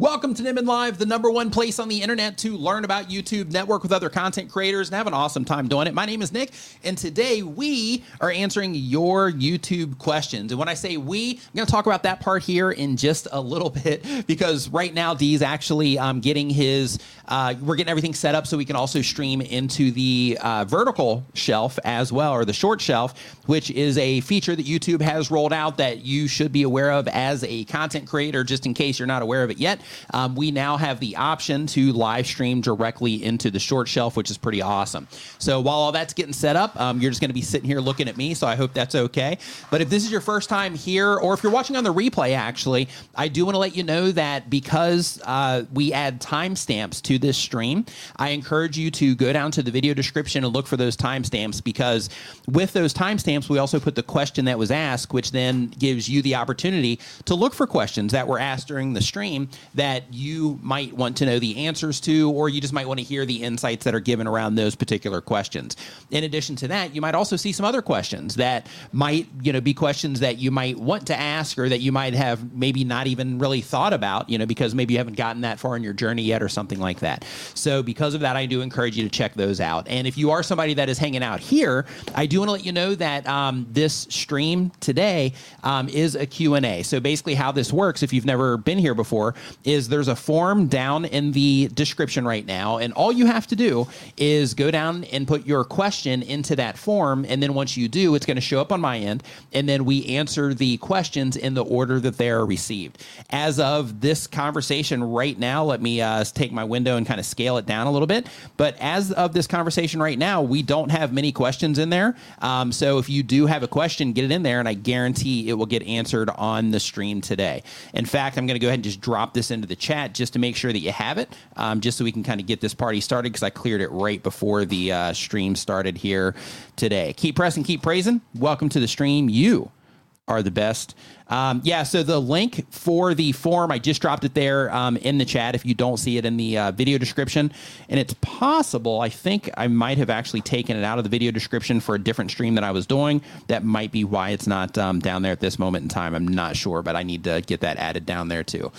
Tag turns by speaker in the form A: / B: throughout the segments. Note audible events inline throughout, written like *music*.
A: Welcome to Nimmin Live, the number one place on the internet to learn about YouTube, network with other content creators, and have an awesome time doing it. My name is Nick, and today we are answering your YouTube questions. And when I say we, I'm going to talk about that part here in just a little *laughs* bit because right now Dee's actually um, getting his, uh, we're getting everything set up so we can also stream into the uh, vertical shelf as well, or the short shelf, which is a feature that YouTube has rolled out that you should be aware of as a content creator, just in case you're not aware of it yet um, we now have the option to live stream directly into the short shelf, which is pretty awesome. So while all that's getting set up, um, you're just going to be sitting here looking at me. So I hope that's okay. But if this is your first time here, or if you're watching on the replay, actually, I do want to let you know that because uh, we add timestamps to this stream, I encourage you to go down to the video description and look for those timestamps because with those timestamps, we also put the question that was asked, which then gives you the opportunity to look for questions that were asked during the stream that you might want to know the answers to, or you just might want to hear the insights that are given around those particular questions. In addition to that, you might also see some other questions that might, you know, be questions that you might want to ask or that you might have maybe not even really thought about, you know, because maybe you haven't gotten that far in your journey yet or something like that. So because of that, I do encourage you to check those out. And if you are somebody that is hanging out here, I do want to let you know that um, this stream today um, is a Q&A. So basically how this works, if you've never been here before, is there's a form down in the description right now, and all you have to do is go down and put your question into that form, and then once you do, it's going to show up on my end, and then we answer the questions in the order that they are received. As of this conversation right now, let me uh, take my window and kind of scale it down a little bit. But as of this conversation right now, we don't have many questions in there. Um, so if you do have a question, get it in there, and I guarantee it will get answered on the stream today. In fact, I'm going to go ahead and just drop this into the chat just to make sure that you have it, um, just so we can kind of get this party started because I cleared it right before the uh, stream started here today. Keep pressing, keep praising. Welcome to the stream. You are the best. Um, yeah, so the link for the form, I just dropped it there um, in the chat if you don't see it in the uh, video description. And it's possible, I think I might have actually taken it out of the video description for a different stream that I was doing. That might be why it's not um, down there at this moment in time. I'm not sure, but I need to get that added down there too.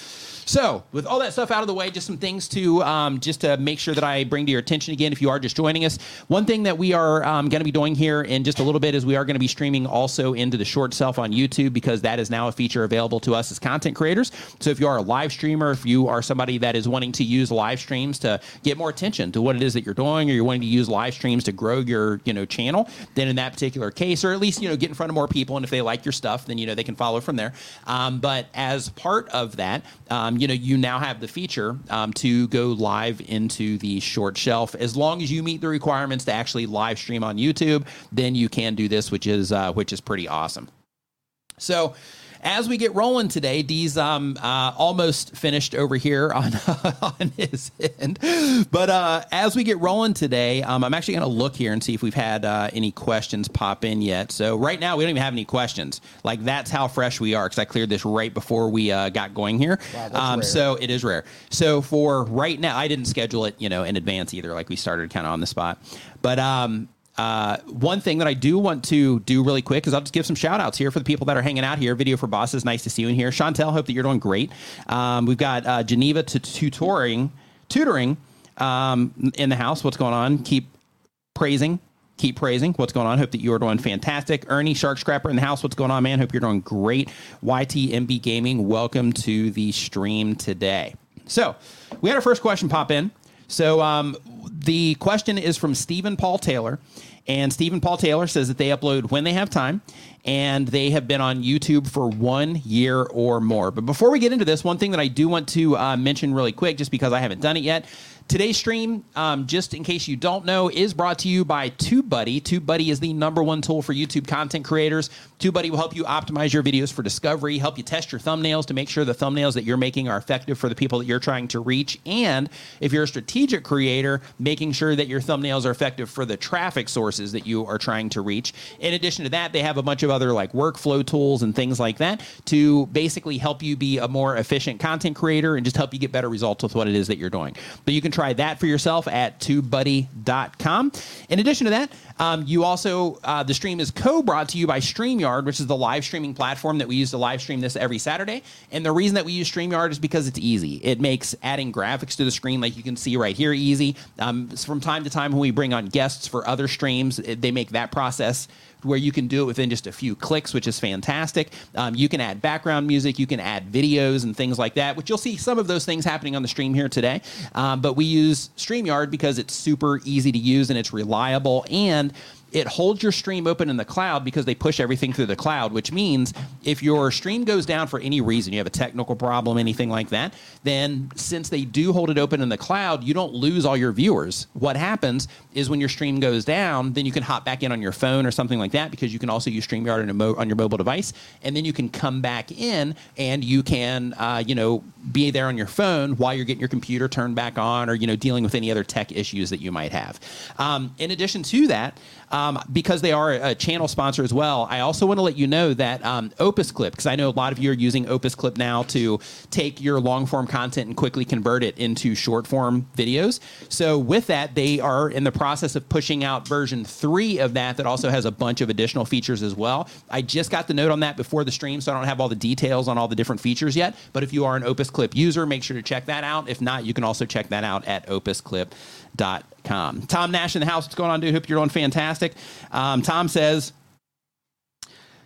A: So, with all that stuff out of the way, just some things to um, just to make sure that I bring to your attention again. If you are just joining us, one thing that we are um, going to be doing here in just a little bit is we are going to be streaming also into the short shelf on YouTube because that is now a feature available to us as content creators. So, if you are a live streamer, if you are somebody that is wanting to use live streams to get more attention to what it is that you're doing, or you're wanting to use live streams to grow your you know channel, then in that particular case, or at least you know get in front of more people, and if they like your stuff, then you know they can follow from there. Um, but as part of that, um, you know, you now have the feature um, to go live into the short shelf. As long as you meet the requirements to actually live stream on YouTube, then you can do this, which is uh, which is pretty awesome. So as we get rolling today, Dee's um, uh, almost finished over here on *laughs* on his end. But uh, as we get rolling today, um, I'm actually going to look here and see if we've had uh, any questions pop in yet. So right now we don't even have any questions. Like that's how fresh we are because I cleared this right before we uh, got going here. Wow, um, so it is rare. So for right now, I didn't schedule it, you know, in advance either. Like we started kind of on the spot. But um, uh, one thing that I do want to do really quick is I'll just give some shout outs here for the people that are hanging out here. Video for Bosses, nice to see you in here. Chantel, hope that you're doing great. Um, we've got uh, Geneva to tutoring, tutoring um, in the house. What's going on? Keep praising. Keep praising. What's going on? Hope that you're doing fantastic. Ernie Shark Scrapper in the house. What's going on, man? Hope you're doing great. YTMB Gaming, welcome to the stream today. So, we had our first question pop in. So, um, the question is from Stephen Paul Taylor. And Stephen Paul Taylor says that they upload when they have time and they have been on YouTube for one year or more. But before we get into this, one thing that I do want to uh, mention really quick, just because I haven't done it yet, Today's stream, um, just in case you don't know, is brought to you by TubeBuddy. TubeBuddy is the number one tool for YouTube content creators. TubeBuddy will help you optimize your videos for discovery, help you test your thumbnails to make sure the thumbnails that you're making are effective for the people that you're trying to reach. And if you're a strategic creator, making sure that your thumbnails are effective for the traffic sources that you are trying to reach. In addition to that, they have a bunch of other like workflow tools and things like that to basically help you be a more efficient content creator and just help you get better results with what it is that you're doing. But you can try that for yourself at tubebuddy.com. In addition to that, um, you also, uh, the stream is co brought to you by StreamYard, which is the live streaming platform that we use to live stream this every Saturday. And the reason that we use StreamYard is because it's easy. It makes adding graphics to the screen, like you can see right here, easy. Um, from time to time, when we bring on guests for other streams, they make that process where you can do it within just a few clicks, which is fantastic. Um, you can add background music, you can add videos and things like that, which you'll see some of those things happening on the stream here today. Um, but we use StreamYard because it's super easy to use and it's reliable and it holds your stream open in the cloud because they push everything through the cloud, which means if your stream goes down for any reason, you have a technical problem, anything like that, then since they do hold it open in the cloud, you don't lose all your viewers. What happens is when your stream goes down, then you can hop back in on your phone or something like that because you can also use StreamYard on, mo- on your mobile device. And then you can come back in and you can, uh, you know, be there on your phone while you're getting your computer turned back on or, you know, dealing with any other tech issues that you might have. Um, in addition to that, um, because they are a channel sponsor as well, I also want to let you know that um, Opus Clip, because I know a lot of you are using Opus Clip now to take your long form content and quickly convert it into short form videos. So with that, they are in the process of pushing out version three of that that also has a bunch of additional features as well. I just got the note on that before the stream, so I don't have all the details on all the different features yet. But if you are an Opus Clip user, make sure to check that out. If not, you can also check that out at opusclip.com. Tom Nash in the house, what's going on, dude? Hope you're doing fantastic. Um, Tom says,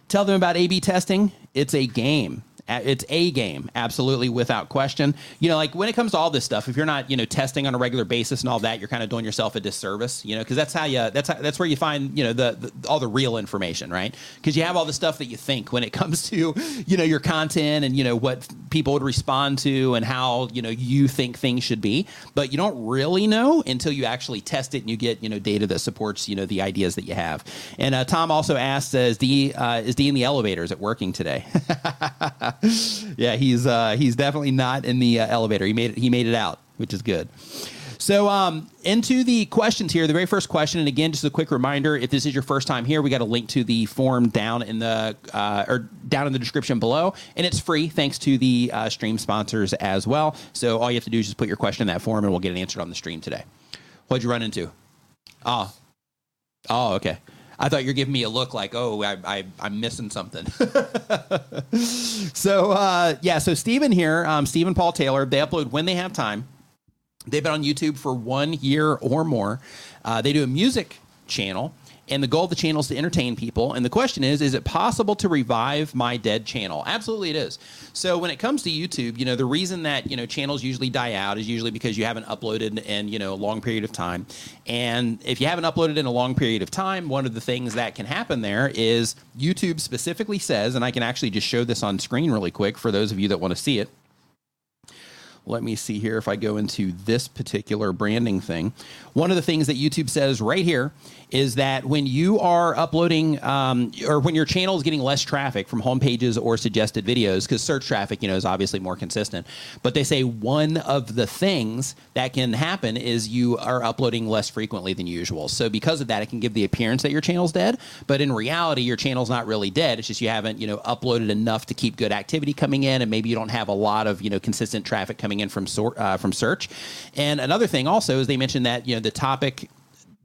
A: tell them about A B testing. It's a game it's a game, absolutely without question. You know, like when it comes to all this stuff, if you're not, you know, testing on a regular basis and all that, you're kind of doing yourself a disservice. You know, because that's how you that's how, that's where you find you know the, the all the real information, right? Because you have all the stuff that you think when it *laughs* comes to you know your content and you know what people would respond to and how you know you think things should be, but you don't really know until you actually test it and you get you know data that supports you know the ideas that you have. And uh, Tom also asked, uh, "Is D uh, is D in the elevator? Is it working today?" *laughs* *laughs* yeah, he's uh, he's definitely not in the uh, elevator. He made it. He made it out, which is good. So, um, into the questions here. The very first question, and again, just a quick reminder: if this is your first time here, we got a link to the form down in the uh, or down in the description below, and it's free thanks to the uh, stream sponsors as well. So, all you have to do is just put your question in that form, and we'll get it answered on the stream today. What'd you run into? Oh, oh, okay. I thought you're giving me a look like, oh, I, I, am missing something. *laughs* so, uh, yeah, so Stephen here, um, Stephen Paul Taylor, they upload when they have time. They've been on YouTube for one year or more. Uh, they do a music channel and the goal of the channel is to entertain people. And the question is, is it possible to revive my dead channel? Absolutely, it is. So when it comes to YouTube, you know, the reason that you know channels usually die out is usually because you haven't uploaded in you know a long period of time. And if you haven't uploaded in a long period of time, one of the things that can happen there is YouTube specifically says, and I can actually just show this on screen really quick for those of you that want to see it let me see here if I go into this particular branding thing. One of the things that YouTube says right here is that when you are uploading um, or when your channel is getting less traffic from home pages or suggested videos, because search traffic, you know, is obviously more consistent. But they say one of the things that can happen is you are uploading less frequently than usual. So because of that, it can give the appearance that your channel's dead. But in reality, your channel's not really dead. It's just you haven't, you know, uploaded enough to keep good activity coming in, and maybe you don't have a lot of, you know, consistent traffic coming in from sort uh, from search. And another thing also is they mentioned that you know the topic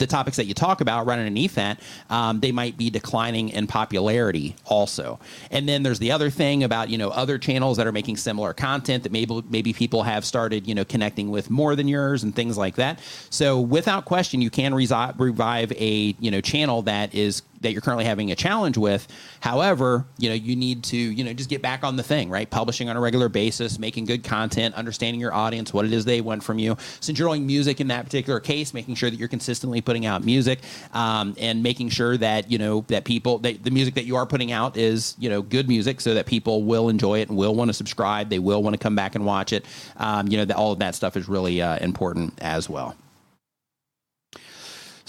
A: the topics that you talk about running underneath that, um, they might be declining in popularity also. And then there's the other thing about you know other channels that are making similar content that maybe maybe people have started you know connecting with more than yours and things like that. So without question, you can resi- revive a you know channel that is that you're currently having a challenge with. However, you know, you need to, you know, just get back on the thing, right? Publishing on a regular basis, making good content, understanding your audience, what it is they want from you. Since you're doing music in that particular case, making sure that you're consistently putting out music um, and making sure that, you know, that people, that the music that you are putting out is, you know, good music so that people will enjoy it and will want to subscribe. They will want to come back and watch it. Um, you know, that all of that stuff is really uh, important as well.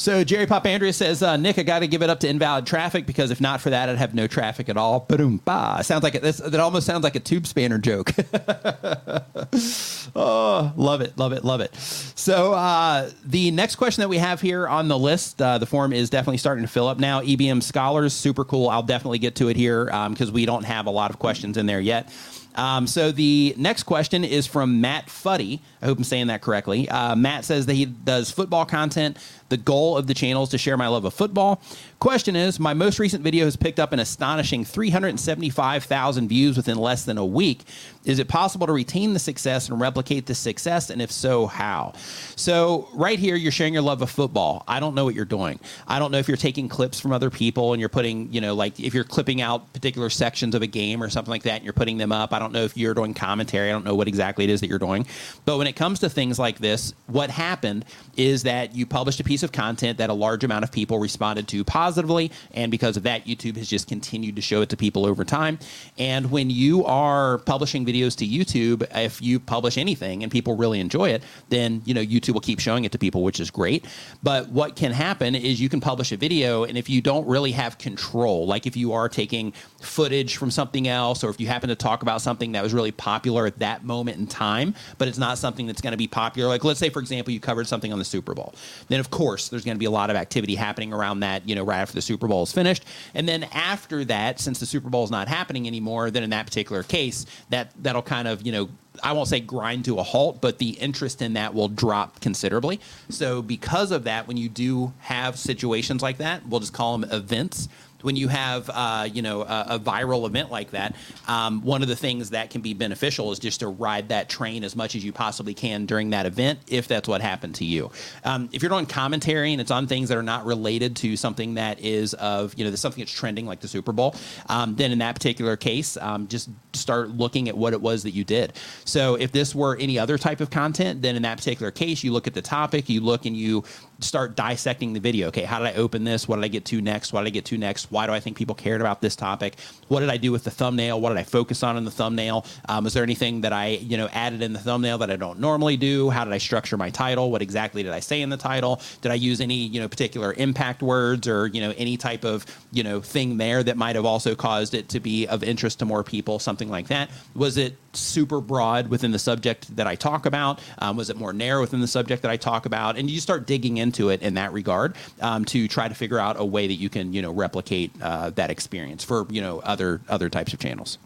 A: So Jerry Pop Andrea says, uh, Nick, I got to give it up to invalid traffic because if not for that, I'd have no traffic at all. Boom, ba. Sounds like it. That almost sounds like a tube spanner joke. *laughs* oh, love it, love it, love it. So uh, the next question that we have here on the list, uh, the form is definitely starting to fill up now. EBM scholars, super cool. I'll definitely get to it here because um, we don't have a lot of questions in there yet. Um, so the next question is from Matt Fuddy. I hope I'm saying that correctly. Uh, Matt says that he does football content. The goal of the channel is to share my love of football. Question is My most recent video has picked up an astonishing 375,000 views within less than a week. Is it possible to retain the success and replicate the success? And if so, how? So, right here, you're sharing your love of football. I don't know what you're doing. I don't know if you're taking clips from other people and you're putting, you know, like if you're clipping out particular sections of a game or something like that and you're putting them up. I don't know if you're doing commentary. I don't know what exactly it is that you're doing. But when it comes to things like this, what happened is that you published a piece of content that a large amount of people responded to positively. And because of that, YouTube has just continued to show it to people over time. And when you are publishing videos to YouTube, if you publish anything and people really enjoy it, then you know YouTube will keep showing it to people, which is great. But what can happen is you can publish a video, and if you don't really have control, like if you are taking footage from something else, or if you happen to talk about something that was really popular at that moment in time, but it's not something that's going to be popular. Like let's say, for example, you covered something on the Super Bowl, then of course there's going to be a lot of activity happening around that, you know, right after the Super Bowl is finished, and then after that, since the Super Bowl is not happening anymore, then in that particular case, that that'll kind of you know I won't say grind to a halt, but the interest in that will drop considerably. So, because of that, when you do have situations like that, we'll just call them events when you have uh, you know a, a, viral event like that, um, one of the things that can be beneficial is just to ride that train as much as you possibly can during that event, if that's what happened to you. Um, if you're doing commentary and it's on things that are not related to something that is of you know something that's trending like the Super Bowl, um, then in that particular case, um, just start looking at what it was that you did. So if this were any other type of content, then in that particular case, you look at the topic, you look and you start dissecting the video. Okay, how did I open this? What did I get to next? What did I get to next? Why do I think people cared about this topic? What did I do with the thumbnail? What did I focus on in the thumbnail? Um, is there anything that I you know added in the thumbnail that I don't normally do? How did I structure my title? What exactly did I say in the title? Did I use any you know particular impact words or you know any type of you know thing there that might have also caused it to be of interest to more people? Something like that. Was it super broad within the subject that I talk about? Um, was it more narrow within the subject that I talk about? And you start digging into it in that regard um, to try to figure out a way that you can, you know, replicate uh, that experience for, you know, other other types of channels.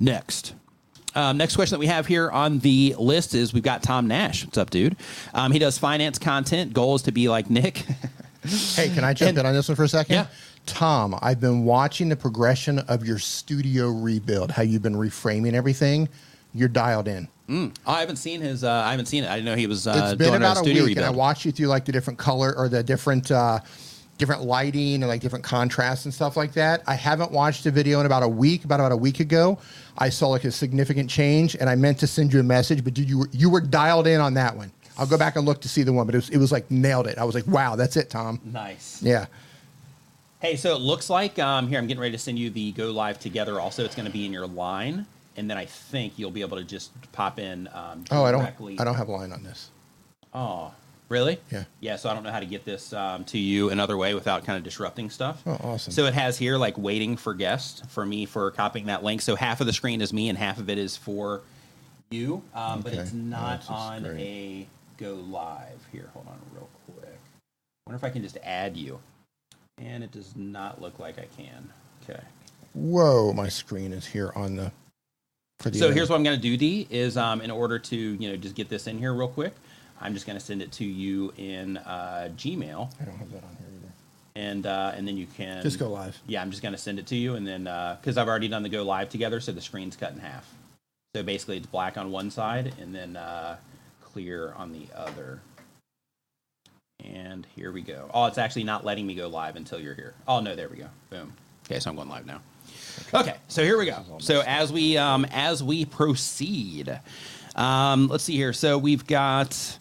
A: Next. Um, next question that we have here on the list is we've got Tom Nash. What's up, dude? Um, he does finance content. Goal is to be like Nick. *laughs*
B: hey, can I jump and, in on this one for a second?
A: Yeah.
B: Tom, I've been watching the progression of your studio rebuild, how you've been reframing everything. You're dialed in.
A: Mm. Oh, I haven't seen his. Uh, I haven't seen it. I didn't know he was. Uh, it's been about a, week, rebuild.
B: and I watched you through like the different color or the different. Uh, different lighting and like different contrasts and stuff like that. I haven't watched a video in about a week. About about a week ago, I saw like a significant change, and I meant to send you a message, but dude, you were you were dialed in on that one. I'll go back and look to see the one, but it was, it was like nailed it. I was like, wow, that's it, Tom.
A: Nice.
B: Yeah.
A: Hey, so it looks like um, here I'm getting ready to send you the go live together. Also, it's going to be in your line, and then I think you'll be able to just pop in. Um,
B: oh, I don't. I don't have line on this.
A: Oh, really?
B: Yeah.
A: Yeah. So I don't know how to get this um, to you another way without kind of disrupting stuff.
B: Oh, awesome.
A: So it has here like waiting for guests for me for copying that link. So half of the screen is me, and half of it is for you. Um, okay. But it's not oh, on a go live. Here, hold on real quick. I wonder if I can just add you. And it does not look like I can. Okay.
B: Whoa, my screen is here on the.
A: So here's what I'm going to do, D, is um, in order to, you know, just get this in here real quick, I'm just going to send it to you in uh, Gmail.
B: I don't have that on here either.
A: And uh, and then you can
B: just go live.
A: Yeah, I'm just going to send it to you, and then because uh, I've already done the go live together, so the screen's cut in half. So basically, it's black on one side and then uh, clear on the other. And here we go. Oh, it's actually not letting me go live until you're here. Oh no, there we go. Boom. Okay, so I'm going live now. Okay, so here we go. So as we um, as we proceed, um, let's see here. So we've got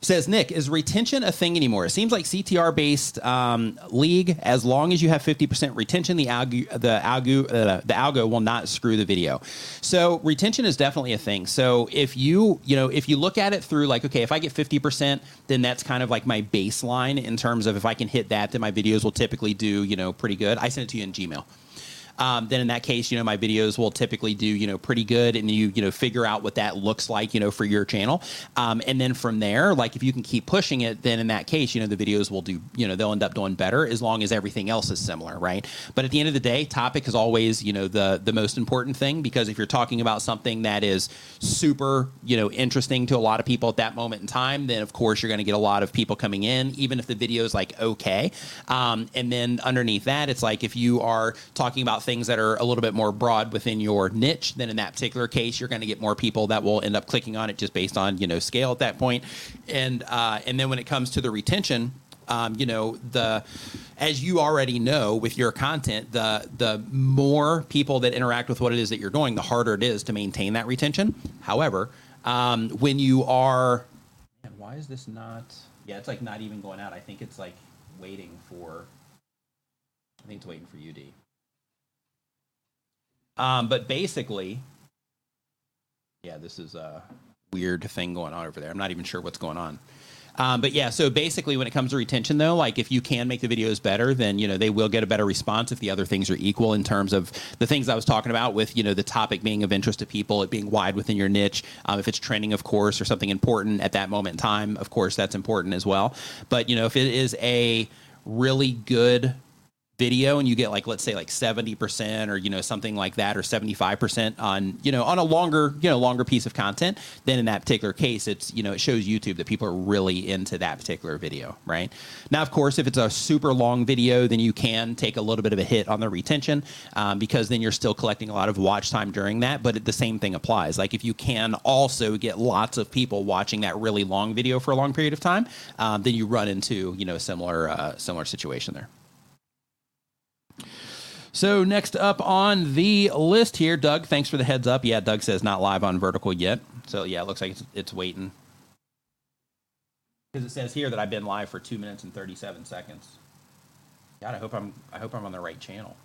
A: Says Nick, is retention a thing anymore? It seems like CTR based um, league. As long as you have fifty percent retention, the algo the algo uh, the algo will not screw the video. So retention is definitely a thing. So if you you know if you look at it through like okay, if I get fifty percent, then that's kind of like my baseline in terms of if I can hit that, then my videos will typically do you know pretty good. I send it to you in Gmail. Um, then in that case, you know, my videos will typically do, you know, pretty good and you, you know, figure out what that looks like, you know, for your channel. Um, and then from there, like if you can keep pushing it, then in that case, you know, the videos will do, you know, they'll end up doing better as long as everything else is similar, right? But at the end of the day, topic is always, you know, the the most important thing because if you're talking about something that is super, you know, interesting to a lot of people at that moment in time, then of course you're going to get a lot of people coming in, even if the video is like okay. Um, and then underneath that, it's like if you are talking about things that are a little bit more broad within your niche, then in that particular case, you're going to get more people that will end up clicking on it just based on you know scale at that point. And uh, and then when it comes to the retention, um, you know the as you already know with your content the the more people that interact with what it is that you're doing the harder it is to maintain that retention. However um, when you are why is this not yeah it's like not even going out. I think it's like waiting for i think it's waiting for ud um, but basically yeah this is a weird thing going on over there i'm not even sure what's going on um, but yeah, so basically, when it comes to retention, though, like if you can make the videos better, then you know they will get a better response if the other things are equal in terms of the things I was talking about with you know the topic being of interest to people, it being wide within your niche. Um, if it's trending, of course, or something important at that moment in time, of course, that's important as well. But you know, if it is a really good video and you get like let's say like 70% or you know something like that or 75% on you know on a longer you know longer piece of content then in that particular case it's you know it shows youtube that people are really into that particular video right? Now of course if it's a super long video then you can take a little bit of a hit on the retention um, because then you're still collecting a lot of watch time during that but the same thing applies. Like if you can also get lots of people watching that really long video for a long period of time um, then you run into you know a similar uh, similar situation there so next up on the list here, Doug. Thanks for the heads up. Yeah, Doug says not live on vertical yet. So yeah, it looks like it's, it's waiting because it says here that I've been live for two minutes and thirty-seven seconds. God, I hope I'm I hope I'm on the right channel.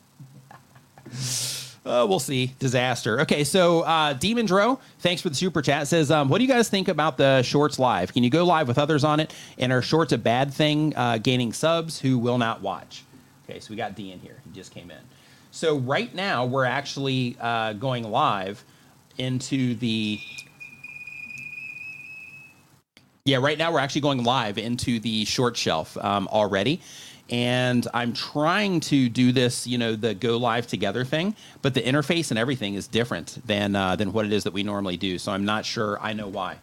A: Uh, we'll see. Disaster. Okay, so uh, Demon Dro, thanks for the super chat. Says, um, what do you guys think about the Shorts live? Can you go live with others on it? And are Shorts a bad thing? Uh, gaining subs who will not watch. Okay, so we got D in here. He just came in. So right now we're actually uh, going live into the. Yeah, right now we're actually going live into the short shelf um, already. And I'm trying to do this, you know, the go live together thing, but the interface and everything is different than uh, than what it is that we normally do. So I'm not sure I know why.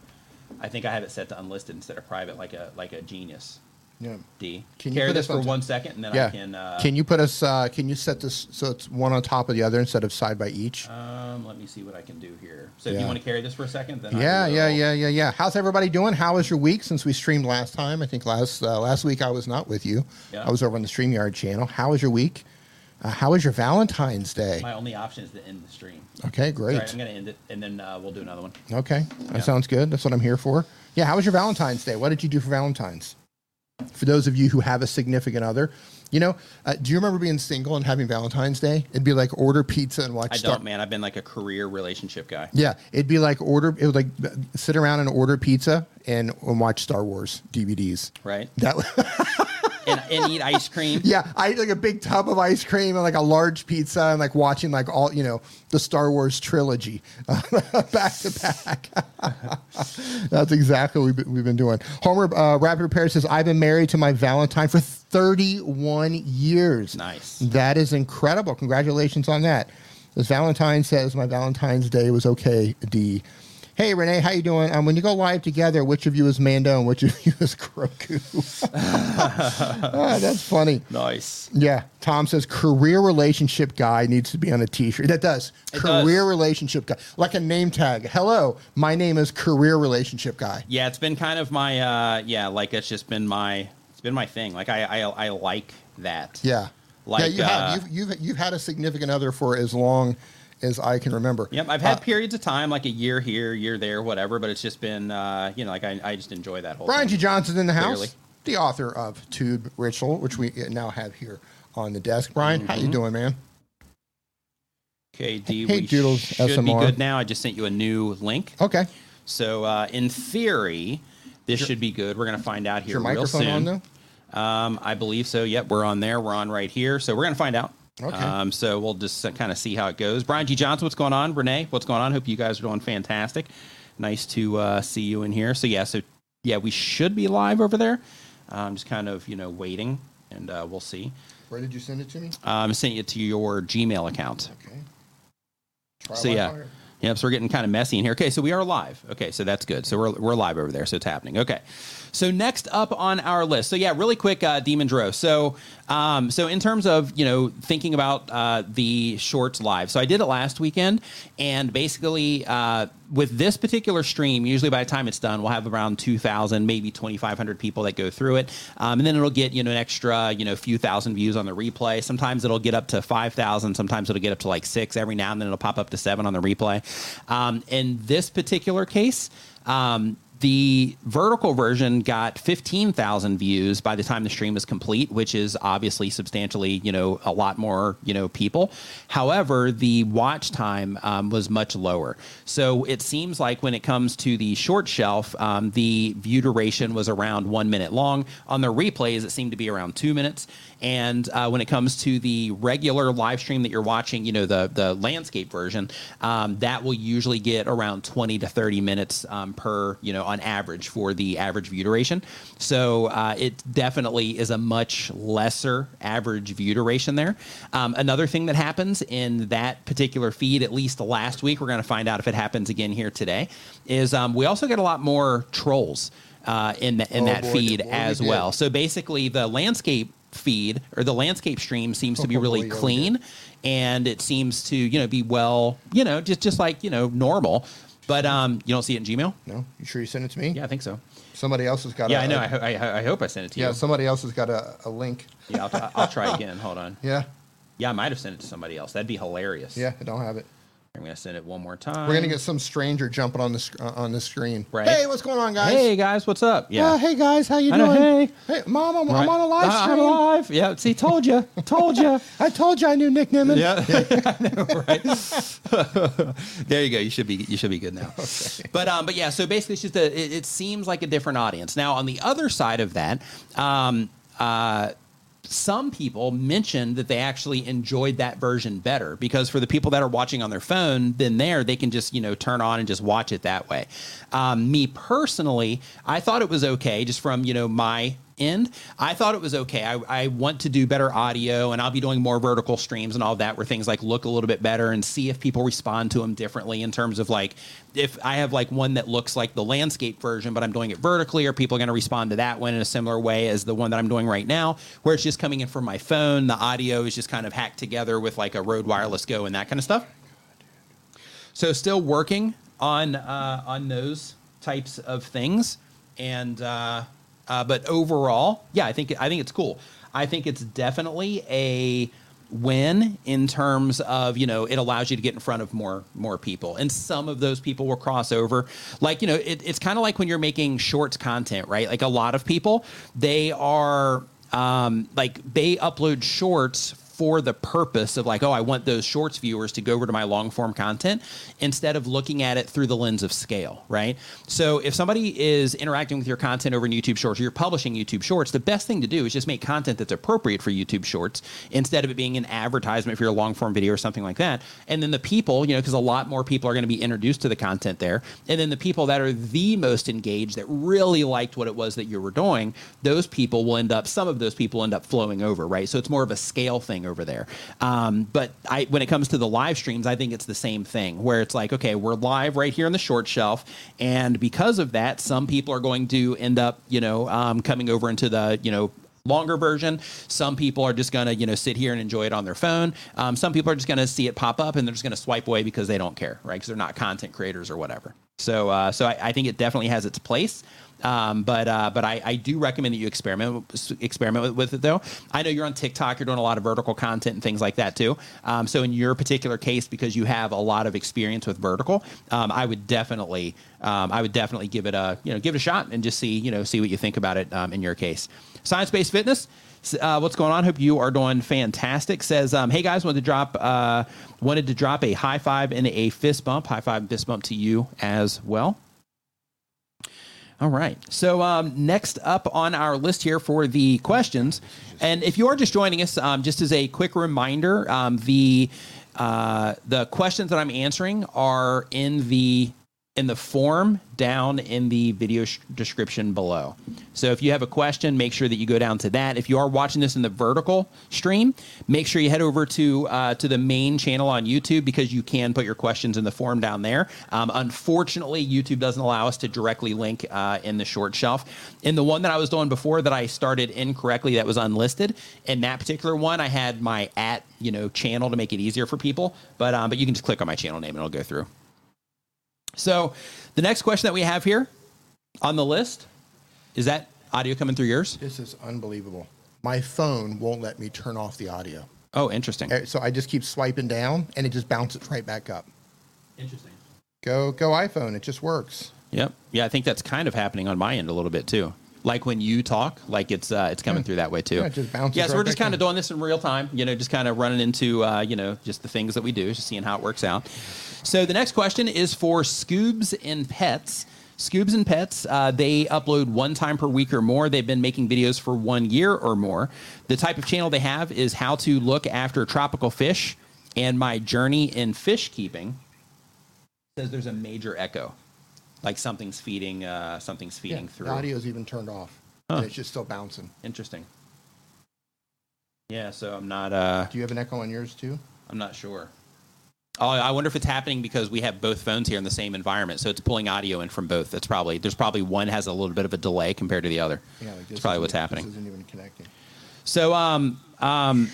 A: I think I have it set to unlisted instead of private, like a like a genius.
B: Yeah.
A: D.
B: Can you
A: Carry this for
B: on-
A: one second, and then
B: Yeah.
A: I can. Uh,
B: can you put us? Uh, can you set this so it's one on top of the other instead of side by each?
A: Um, let me see what I can do here. So if you want to carry this for a second, then
B: yeah, yeah, yeah, yeah, yeah. How's everybody doing? How was your week since we streamed last time? I think last uh, last week I was not with you.
A: Yeah.
B: I was over on the Streamyard channel. How was your week? Uh, how was your Valentine's Day?
A: My only option is to end the stream.
B: Okay, great.
A: right, I'm going to end it, and then uh, we'll do another one.
B: Okay, that
A: Yeah.
B: sounds good. That's what I'm here for. Yeah, how was your Valentine's Day? What did you do for Valentine's? For those of you who have a significant other, you know, uh, do you remember being single and having Valentine's Day? It'd be like order pizza and watch.
A: I
B: Star-
A: don't, man. I've been like a career relationship guy.
B: Yeah, it'd be like order. It would like sit around and order pizza and, and watch Star Wars DVDs.
A: Right?
B: That *laughs*
A: And, and eat ice cream. *laughs*
B: yeah, I ate like a big tub of ice cream and like a large pizza and like watching like all you know the Star Wars trilogy *laughs* back to back. That's exactly what we've been, doing. Homer uh, Rapid Repair says I've been married to my Valentine for 31 years.
A: Nice.
B: That is incredible. Congratulations on that. This Valentine says my Valentine's Day was okay. D. Hey Renee, how you doing? Um, when you go live together, which of you is Mando and which of you is Grogu? *laughs* Ah, that's funny.
A: Nice.
B: Yeah, Tom says career relationship guy needs to be on a T-shirt. That does
A: It
B: career
A: does.
B: relationship guy, like a name tag. Hello, my name is career relationship guy.
A: Yeah, it's been kind of my uh yeah, like it's just been my it's been my thing. Like I I, I like that.
B: Yeah,
A: Like,
B: yeah. You
A: uh,
B: have you've, you've you've had a significant other for as long as I can remember.
A: Yep, I've had
B: Uh,
A: periods of time, like a year here, year there, whatever. But it's just been, uh, you know, like I, I just enjoy that whole.
B: Brian G.
A: thing.
B: Johnson in the house,
A: Clearly.
B: the author of Tube Ritual, which we now have here on the desk. Brian, how you
A: Mm-hmm.
B: doing, man?
A: Okay, D,
B: Hey,
A: we
B: Doodles,
A: should be good now. I just sent you a new link.
B: Okay,
A: So uh, in theory, this
B: Your-
A: should be good. We're gonna find out here
B: your
A: real
B: microphone
A: soon.
B: on though?
A: Um, I believe so. Yep, we're on there. We're on right here. So we're gonna find out.
B: Okay.
A: Um, so we'll just kind of see how it goes. Brian G. Johnson, what's going on? Renee, what's going on? Hope you guys are doing fantastic. Nice to uh, see you in here. So yeah, so yeah, we should be live over there. I'm just kind of you know waiting, and uh, we'll see.
B: Where did you send it to me?
A: I'm sending it to your Gmail account.
B: Okay. Try
A: So yeah,
B: Wi-Fi.
A: yep. So we're getting kind of messy in here. Okay, so we are live. Okay, so that's good. So we're we're live over there. So it's happening. Okay. So next up on our list. So yeah, really quick, uh, Demon's Row. So um, so in terms of you know thinking about uh, the shorts live. So I did it last weekend, and basically uh, with this particular stream, usually by the time it's done, we'll have around two thousand, maybe twenty five hundred people that go through it, um, and then it'll get you know an extra you know few thousand views on the replay. Sometimes it'll get up to five thousand. Sometimes it'll get up to like six. Every now and then it'll pop up to seven on the replay. Um, in this particular case. Um, the vertical version got 15,000 views by the time the stream was complete, which is obviously substantially, you know, a lot more, you know, people. However, the watch time um, was much lower. So it seems like when it comes to the short shelf, um, the view duration was around one minute long. On the replays, it seemed to be around two minutes. And uh, when it comes to the regular live stream that you're watching, you know, the the landscape version, um, that will usually get around 20 to 30 minutes um, per, you know, on average for the average view duration. So uh, it definitely is a much lesser average view duration there. Um, another thing that happens in that particular feed, at least last week, we're going to find out if it happens again here today, is um, we also get a lot more trolls uh, in, the, in
B: Oh,
A: that
B: boy,
A: feed
B: we
A: as
B: did.
A: well. So basically, the landscape feed or the landscape stream seems to be
B: Oh,
A: really
B: we
A: clean, and it seems to you know be well, you know, just just like you know normal. But um, you don't see it in Gmail?
B: No, you sure you sent it to me?
A: Yeah, I think so.
B: Somebody else has got. It.
A: Yeah,
B: a,
A: I know. I, ho- I, ho- I hope I sent it to you.
B: yeah,
A: you.
B: somebody else has got a, a link.
A: Yeah, I'll, I'll try again. Hold on.
B: Yeah,
A: Yeah, I might have sent it to somebody else. That'd be hilarious.
B: yeah, I don't have it.
A: I'm gonna send it one more time.
B: We're gonna get some stranger jumping on the sc- uh, on the screen.
A: Right.
B: Hey, what's going on, guys?
A: Hey guys, what's up? Yeah.
B: Uh, hey guys, how you
A: I know,
B: doing?
A: hey.
B: hey, mom, I'm,
A: Right.
B: I'm on a live
A: Uh,
B: stream.
A: I'm live. Yeah. See, told you. *laughs* Told you.
B: I told you I knew Nick Nimmin.
A: Yeah, *laughs* *laughs* I know, right? there you go. You should be you should be good now. But um, but yeah. So basically, it's just a. It, it seems like a different audience. Now, on the other side of that, um, uh, some people mentioned that they actually enjoyed that version better because for the people that are watching on their phone, then there they can just you know turn on and just watch it that way. Um, me personally, I thought it was okay just from you know my end. I thought it was okay. I, I want to do better audio, and I'll be doing more vertical streams and all that, where things like look a little bit better and see if people respond to them differently in terms of like if I have like one that looks like the landscape version, but I'm doing it vertically, are people going to respond to that one in a similar way as the one that I'm doing right now, where it's just coming in from my phone, the audio is just kind of hacked together with like a Rode Wireless Go and that kind of stuff. So still working on uh, on those types of things, and uh, uh, but overall, yeah, I think I think it's cool. I think it's definitely a win in terms of you know it allows you to get in front of more more people. And some of those people will cross over. Like you know it, it's kind of like when you're making shorts content right? Like a lot of people they are um, like they upload shorts for the purpose of like, oh, I want those shorts viewers to go over to my long form content instead of looking at it through the lens of scale, right? So if somebody is interacting with your content over in YouTube Shorts or you're publishing YouTube Shorts, the best thing to do is just make content that's appropriate for YouTube Shorts instead of it being an advertisement for your long form video or something like that. And then the people, you know, because a lot more people are going to be introduced to the content there. And then the people that are the most engaged, that really liked what it was that you were doing, those people will end up, some of those people end up flowing over, right? So it's more of a scale thing over there. Um, but I, when it comes to the live streams, I think it's the same thing where it's like, okay, we're live right here on the short shelf. And because of that, some people are going to end up, you know, um, coming over into the, you know, longer version. Some people are just going to, you know, sit here and enjoy it on their phone. Um, some people are just going to see it pop up and they're just going to swipe away because they don't care, right? Because they're not content creators or whatever. So, uh, so I, I think it definitely has its place. Um, but uh, but I, I do recommend that you experiment experiment with, with it though. I know you're on TikTok, you're doing a lot of vertical content and things like that too. Um, so in your particular case, because you have a lot of experience with vertical, um, I would definitely um, I would definitely give it a you know give it a shot and just see you know see what you think about it um, in your case. Science based fitness. Uh, what's going on? Hope you are doing fantastic. Says, um, hey guys, wanted to drop uh, wanted to drop a high five and a fist bump. High five, and fist bump to you as well. All right. So um, next up on our list here for the questions, and if you are just joining us, um, just as a quick reminder, um, the uh, the questions that I'm answering are in the in the form down in the video sh- description below. So if you have a question, make sure that you go down to that. If you are watching this in the vertical stream, make sure you head over to uh, to the main channel on YouTube because you can put your questions in the form down there. Um, unfortunately, YouTube doesn't allow us to directly link uh, in the short shelf. In the one that I was doing before that I started incorrectly, that was unlisted. In that particular one, I had my at you know channel to make it easier for people, but um, but you can just click on my channel name and it'll go through. So the next question that we have here on the list is that audio coming through yours?
B: This is unbelievable. My phone won't let me turn off the audio.
A: Oh, interesting.
B: Uh, So I just keep swiping down and it just bounces right back up.
A: Interesting.
B: Go go iPhone, it just works.
A: Yep. Yeah, I think that's kind of happening on my end a little bit too. Like when you talk, like it's uh, it's coming through that way too.
B: Yeah, it just bounces
A: Yeah, so
B: right
A: we're just kind of doing this in real time. You know, just kind of running into uh, you know just the things that we do, just seeing how it works out. So the next question is for Scoobs and Pets. Scoobs and Pets, uh, they upload one time per week or more. They've been making videos for one year or more. The type of channel they have is how to look after tropical fish and my journey in fish keeping. Says there's a major echo, like something's feeding, uh, something's feeding
B: Yeah,
A: through.
B: the audio's even turned off.
A: Huh.
B: It's just still bouncing.
A: Interesting. Yeah, so I'm not. Uh,
B: Do you have an echo on yours too?
A: I'm not sure. Oh, I wonder if it's happening because we have both phones here in the same environment, so it's pulling audio in from both. That's probably there's probably one has a little bit of a delay compared to the other.
B: Yeah, like this
A: That's probably what's happening.
B: This isn't even connecting.
A: So um um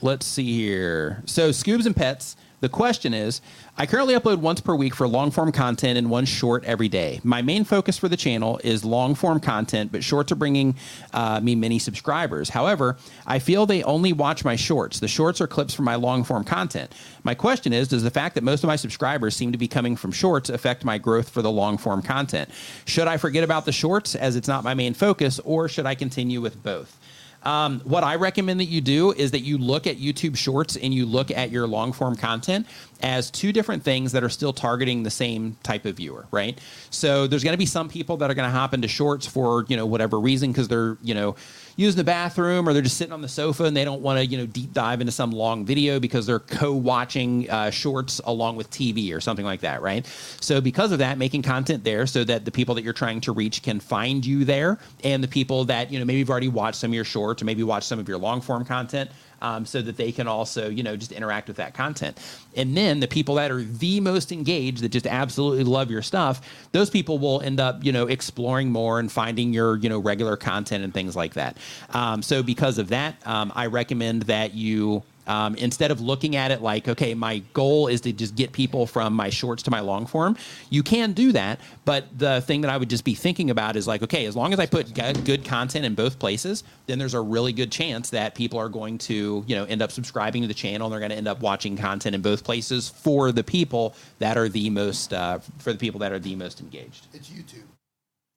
A: let's see here. So Scoobs and Pets, the question is I currently upload once per week for long form content and one short every day. My main focus for the channel is long form content, but shorts are bringing uh, me many subscribers. However, I feel they only watch my shorts. The shorts are clips from my long form content. My question is Does the fact that most of my subscribers seem to be coming from shorts affect my growth for the long form content? Should I forget about the shorts as it's not my main focus, or should I continue with both? Um, what I recommend that you do is that you look at YouTube Shorts and you look at your long form content as two different things that are still targeting the same type of viewer, right? So there's going to be some people that are going to hop into Shorts for you know whatever reason because they're you know using the bathroom or they're just sitting on the sofa and they don't want to you know deep dive into some long video because they're co-watching uh, Shorts along with TV or something like that, right? So because of that, making content there so that the people that you're trying to reach can find you there, and the people that you know maybe you've already watched some of your shorts or maybe watched some of your long form content. Um, so that they can also, you know, just interact with that content. And then the people that are the most engaged, that just absolutely love your stuff, those people will end up, you know, exploring more and finding your, you know, regular content and things like that. Um, so because of that, um, I recommend that you um, instead of looking at it like, okay, my goal is to just get people from my shorts to my long form, you can do that. But the thing that I would just be thinking about is like, okay, as long as I put good content in both places, then there's a really good chance that people are going to, you know, end up subscribing to the channel. And they're going to end up watching content in both places for the people that are the most, uh, for the people that are the most engaged.
B: It's YouTube.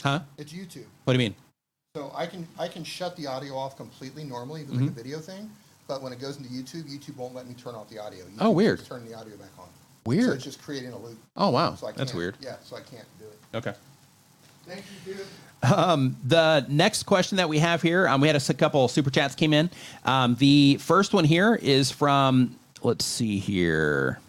A: Huh?
B: It's YouTube.
A: What do you mean?
B: So I can I can shut the audio off completely normally, if
A: Mm-hmm.
B: like a video thing. But when it goes into YouTube, YouTube won't let me turn off the audio. YouTube
A: Oh, weird.
B: keeps Turning the audio back on.
A: Weird.
B: So it's just creating a loop.
A: Oh, wow.
B: So
A: That's weird.
B: Yeah, so I can't do it.
A: Okay.
B: Thank you, dude.
A: the next question that we have here, um, we had a couple super chats came in. Um, the first one here is from, let's see here,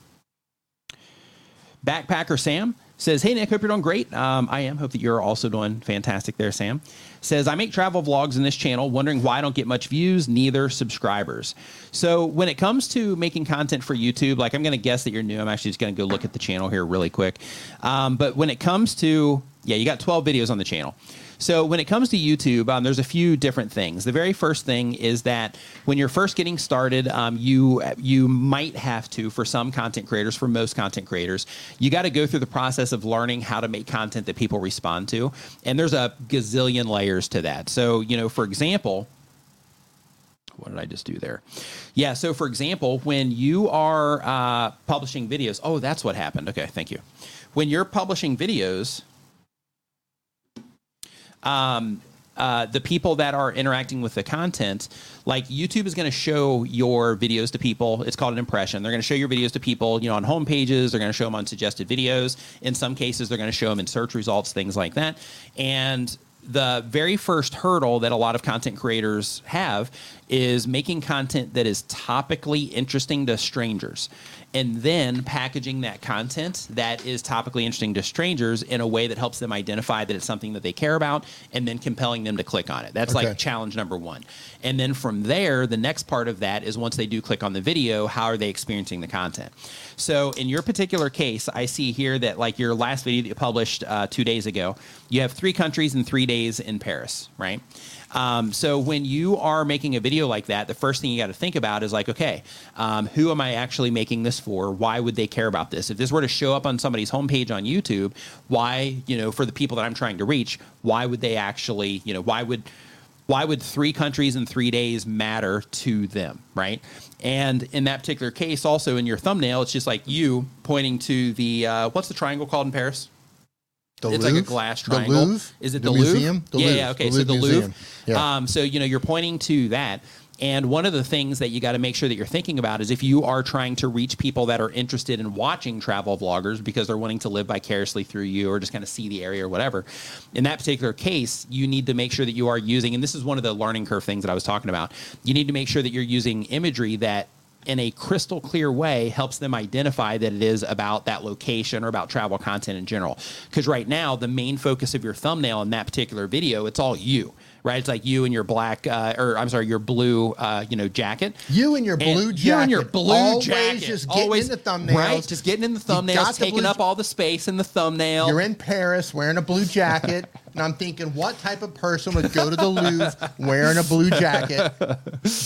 A: Backpacker Sam says, "Hey Nick, hope you're doing great. Um, I am. Hope that you're also doing fantastic there, Sam." Says, "I make travel vlogs in this channel. Wondering why I don't get much views, neither subscribers." So when it comes to making content for YouTube, like I'm going to guess that you're new. I'm actually just going to go look at the channel here really quick. Um, but when it comes to yeah, you got 12 videos on the channel. So when it comes to YouTube, um, there's a few different things. The very first thing is that when you're first getting started, um, you you might have to, for some content creators, for most content creators, you got to go through the process of learning how to make content that people respond to, and there's a gazillion layers to that. So you know, for example, what did I just do there? Yeah. So, for example, when you are uh, publishing videos, oh, that's what happened. Okay, thank you. When you're publishing videos, um, uh, the people that are interacting with the content, like YouTube is going to show your videos to people. It's called an impression. They're going to show your videos to people, you know, on home pages. They're going to show them on suggested videos. In some cases, they're going to show them in search results, things like that. And the very first hurdle that a lot of content creators have is making content that is topically interesting to strangers and then packaging that content that is topically interesting to strangers in a way that helps them identify that it's something that they care about and then compelling them to click on it. That's
B: Okay.
A: like challenge number one. And then from there, the next part of that is once they do click on the video, how are they experiencing the content? So in your particular case, I see here that like your last video that you published uh, two days ago, you have three countries and three days in Paris, right? Um, so when you are making a video like that, the first thing you got to think about is like, okay, um, who am I actually making this for? Why would they care about this? If this were to show up on somebody's homepage on YouTube, why, you know, for the people that I'm trying to reach, why would they actually, you know, why would why would three countries in three days matter to them, right? And in that particular case, also in your thumbnail, it's just like you pointing to the uh, what's the triangle called in Paris?
B: The
A: it's like a
B: Louvre?
A: glass
B: The
A: triangle.
B: Louvre?
A: Is it
B: The
A: the, Louvre?
B: museum? The
A: yeah,
B: Louvre.
A: yeah. Okay,
B: The
A: so
B: Louvre
A: the
B: Museum.
A: Louvre.
B: Yeah.
A: Um, so you know you're pointing to that. And one of the things that you got to make sure that you're thinking about is if you are trying to reach people that are interested in watching travel vloggers because they're wanting to live vicariously through you or just kind of see the area or whatever. In that particular case, you need to make sure that you are using, and this is one of the learning curve things that I was talking about. You need to make sure that you're using imagery that in a crystal clear way helps them identify that it is about that location or about travel content in general. Because right now, the main focus of your thumbnail in that particular video, it's all you, right? It's like you and your black, uh, or I'm sorry, your blue, uh, you know, jacket.
B: You and your
A: And
B: blue jacket.
A: You and your blue
B: Always
A: jacket.
B: just getting in the thumbnails.
A: Right, just getting in the thumbnails,
B: got the
A: taking
B: blue-
A: up all the space in the thumbnail.
B: You're in Paris wearing a blue jacket, *laughs* and I'm thinking, what type of person would go to the Louvre wearing a blue jacket?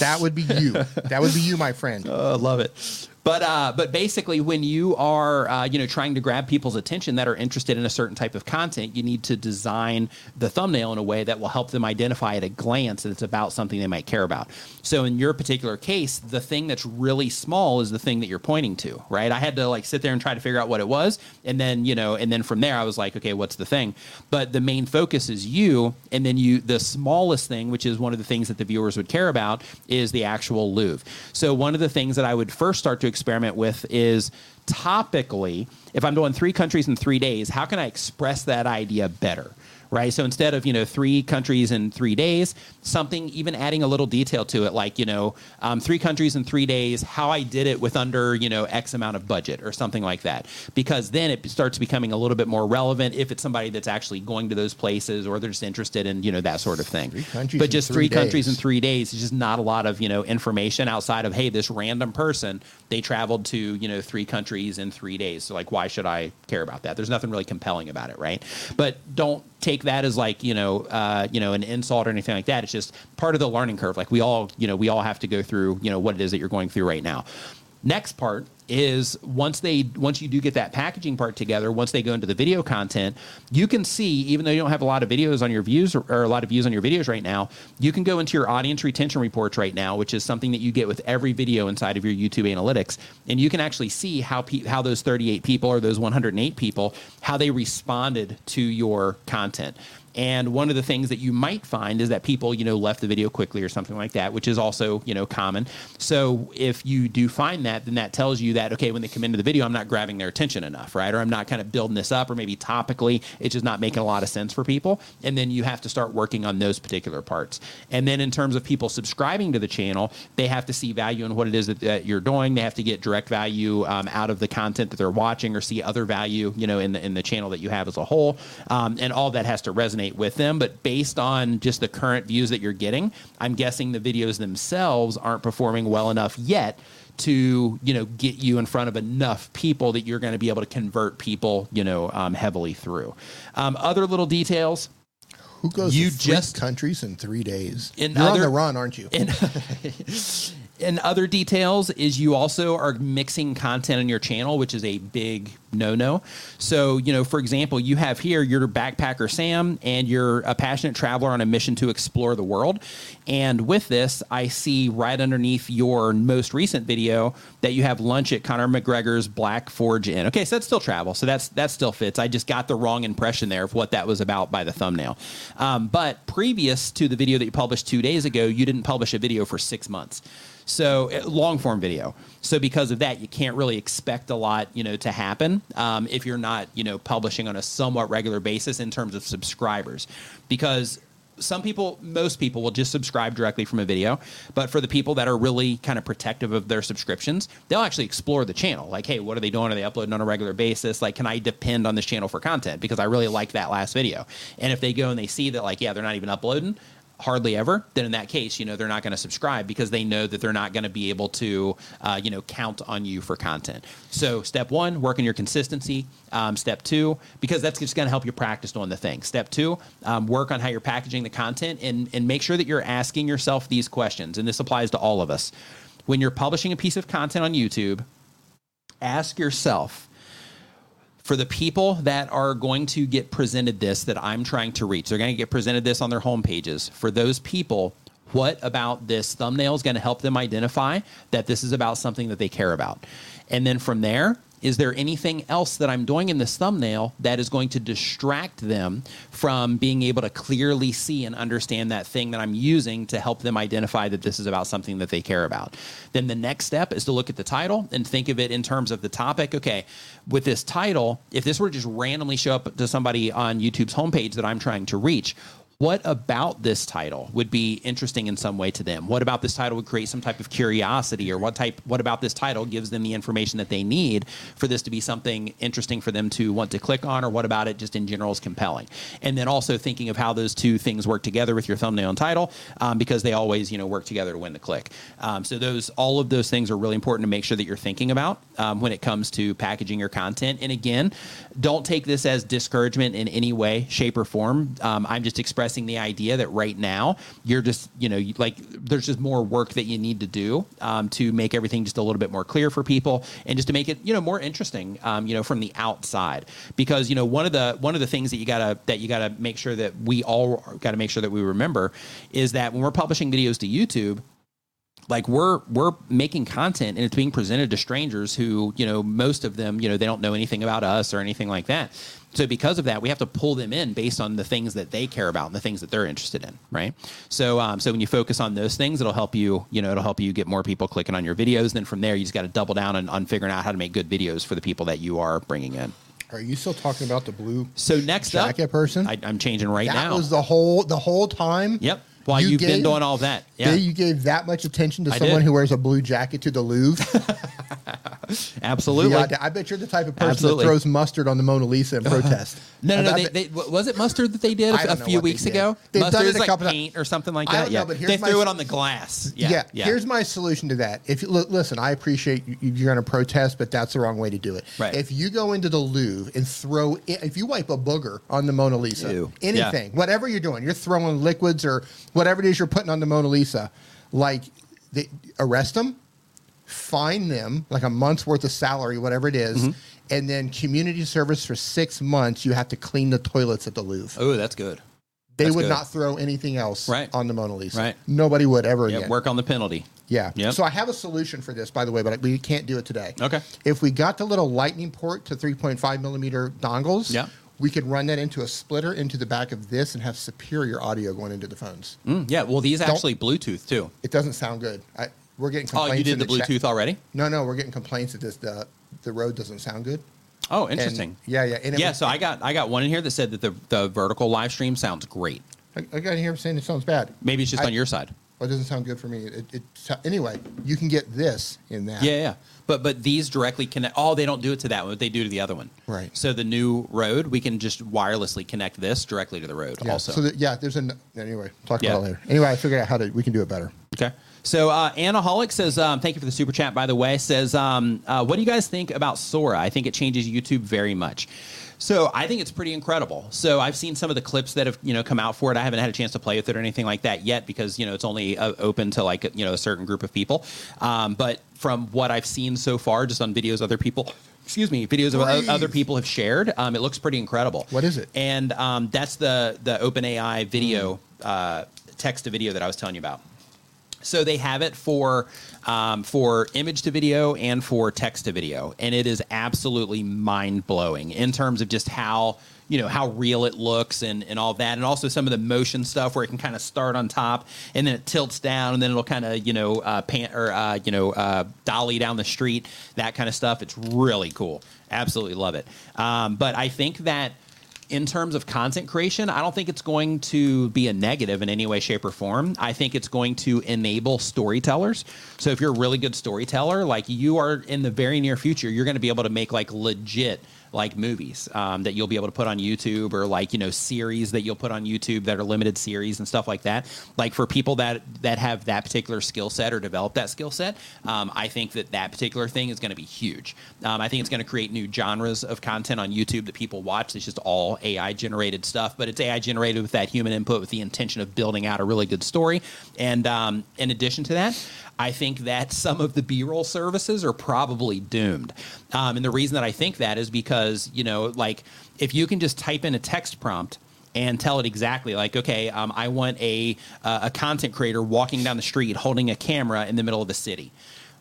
B: That would be you. That would be you, my friend.
A: Oh, I love it. But uh, but basically, when you are uh, you know trying to grab people's attention that are interested in a certain type of content, you need to design the thumbnail in a way that will help them identify at a glance that it's about something they might care about. So in your particular case, the thing that's really small is the thing that you're pointing to, right? I had to like sit there and try to figure out what it was, and then you know, and then from there I was like, okay, what's the thing? But the main focus is you, and then you the smallest thing, which is one of the things that the viewers would care about, is the actual Louvre. So one of the things that I would first start to experiment with is topically, if I'm doing three countries in three days, how can I express that idea better? Right. So instead of, you know, three countries in three days, something even adding a little detail to it, like, you know, um, three countries in three days, how I did it with under, you know, X amount of budget or something like that. Because then it starts becoming a little bit more relevant if it's somebody that's actually going to those places or they're just interested in, you know, that sort of thing.
B: Three
A: but just
B: three
A: three countries in three days is just not a lot of, you know, information outside of, hey, this random person, they traveled to, you know, three countries in three days. So like, why should I care about that? There's nothing really compelling about it, right? But don't take that as like, you know, uh, you know, an insult or anything like that. It's just part of the learning curve. Like we all, you know, we all have to go through, you know, what it is that you're going through right now. Next part is once they once you do get that packaging part together, once they go into the video content, you can see even though you don't have a lot of videos on your views or, or a lot of views on your videos right now, you can go into your audience retention reports right now, which is something that you get with every video inside of your YouTube analytics, and you can actually see how pe- how those 38 people or those 108 people how they responded to your content. And one of the things that you might find is that people, you know, left the video quickly or something like that, which is also, you know, common. So if you do find that, then that tells you that, okay, when they come into the video, I'm not grabbing their attention enough, right? Or I'm not kind of building this up, or maybe topically, it's just not making a lot of sense for people. And then you have to start working on those particular parts. And then in terms of people subscribing to the channel, they have to see value in what it is that, that you're doing. They have to get direct value um, out of the content that they're watching or see other value, you know, in the, in the channel that you have as a whole. Um, and all that has to resonate with them. But based on just the current views that you're getting, I'm guessing the videos themselves aren't performing well enough yet to you know get you in front of enough people that you're going to be able to convert people you know um, heavily through um, other little details
B: Who goes
A: You
B: to
A: just-
B: countries in three days?
A: In
B: You're on the run, aren't you?
A: in *laughs* *laughs* and other details is you also are mixing content on your channel, which is a big no no. So, you know, for example, you have here your backpacker Sam, and you're a passionate traveler on a mission to explore the world. And with this, I see right underneath your most recent video that you have lunch at Conor McGregor's Black Forge Inn. Okay, so that's still travel. So that's that still fits. I just got the wrong impression there of what that was about by the thumbnail. Um, but previous to the video that you published two days ago, you didn't publish a video for six months. So uh, long form video. So because of that, you can't really expect a lot, you know, to happen um, if you're not, you know, publishing on a somewhat regular basis in terms of subscribers, because some people, most people will just subscribe directly from a video. But for the people that are really kind of protective of their subscriptions, they'll actually explore the channel. Like, hey, what are they doing? Are they uploading on a regular basis? Like, can I depend on this channel for content? Because I really like that last video. And if they go and they see that, like, yeah, they're not even uploading, hardly ever, then in that case, you know, they're not going to subscribe because they know that they're not going to be able to, uh, you know, count on you for content. So step one, work on your consistency. Um, step two, because that's just going to help you practice on the thing. Step two, um, work on how you're packaging the content and, and make sure that you're asking yourself these questions. And this applies to all of us. When you're publishing a piece of content on YouTube, ask yourself, for the people that are going to get presented this that I'm trying to reach, they're going to get presented this on their home pages. For those people, what about this thumbnail is going to help them identify that this is about something that they care about? And then from there, is there anything else that I'm doing in this thumbnail that is going to distract them from being able to clearly see and understand that thing that I'm using to help them identify that this is about something that they care about? Then the next step is to look at the title and think of it in terms of the topic. Okay, with this title, if this were to just randomly show up to somebody on YouTube's homepage that I'm trying to reach, what about this title would be interesting in some way to them? What about this title would create some type of curiosity, or what type? What about this title gives them the information that they need for this to be something interesting for them to want to click on, or what about it just in general is compelling? And then also thinking of how those two things work together with your thumbnail and title, um, because they always you know work together to win the click. Um, so those all of those things are really important to make sure that you're thinking about um, when it comes to packaging your content. And again, don't take this as discouragement in any way, shape, or form. Um, I'm just expressing expressing the idea that right now you're just you know like there's just more work that you need to do um, to make everything just a little bit more clear for people and just to make it you know more interesting um, you know from the outside. Because you know one of the one of the things that you gotta that you gotta make sure that we all gotta make sure that we remember is that when we're publishing videos to YouTube like we're we're making content and it's being presented to strangers who you know most of them you know they don't know anything about us or anything like that so because of that, we have to pull them in based on the things that they care about and the things that they're interested in, right? So um, so when you focus on those things, it'll help you, you know, it'll help you get more people clicking on your videos. And then from there, you just got to double down on, on figuring out how to make good videos for the people that you are bringing in.
B: Are you still talking about the blue?
A: So next
B: jacket
A: up,
B: person,
A: I, am changing right
B: that
A: now.
B: That was the whole the whole time.
A: Yep. While you have been doing all that,
B: yeah. You gave that much attention to I someone did. who wears a blue jacket to the Louvre. *laughs* *laughs*
A: Absolutely.
B: Yeah, I bet you're the type of person Absolutely. that throws mustard on the Mona Lisa in *laughs* protest.
A: no, no, no. They, they, was it mustard that they did a, a few weeks ago?
B: They've
A: mustard
B: done it a
A: like
B: couple
A: paint or something like that. yeah, know, but they threw it on the glass. Yeah,
B: yeah, yeah, Here's my solution to that. If you listen, I appreciate you, you're going to protest, but that's the wrong way to do it.
A: Right.
B: If you go into the Louvre and throw, if you wipe a booger on the Mona Lisa, Ew. anything, yeah. whatever you're doing, you're throwing liquids or whatever it is you're putting on the Mona Lisa, like they, arrest them fine them like a month's worth of salary, whatever it is, mm-hmm. and then community service for six months. You have to clean the toilets at the Louvre.
A: Oh, that's good.
B: They
A: that's
B: would
A: good.
B: not throw anything else
A: right.
B: on the Mona Lisa.
A: Right.
B: Nobody would ever
A: yeah,
B: again.
A: Work on the penalty.
B: Yeah.
A: Yep.
B: So I have a solution for this, by the way, but we can't do it today.
A: Okay.
B: If we got the little lightning port to 3.5 millimeter dongles,
A: yeah.
B: We could run that into a splitter into the back of this and have superior audio going into the phones.
A: Mm, yeah. Well, these Don't, actually Bluetooth too.
B: It doesn't sound good. I, we're getting complaints.
A: Oh, you did the, the Bluetooth already?
B: No, no, we're getting complaints that this the the Rode doesn't sound good.
A: Oh, interesting.
B: And, yeah, yeah,
A: yeah. Was, so I got I got one in here that said that the the vertical live stream sounds great.
B: I, I got here saying it sounds bad.
A: Maybe it's just
B: I,
A: on your side.
B: Well, it doesn't sound good for me. It, it, anyway, you can get this in that.
A: Yeah, yeah. But but these directly connect. Oh, they don't do it to that one. But they do to the other one.
B: Right.
A: So the new Rode, we can just wirelessly connect this directly to the Rode.
B: Yeah.
A: Also.
B: So yeah, there's an anyway. Talk yeah. about it later. Anyway, I figured out how to we can do it better.
A: Okay. So uh, Anaholic says, um, thank you for the super chat. By the way, says, um, uh, what do you guys think about Sora? I think it changes YouTube very much. So I think it's pretty incredible. So I've seen some of the clips that have you know come out for it. I haven't had a chance to play with it or anything like that yet because you know it's only uh, open to like you know a certain group of people. Um, but from what I've seen so far, just on videos other people, excuse me, videos of other people have shared, um, it looks pretty incredible.
B: What is it?
A: And um, that's the the OpenAI video uh, text to video that I was telling you about. So they have it for um, for image to video and for text to video, and it is absolutely mind blowing in terms of just how you know how real it looks and and all that, and also some of the motion stuff where it can kind of start on top and then it tilts down and then it'll kind of you know uh, pan or uh, you know uh, dolly down the street, that kind of stuff. It's really cool. Absolutely love it. Um, but I think that in terms of content creation, I don't think it's going to be a negative in any way, shape, or form. I think it's going to enable storytellers. So if you're a really good storyteller, like you are in the very near future, you're going to be able to make like legit like movies um, that you'll be able to put on YouTube or like you know series that you'll put on YouTube that are limited series and stuff like that. Like for people that that have that particular skill set or develop that skill set, um, I think that that particular thing is going to be huge. Um, I think it's going to create new genres of content on YouTube that people watch. It's just all AI generated stuff, but it's AI generated with that human input with the intention of building out a really good story. And um, in addition to that, I think that some of the B-roll services are probably doomed. Um, and the reason that I think that is because you know, like if you can just type in a text prompt and tell it exactly like okay um, i want a, uh, a content creator walking down the street holding a camera in the middle of the city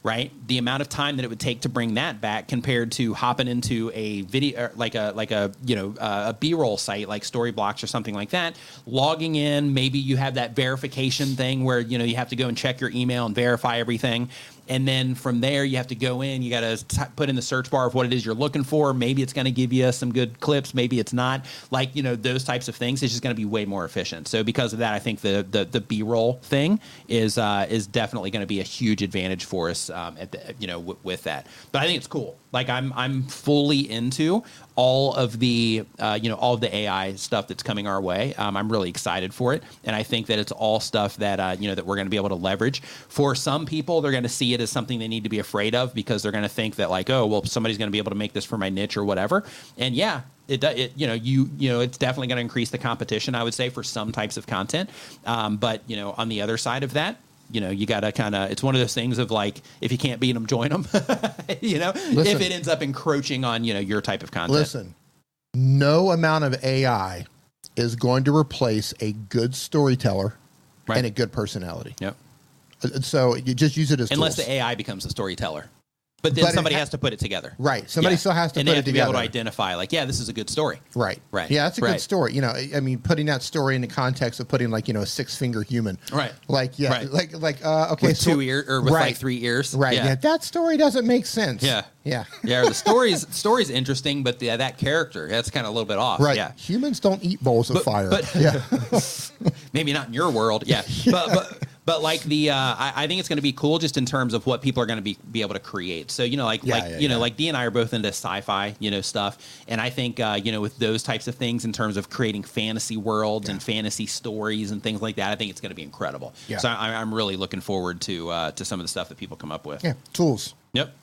A: right? The amount of time that it would take to bring that back compared to hopping into a video er, like a like a you know uh, a b-roll site like storyblocks or something like that logging in maybe you have that verification thing where you know you have to go and check your email and verify everything and then from there you have to go in you got to put in the search bar of what it is you're looking for. Maybe it's going to give you some good clips maybe it's not. Like you know those types of things it's just going to be way more efficient. So because of that i think the the, the b-roll thing is uh, is definitely going to be a huge advantage for us um, at the, you know w- with that. But i think it's cool like i'm i'm fully into all of the uh, you know all of the AI stuff that's coming our way. Um, I'm really excited for it, and I think that it's all stuff that uh, you know that we're going to be able to leverage. For some people, they're going to see it as something they need to be afraid of because they're going to think that like, oh, well, somebody's going to be able to make this for my niche or whatever. And yeah, it, it you know you you know it's definitely going to increase the competition. I would say for some types of content, um, but you know on the other side of that, you know, you got to kind of, it's one of those things of like, if you can't beat them, join them, *laughs* you know,
B: Listen.
A: if it ends up encroaching on, you know, your type of content.
B: Listen, no amount of AI is going to replace a good storyteller
A: Right.
B: and a good personality.
A: Yep.
B: Uh, So you just use it as
A: Unless
B: tools.
A: the AI becomes a storyteller. But then
B: But
A: somebody
B: ha-
A: has to put it together.
B: Right. Somebody
A: Yeah.
B: still has to
A: and
B: put
A: they
B: it
A: have to be able to identify, like, yeah, this is a good story.
B: Right.
A: Right.
B: Yeah, that's a
A: Right.
B: good story. You know, I- mean, putting that story in the context of putting like you know a six finger human.
A: Right.
B: Like yeah,
A: Right.
B: like like uh, okay,
A: With
B: so-
A: two ears or with
B: right.
A: like three ears.
B: Right. Yeah.
A: Yeah.
B: that story doesn't make sense.
A: Yeah.
B: Yeah.
A: yeah. The *laughs* story's story's interesting, but the, that character, that's kind of a little bit off.
B: Right.
A: Yeah.
B: Humans don't eat bowls of fire.
A: but-
B: yeah. *laughs*
A: maybe not in your world yeah, *laughs* but but but like the uh I, I think it's going to be cool just in terms of what people are going to be be able to create so you know like
B: Yeah,
A: like
B: yeah,
A: you know
B: yeah.
A: like d and i are both into sci-fi you know stuff and i think uh you know with those types of things in terms of creating fantasy worlds and fantasy stories and things like that i think it's going to be incredible
B: Yeah.
A: so I, i'm really looking forward to uh to some of the stuff that people come up with
B: yeah. Tools.
A: yep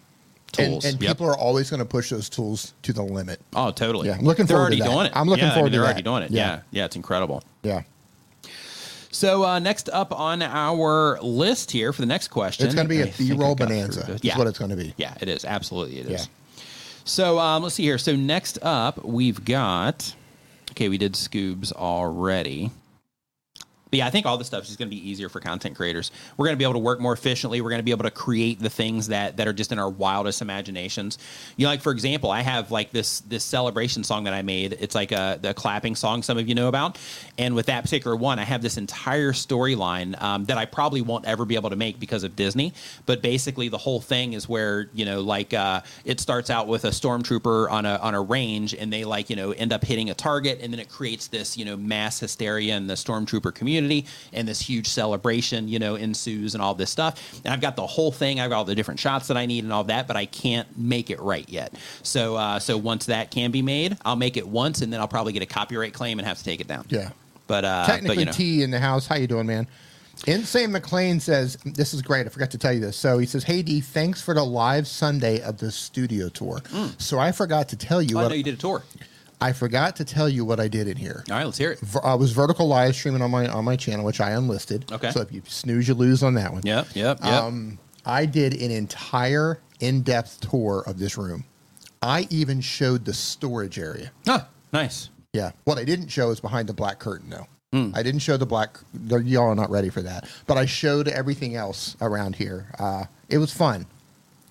B: And,
A: tools
B: and
A: yep.
B: people are always going to push those tools to the limit.
A: Oh, totally.
B: Yeah, I'm looking
A: they're
B: forward to
A: already
B: that.
A: doing it.
B: I'm looking
A: Yeah, I
B: forward
A: mean,
B: to
A: They're
B: that.
A: already doing it.
B: Yeah.
A: Yeah. yeah, it's incredible.
B: Yeah.
A: So uh, next up on our list here for the next question,
B: It's going to be a
A: think I
B: B-roll
A: got through
B: bonanza. Is what it's going to be.
A: Yeah, it is. Absolutely, it is.
B: Yeah.
A: So um, let's see here. So next up, we've got. Okay, we did Scoobs already. But yeah, I think all this stuff is going to be easier for content creators. We're going to be able to work more efficiently. We're going to be able to create the things that that are just in our wildest imaginations. You know, like for example, I have like this this celebration song that I made. It's like a the clapping song some of you know about. And with that particular one, I have this entire storyline um, that I probably won't ever be able to make because of Disney. But basically, the whole thing is where you know, like uh, it starts out with a stormtrooper on a on a range, and they like you know end up hitting a target, and then it creates this you know mass hysteria in the stormtrooper community, and this huge celebration you know ensues, and all this stuff. And I've got the whole thing. I've got all the different shots that I need and all that, but I can't make it right yet. So uh, so once that can be made, I'll make it once, and then I'll probably get a copyright claim and have to take it down.
B: Yeah.
A: But uh,
B: Technically,
A: but, you know.
B: T in the house. How you doing, man? Insane McLean says, "This is great. I forgot to tell you this." So he says, "Hey D, thanks for the live Sunday of the studio tour." So I forgot to tell you
A: Oh, I
B: what
A: know you did a tour.
B: I forgot to tell you what I did in here.
A: All right, let's hear it.
B: Ver- I was vertical live streaming on my on my channel, which I unlisted.
A: Okay.
B: So if you snooze, you lose on that one.
A: Yep, yep, yep.
B: Um, I did an entire in-depth tour of this room. I even showed the storage area.
A: ah, nice.
B: Yeah. What I didn't show is behind the black curtain, though.
A: Hmm.
B: I didn't show the black. Y'all are not ready for that. But I showed everything else around here. Uh, it was fun.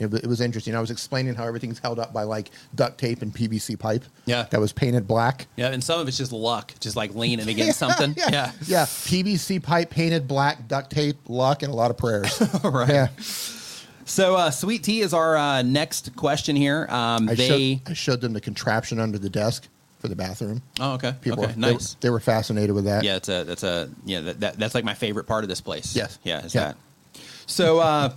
B: It, was interesting. I was explaining how everything's held up by like duct tape and PVC pipe.
A: Yeah.
B: That was painted black.
A: Yeah, and some of it's just luck, just like leaning *laughs* against something. Yeah.
B: Yeah. PVC pipe painted black, duct tape, luck, and a lot of prayers. *laughs*
A: Right.
B: Yeah.
A: So, uh, Sweet Tea is our uh, next question here. Um,
B: I,
A: they.
B: showed, I showed them the contraption under the desk for the bathroom.
A: oh, okay.
B: People,
A: okay.
B: they,
A: Nice.
B: they were fascinated with that.
A: Yeah, it's a that's a yeah that, that that's like my favorite part of this place.
B: Yes.
A: Yeah, is
B: Yeah.
A: that. So uh,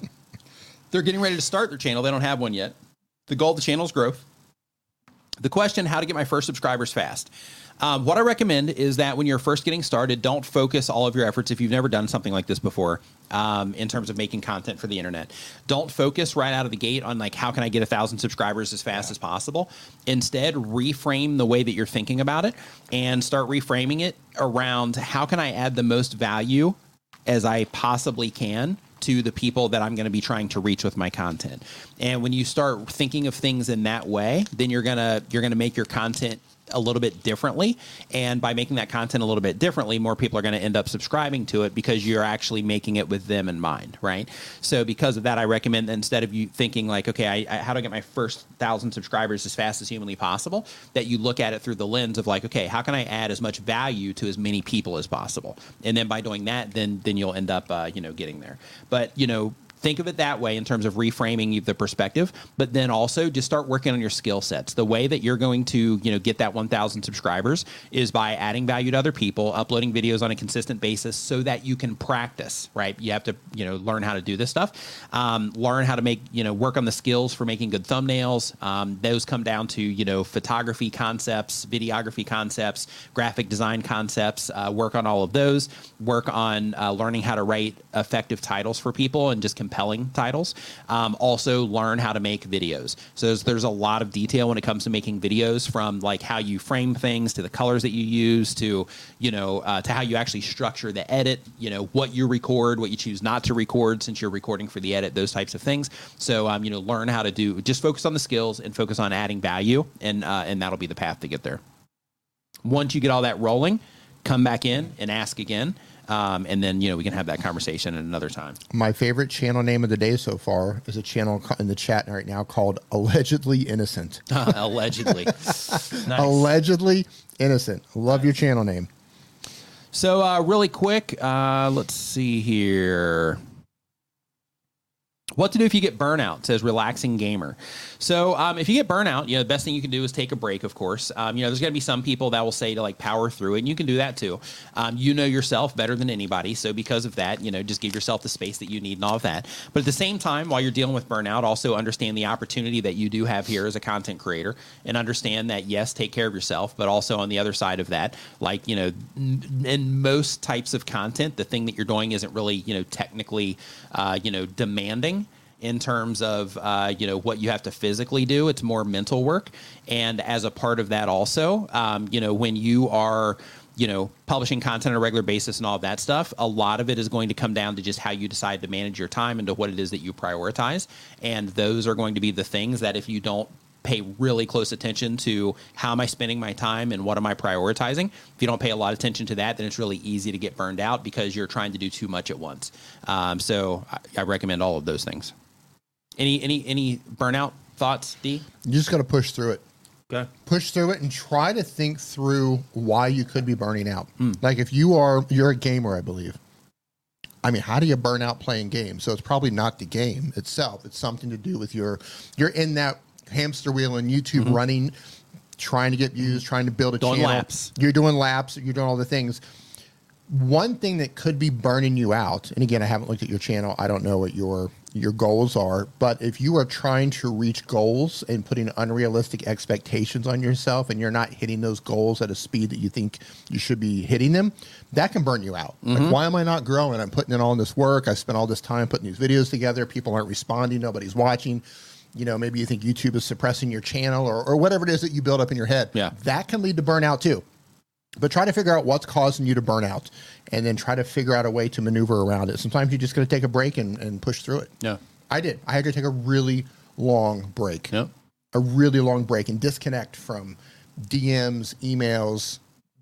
A: they're getting ready to start their channel. They don't have one yet. The goal of the channel is growth. The question: How to get my first subscribers fast? Um, what I recommend is that when you're first getting started, don't focus all of your efforts if you've never done something like this before. Um, in terms of making content for the internet, don't focus right out of the gate on like how can I get a thousand subscribers as fast as possible. Instead, reframe the way that you're thinking about it and start reframing it around how can I add the most value as I possibly can to the people that I'm going to be trying to reach with my content. And when you start thinking of things in that way, then you're going to you're going to make your content a little bit differently. And by making that content a little bit differently more people are going to end up subscribing to it because you're actually making it with them in mind right? So because of that i recommend that instead of you thinking like okay I, I, how do i get my first thousand subscribers as fast as humanly possible that you look at it through the lens of like okay how can i add as much value to as many people as possible? And then by doing that then then you'll end up uh, you know getting there. But you know think of it that way in terms of reframing the perspective but then also just start working on your skill sets. The way that you're going to you know get that 1000 subscribers is by adding value to other people uploading videos on a consistent basis so that you can practice right? You have to you know learn how to do this stuff. Um, learn how to make you know work on the skills for making good thumbnails. Um, those come down to you know photography concepts videography concepts graphic design concepts uh, work on all of those. Work on uh, learning how to write effective titles for people and just compelling titles. Um, also, learn how to make videos. So there's, there's a lot of detail when it comes to making videos, from like how you frame things to the colors that you use to you know uh, to how you actually structure the edit. You know what you record, what you choose not to record, since you're recording for the edit, those types of things. So um, you know, learn how to do. Just focus on the skills and focus on adding value, and uh, and that'll be the path to get there. Once you get all that rolling, come back in and ask again. Um, and then you know we can have that conversation at another time.
B: My favorite channel name of the day so far is a channel in the chat right now called Allegedly Innocent. *laughs*
A: Allegedly. *laughs* nice.
B: Allegedly Innocent. Love your channel name.
A: So uh, really quick, uh, let's see here. What to do if you get burnout? Says relaxing gamer. So um, if you get burnout, you know the best thing you can do is take a break. Of course, um, you know there's going to be some people that will say to like power through it, and you can do that too. Um, you know yourself better than anybody, so because of that, you know just give yourself the space that you need and all of that. But at the same time, while you're dealing with burnout, also understand the opportunity that you do have here as a content creator, and understand that yes, take care of yourself, but also on the other side of that, like you know, in most types of content, the thing that you're doing isn't really you know technically uh, you know demanding in terms of uh, you know what you have to physically do. It's more mental work, and as a part of that, also, um, you know, when you are you know publishing content on a regular basis and all of that stuff a lot of it is going to come down to just how you decide to manage your time and to what it is that you prioritize and those are going to be the things that if you don't pay really close attention to how am I spending my time and what am I prioritizing. If you don't pay a lot of attention to that, then it's really easy to get burned out because you're trying to do too much at once. Um, so I, I recommend all of those things. Any any any burnout thoughts, D?
B: You just got to push through it.
A: Okay.
B: Push through it and try to think through why you could be burning out.
A: Hmm.
B: Like if you are, you're a gamer, I believe. I mean, how do you burn out playing games? So it's probably not the game itself. It's something to do with your, you're in that hamster wheel and YouTube running, trying to get views, trying to build a
A: Mm-hmm. Doing
B: channel.
A: laps.
B: You're doing laps. You're doing all the things. One thing that could be burning you out, and again, I haven't looked at your channel. I don't know what your your goals are, but if you are trying to reach goals and putting unrealistic expectations on yourself, and you're not hitting those goals at a speed that you think you should be hitting them, that can burn you out. Like, mm-hmm. why am I not growing? I'm putting in all this work. I spent all this time putting these videos together. People aren't responding. Nobody's watching. you know, maybe you think YouTube is suppressing your channel or, or whatever it is that you build up in your head.
A: Yeah.
B: That can lead to burnout too. But try to figure out what's causing you to burn out and then try to figure out a way to maneuver around it. Sometimes you just got to take a break and, and push through it.
A: Yeah.
B: I did. I had to take a really long break,
A: Yep.
B: a really long break and disconnect from DMs, emails,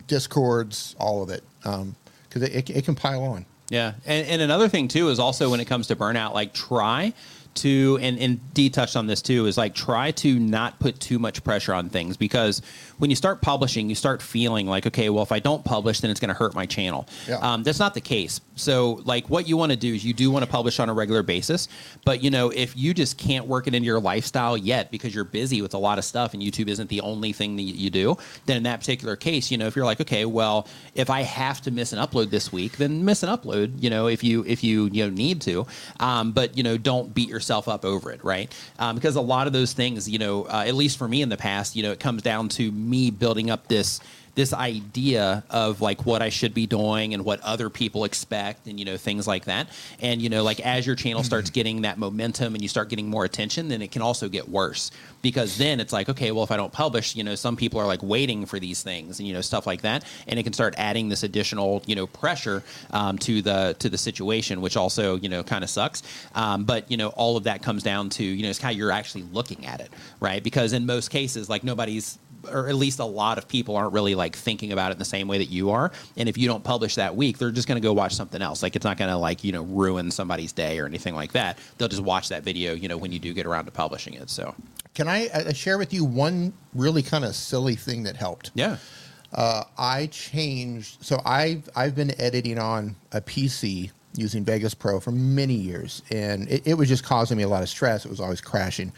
B: discords, all of it. Um, because it, it, it can pile on.
A: Yeah, and, and another thing too is also when it comes to burnout, like try to and and D touched on this too is like try to not put too much pressure on things because when you start publishing, you start feeling like okay, well if I don't publish, then it's going to hurt my channel.
B: Yeah.
A: Um, that's not the case. So like what you want to do is you do want to publish on a regular basis, but you know if you just can't work it into your lifestyle yet because you're busy with a lot of stuff and YouTube isn't the only thing that you do, then in that particular case, you know if you're like okay, well if I have to miss an upload this week, then miss an upload. You know if you if you you know need to, um, but you know don't beat yourself up over it, right? Um, because a lot of those things, you know, uh, at least for me in the past, you know, it comes down to me building up this this idea of like what I should be doing and what other people expect and you know things like that. And you know like as your channel starts getting that momentum and you start getting more attention, then it can also get worse because then it's like okay, well if I don't publish, you know some people are like waiting for these things and you know stuff like that, and it can start adding this additional you know pressure um, to the to the situation, which also you know kind of sucks. Um, but you know all of that comes down to you know it's how you're actually looking at it, right? Because in most cases, like nobody's or at least a lot of people aren't really like thinking about it in the same way that you are. And if you don't publish that week, they're just going to go watch something else. Like it's not going to like, you know, ruin somebody's day or anything like that. They'll just watch that video, you know, when you do get around to publishing it. So,
B: Can I uh, share with you one really kind of silly thing that helped?
A: yeah.
B: Uh, I changed. So I've I've been editing on a PC using Vegas Pro for many years, and it, it was just causing me a lot of stress. It was always crashing.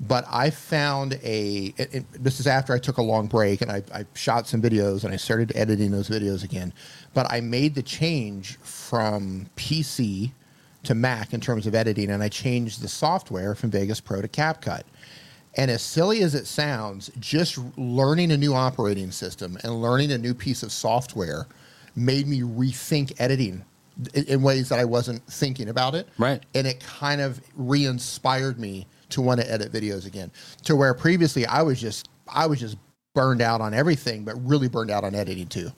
B: But I found a. It, it- this is after I took a long break, and I, I shot some videos, and I started editing those videos again. But I made the change from PC to Mac in terms of editing, and I changed the software from Vegas Pro to CapCut. And as silly as it sounds, just learning a new operating system and learning a new piece of software made me rethink editing in, in ways that I wasn't thinking about it.
A: Right.
B: And it kind of re inspired me to want to edit videos again. To where previously I was just I was just burned out on everything, but really burned out on editing too.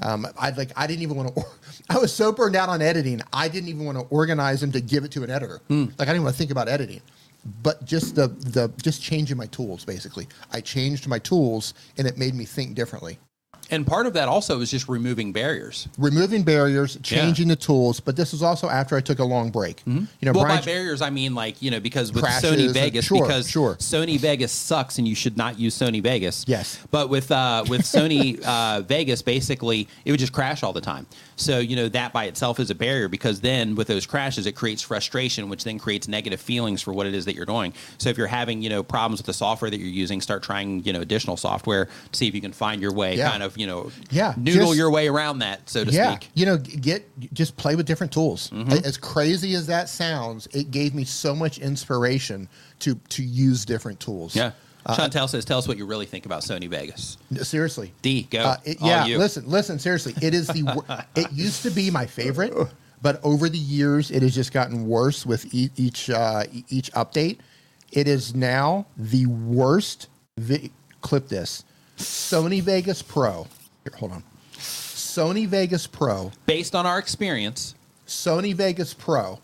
B: Um, I like I didn't even want to. *laughs* I was so burned out on editing, I didn't even want to organize them to give it to an editor. Like I didn't want to think about editing, but just the the just changing my tools. Basically, I changed my tools, and it made me think differently.
A: And part of that also is just removing barriers.
B: Removing barriers, changing the tools, but this was also after I took a long break. You know,
A: well,
B: Brian,
A: by barriers, I mean like you know because with Sony Vegas,
B: sure,
A: because
B: sure.
A: Sony Vegas sucks and you should not use Sony Vegas.
B: Yes.
A: but with uh, with Sony *laughs* uh, Vegas, basically it would just crash all the time. So you know that by itself is a barrier because then with those crashes, it creates frustration, which then creates negative feelings for what it is that you're doing. So if you're having you know problems with the software that you're using, start trying you know additional software to see if you can find your way,
B: Yeah.
A: kind of you know
B: Yeah,
A: noodle
B: just-
A: your way around that, so to
B: yeah,
A: speak.
B: you know, get just play with different tools.
A: Mm-hmm.
B: As crazy as that sounds, it gave me so much inspiration to to use different tools.
A: Yeah.
B: Uh,
A: Chantel says, "Tell us what you really think about Sony Vegas."
B: seriously.
A: D, go.
B: Uh, it- yeah, listen, listen. Seriously, it is the. *laughs* it used to be my favorite, but over the years, it has just gotten worse with e- each uh, each update. It is now the worst. Vi- clip this. Sony Vegas Pro. Here, hold on. Sony Vegas Pro.
A: based on our experience,
B: Sony Vegas Pro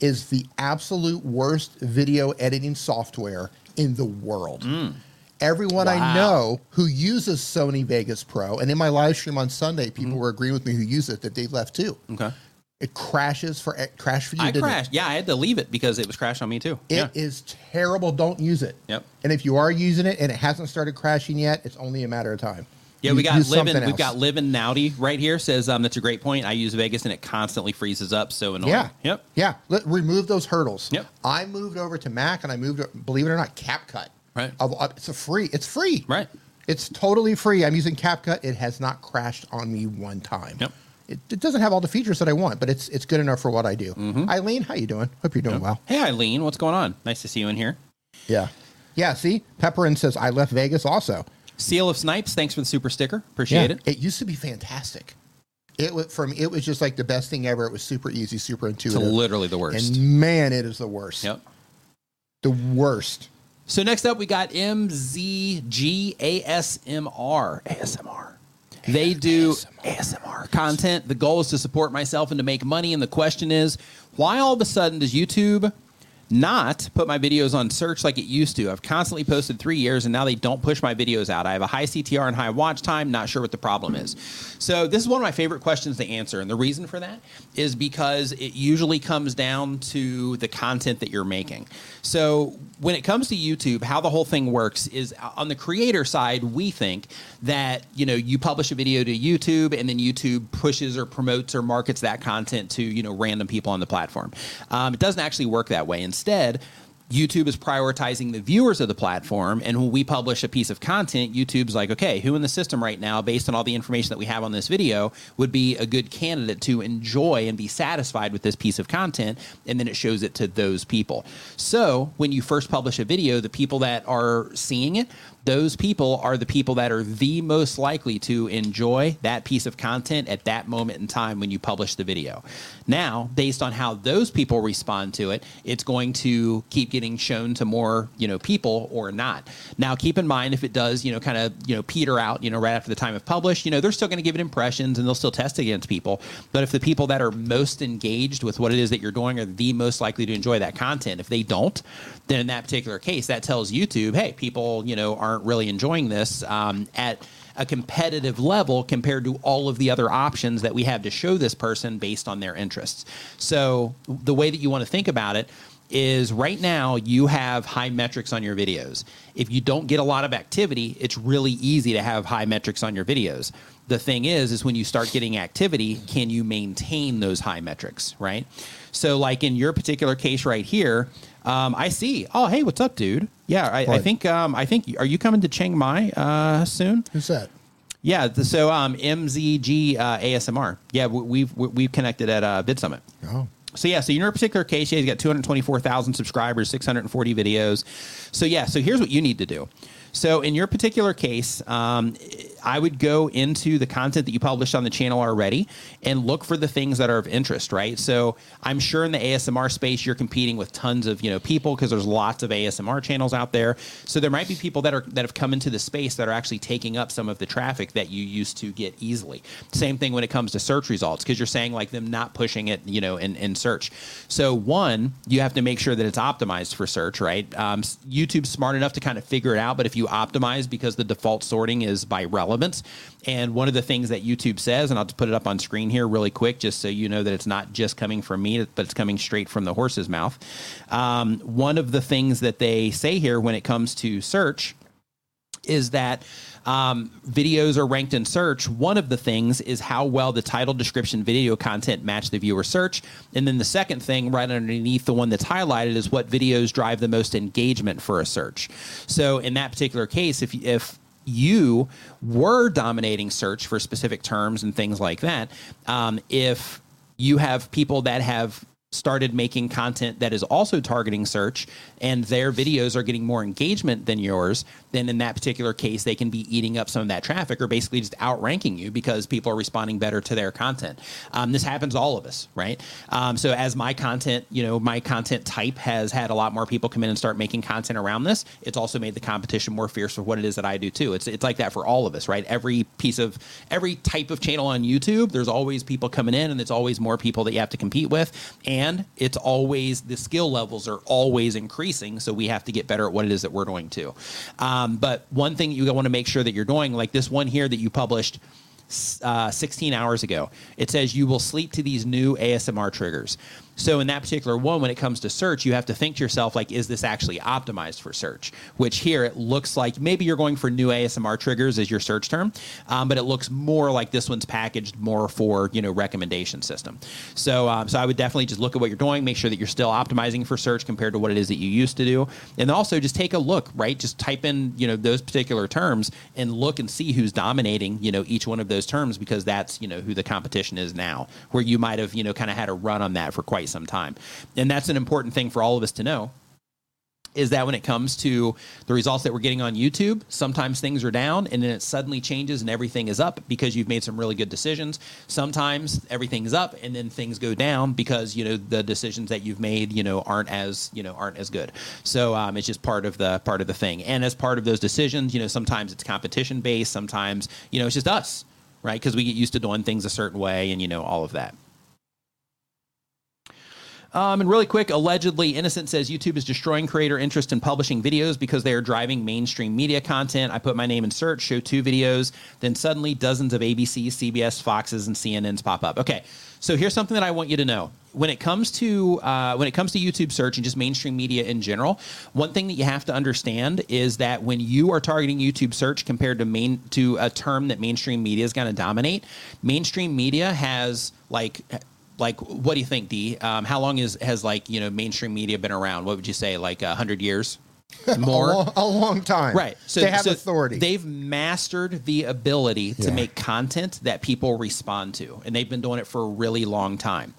B: is the absolute worst video editing software in the world. Mm. Everyone I know who uses Sony Vegas Pro, and in my live stream on Sunday, people mm-hmm. were agreeing with me who use it that they left too.
A: okay.
B: It crashes for it crashed for you.
A: I
B: didn't it?
A: crashed. Yeah, I had to leave it because it was crashed on me too.
B: It
A: yeah.
B: is terrible. Don't use it.
A: Yep.
B: And if you are using it and it hasn't started crashing yet, it's only a matter of time.
A: Yeah, we got living. We've got living Nowdy right here. Says um, that's a great point. I use Vegas and it constantly freezes up. So annoying.
B: Yeah.
A: Yep.
B: Yeah. Let, remove those hurdles.
A: Yep.
B: I moved over to Mac and I moved, believe it or not, CapCut.
A: Right.
B: Of- uh, It's a free. It's free.
A: Right.
B: It's totally free. I'm using CapCut. It has not crashed on me one time.
A: Yep.
B: It, it doesn't have all the features that I want, but it's it's good enough for what I do.
A: Mm-hmm.
B: Eileen, how you doing? Hope you're doing well.
A: Hey, Eileen, what's going on? Nice to see you in here.
B: Yeah. Yeah. See, Pepperin says I left Vegas also.
A: Seal of Snipes, thanks for the super sticker. Appreciate it.
B: It used to be fantastic. It was for me. It was just like the best thing ever. It was super easy, super intuitive.
A: It's literally the worst.
B: And man, it is the worst.
A: yep.
B: The worst.
A: So next up, we got MZGASMR. ASMR. ASMR. They do ASMR content. The goal is to support myself and to make money. And the question is, why all of a sudden does YouTube not put my videos on search like it used to. I've constantly posted three years and now they don't push my videos out. I have a high CTR and high watch time, not sure what the problem is. So, this is one of my favorite questions to answer. And the reason for that is because it usually comes down to the content that you're making. So, when it comes to YouTube, how the whole thing works is uh, on the creator side, we think that, you know, you publish a video to YouTube and then YouTube pushes or promotes or markets that content to, you know, random people on the platform. Um, it doesn't actually work that way. Instead, YouTube is prioritizing the viewers of the platform. And when we publish a piece of content, YouTube's like, okay, who in the system right now, based on all the information that we have on this video, would be a good candidate to enjoy and be satisfied with this piece of content? And then it shows it to those people. So when you first publish a video, the people that are seeing it, those people are the people that are the most likely to enjoy that piece of content at that moment in time when you publish the video. Now, based on how those people respond to it, it's going to keep getting shown to more, you know, people or not. Now, keep in mind if it does, you know, kind of, you know, peter out, you know, right after the time of publish, you know, they're still going to give it impressions and they'll still test against people. But if the people that are most engaged with what it is that you're doing are the most likely to enjoy that content, if they don't, then in that particular case, that tells YouTube, hey, people, you know, aren't really enjoying this um, at a competitive level compared to all of the other options that we have to show this person based on their interests. So the way that you want to think about it is right now you have high metrics on your videos. If you don't get a lot of activity, it's really easy to have high metrics on your videos. The thing is is when you start getting activity, can you maintain those high metrics, right? So like in your particular case right here, um, I see. Oh, hey, what's up, dude? Yeah, I, I think um, I think are you coming to Chiang Mai uh, soon?
C: Who's that?
A: Yeah, the, so um, MZG uh, ASMR. Yeah, we- we've we- we've connected at uh, VidSummit.
C: Oh,
A: So yeah, so in your particular case, yeah, he's got 224,000 subscribers, 640 videos. So yeah, so here's what you need to do. So in your particular case, um, I would go into the content that you published on the channel already and look for the things that are of interest, right? So I'm sure in the ASMR space you're competing with tons of you know people because there's lots of ASMR channels out there. So there might be people that are that have come into the space that are actually taking up some of the traffic that you used to get easily. Same thing when it comes to search results because you're saying like them not pushing it, you know, in, in search. So one, you have to make sure that it's optimized for search, right? Um, YouTube's smart enough to kind of figure it out, but if you optimize because the default sorting is by relevance, and one of the things that YouTube says, and I'll just put it up on screen here really quick, just so you know that it's not just coming from me, but it's coming straight from the horse's mouth. Um, one of the things that they say here when it comes to search is that um, videos are ranked in search. One of the things is how well the title, description, video content match the viewer search. And then the second thing, right underneath the one that's highlighted, is what videos drive the most engagement for a search. So in that particular case, if if you were dominating search for specific terms and things like that, um, if you have people that have started making content that is also targeting search and their videos are getting more engagement than yours, then in that particular case, they can be eating up some of that traffic or basically just outranking you because people are responding better to their content. Um, this happens to all of us, right? Um, so as my content, you know, my content type has had a lot more people come in and start making content around this. It's also made the competition more fierce for what it is that I do too. It's it's like that for all of us, right? Every piece of every type of channel on YouTube, there's always people coming in, and it's always more people that you have to compete with, and it's always the skill levels are always increasing. So we have to get better at what it is that we're doing too. Um, but one thing you want to make sure that you're doing, like this one here that you published uh, 16 hours ago. It says you will sleep to these new ASMR triggers. So in that particular one, when it comes to search, you have to think to yourself, like, is this actually optimized for search? Which here it looks like maybe you're going for new ASMR triggers as your search term, um, but it looks more like this one's packaged more for you know recommendation system. So um, so I would definitely just look at what you're doing, make sure that you're still optimizing for search compared to what it is that you used to do, and also just take a look, right? Just type in you know those particular terms and look and see who's dominating you know each one of those terms because that's you know who the competition is now. Where you might have you know kind of had a run on that for quite some time, and that's an important thing for all of us to know is that when it comes to the results that we're getting on YouTube, sometimes things are down and then it suddenly changes and everything is up because you've made some really good decisions. Sometimes everything's up and then things go down because you know the decisions that you've made you know aren't as you know aren't as good. So um, it's just part of the part of the thing. And as part of those decisions, you know sometimes it's competition based, sometimes you know it's just us, right? Because we get used to doing things a certain way and you know all of that. Um, and really quick, allegedly, Innocent says YouTube is destroying creator interest in publishing videos because they are driving mainstream media content. I put my name in search, show two videos, then suddenly dozens of ABC, CBS, Foxes, and CNNs pop up. Okay, so here's something that I want you to know. When it comes to uh, when it comes to YouTube search and just mainstream media in general, one thing that you have to understand is that when you are targeting YouTube search compared to main to a term that mainstream media is going to dominate, mainstream media has like like what do you think d um, how long is has like you know mainstream media been around what would you say like a 100 years *laughs* more
B: a, long, a long time.
A: right so
B: they have
A: so
B: authority.
A: they've mastered the ability to
B: Yeah.
A: make content that people respond to and they've been doing it for a really long time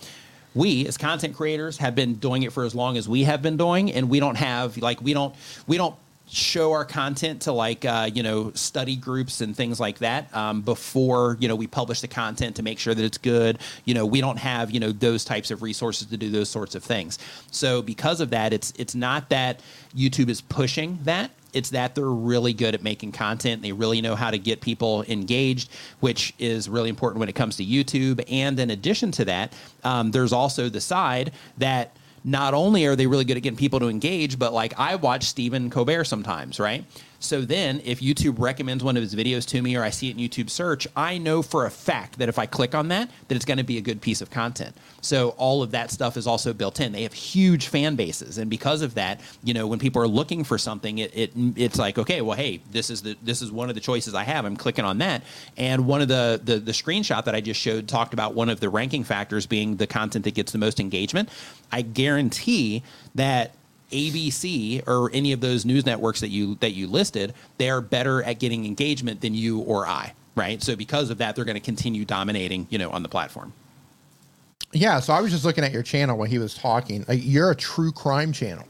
A: we as content creators have been doing it for as long as we have been doing and we don't have like we don't we don't show our content to like uh, you know study groups and things like that um, before you know we publish the content to make sure that it's good. You know we don't have you know those types of resources to do those sorts of things. So because of that it's it's not that youtube is pushing that. It's that they're really good at making content. They really know how to get people engaged which is really important when it comes to youtube. And in addition to that um, there's also the side that not only are they really good at getting people to engage, but like I watch Stephen Colbert sometimes, right? So then if YouTube recommends one of his videos to me or I see it in YouTube search, I know for a fact that if I click on that, that it's going to be a good piece of content. So all of that stuff is also built in. They have huge fan bases. And because of that, you know, when people are looking for something, it, it it's like, okay, well, hey, this is the this is one of the choices I have. I'm clicking on that. And one of the the, the screenshot that I just showed talked about one of the ranking factors being the content that gets the most engagement. I guarantee that ABC or any of those news networks that you that you listed, they are better at getting engagement than you or I, right? So because of that, they're going to continue dominating, you know, on the platform.
B: Yeah, so I was just looking at your channel when he was talking. Like, you're a true crime channel.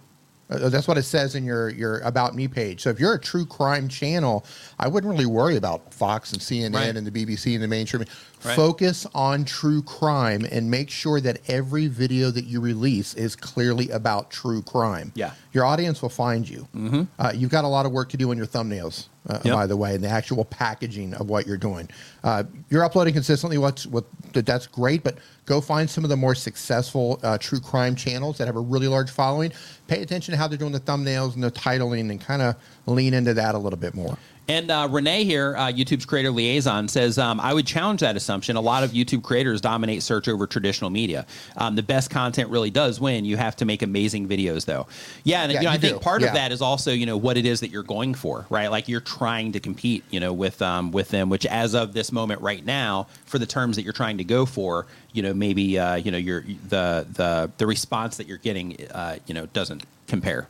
B: Uh, that's what it says in your your about me page. So if you're a true crime channel, I wouldn't really worry about Fox and CNN
A: Right.
B: and the BBC and the mainstream.
A: Right.
B: Focus on true crime and make sure that every video that you release is clearly about true crime.
A: Yeah.
B: your audience will find you. Mm-hmm. Uh, you've got a lot of work to do on your thumbnails, uh,
A: Yep.
B: by the way, and the actual packaging of what you're doing. Uh, you're uploading consistently. What's what? That's great, but go find some of the more successful uh, true crime channels that have a really large following. Pay attention to how they're doing the thumbnails and the titling, and kind of lean into that a little bit more.
A: And uh, Rene here, uh, YouTube's creator liaison, says, um, I would challenge that assumption. A lot of YouTube creators dominate search over traditional media. Um, the best content really does win. You have to make amazing videos, though. Yeah, and
B: Yeah,
A: you know, I
B: you
A: think
B: do.
A: part
B: Yeah.
A: of that is also, you know, what it is that you're going for, right? Like you're trying to compete, you know, with um, with them. Which, as of this moment right now, for the terms that you're trying to go for, you know, maybe uh, you know, your the the the response that you're getting, uh, you know, doesn't compare.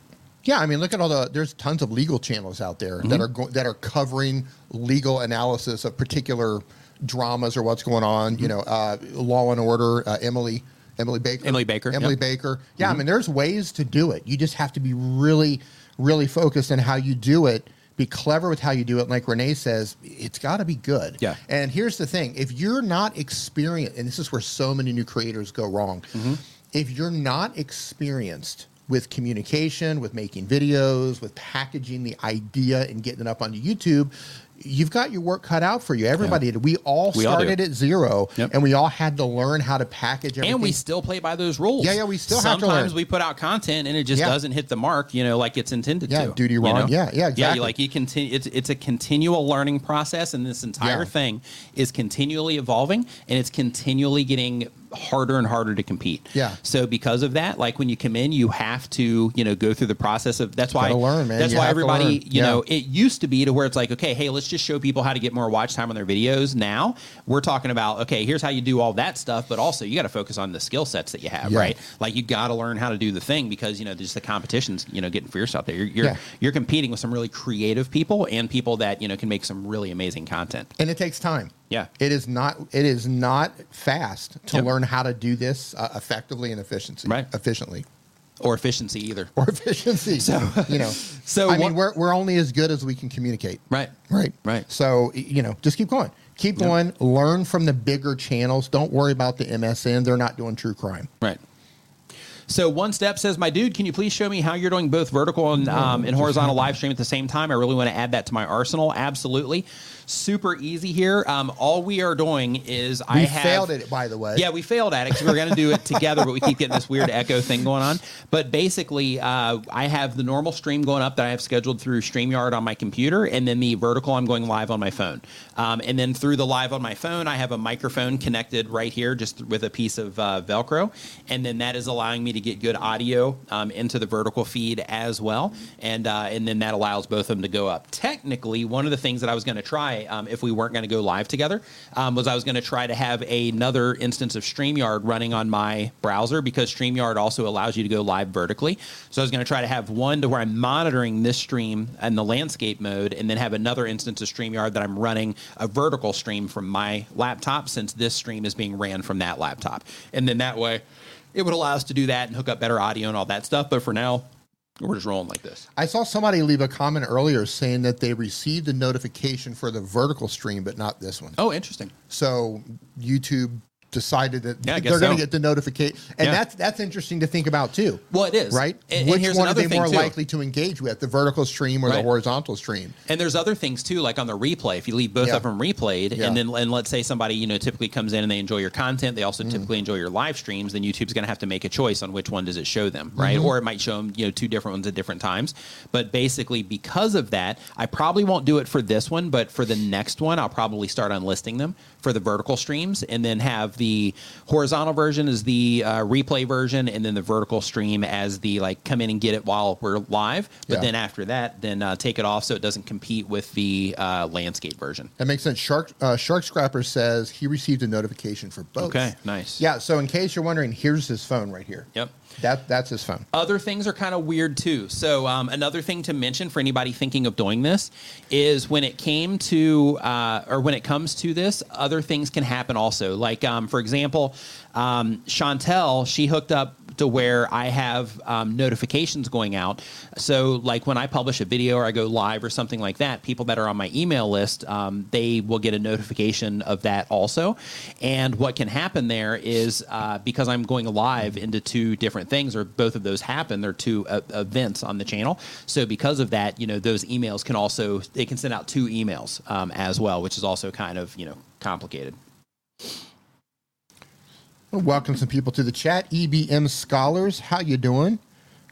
B: Yeah, I mean, look at all the. There's tons of legal channels out there
A: Mm-hmm.
B: that are go, that are covering legal analysis of particular dramas or what's going on.
A: Mm-hmm.
B: You know, uh, Law and Order, uh, Emily, Emily Baker,
A: Emily Baker,
B: Emily
A: yep.
B: Baker. Yeah, I mean, there's ways to do it. You just have to be really, really focused on how you do it. Be clever with how you do it. Like Rene says, it's got to be good.
A: Yeah.
B: And here's the thing: if you're not experienced, and this is where so many new creators go wrong,
A: Mm-hmm.
B: if you're not experienced with communication, with making videos, with packaging the idea and getting it up onto YouTube, you've got your work cut out for you. Everybody, did. we all
A: We all
B: started at zero,
A: Yep.
B: and we all had to learn how to package everything.
A: and we still play by those rules.
B: Yeah, yeah, we still have to
A: Sometimes
B: learn.
A: we put out content and it just
B: Yeah.
A: doesn't hit the mark, you know, like it's intended to.
B: Yeah,
A: to.
B: duty
A: you
B: wrong.
A: know?
B: Yeah, yeah,
A: Yeah,
B: exactly.
A: you like you continue. It's it's a continual learning process, and this entire
B: Yeah.
A: thing is continually evolving, and it's continually getting harder and harder to compete.
B: Yeah.
A: So because of that, like when you come in, you have to you know go through the process of. That's why
B: learn, man.
A: That's
B: You
A: why everybody you
B: Yeah.
A: know it used to be to where it's like okay, hey, let's just show people how to get more watch time on their videos. Now we're talking about okay, here's how you do all that stuff, but also you got to focus on the skill sets that you have,
B: Yeah.
A: right? Like you got to learn how to do the thing because you know just the competition's you know getting fierce out there. You're you're,
B: Yeah.
A: you're competing with some really creative people and people that you know can make some really amazing content.
B: and it takes time.
A: Yeah.
B: It is not. It is not fast to
A: Yep.
B: learn how to do this uh, effectively and efficiency.
A: Right.
B: Efficiently.
A: or efficiency either.
B: or efficiency. *laughs* So you know, *laughs*
A: so
B: I
A: what-
B: mean, we're we're only as good as we can communicate.
A: Right.
B: Right.
A: Right.
B: So you know, just keep going. Keep going. Learn from the bigger channels. Don't worry about the MSN. They're not doing true crime.
A: Right. So one step says, "My dude, can you please show me how you're doing both vertical and, um, and horizontal live stream at the same time? I really want to add that to my arsenal. Absolutely, super easy here. Um, all we are doing is I have
B: failed at it, by the way.
A: Yeah, we failed at it because we were going to do it together, but we keep getting this weird echo thing going on. But basically, uh, I have the normal stream going up that I have scheduled through StreamYard on my computer, and then the vertical I'm going live on my phone. Um, and then through the live on my phone, I have a microphone connected right here, just with a piece of uh, Velcro, and then that is allowing me to get good audio um, into the vertical feed as well, and uh, and then that allows both of them to go up. Technically, one of the things that I was going to try um, if we weren't going to go live together um, was I was going to try to have another instance of StreamYard running on my browser because StreamYard also allows you to go live vertically. So I was going to try to have one to where I'm monitoring this stream in the landscape mode, and then have another instance of StreamYard that I'm running a vertical stream from my laptop since this stream is being ran from that laptop, and then that way it would allow us to do that and hook up better audio and all that stuff. But for now, we're just rolling like this.
B: I saw somebody leave a comment earlier saying that they received a notification for the vertical stream, but not this one.
A: Oh, interesting.
B: So YouTube decided that
A: Yeah,
B: they're going to get the notification, and
A: Yeah.
B: that's that's interesting to think about too.
A: Well, it is
B: right?
A: And, and
B: Which
A: here's
B: one are they more
A: too.
B: likely to engage with, the vertical stream or the horizontal stream?
A: And there's other things too, like on the replay. If you leave both
B: Yeah.
A: of them replayed, and then and let's say somebody you know typically comes in and they enjoy your content, they
B: Mm.
A: also typically enjoy your live streams. Then YouTube's going to have to make a choice on which one does it show them, right?
B: Mm-hmm.
A: Or it might show them you know two different ones at different times. But basically, because of that, I probably won't do it for this one, but for the next one, I'll probably start unlisting them for the vertical streams, and then have the horizontal version is the uh, replay version, and then the vertical stream as the like come in and get it while we're live. But
B: Yeah.
A: then after that, then uh, take it off so it doesn't compete with the uh, landscape version.
B: That makes sense. Shark uh, Shark Scrapper says he received a notification for both.
A: Okay, nice.
B: Yeah. So in case you're wondering, here's his phone right here.
A: Yep.
B: That that's his phone.
A: Other things are kind of weird too. So um, another thing to mention for anybody thinking of doing this is when it came to uh, or when it comes to this, other things can happen also. Like um, for example, um, Chantel, she hooked up to where I have um, notifications going out. So, like when I publish a video or I go live or something like that, people that are on my email list, um, they will get a notification of that also. And what can happen there is uh, because I'm going live into two different things, or both of those happen, they're two uh, events on the channel. So, because of that, you know, those emails can also they can send out two emails um, as well, which is also kind of you know complicated.
B: Welcome some people to the chat. EBM Scholars, how you doing?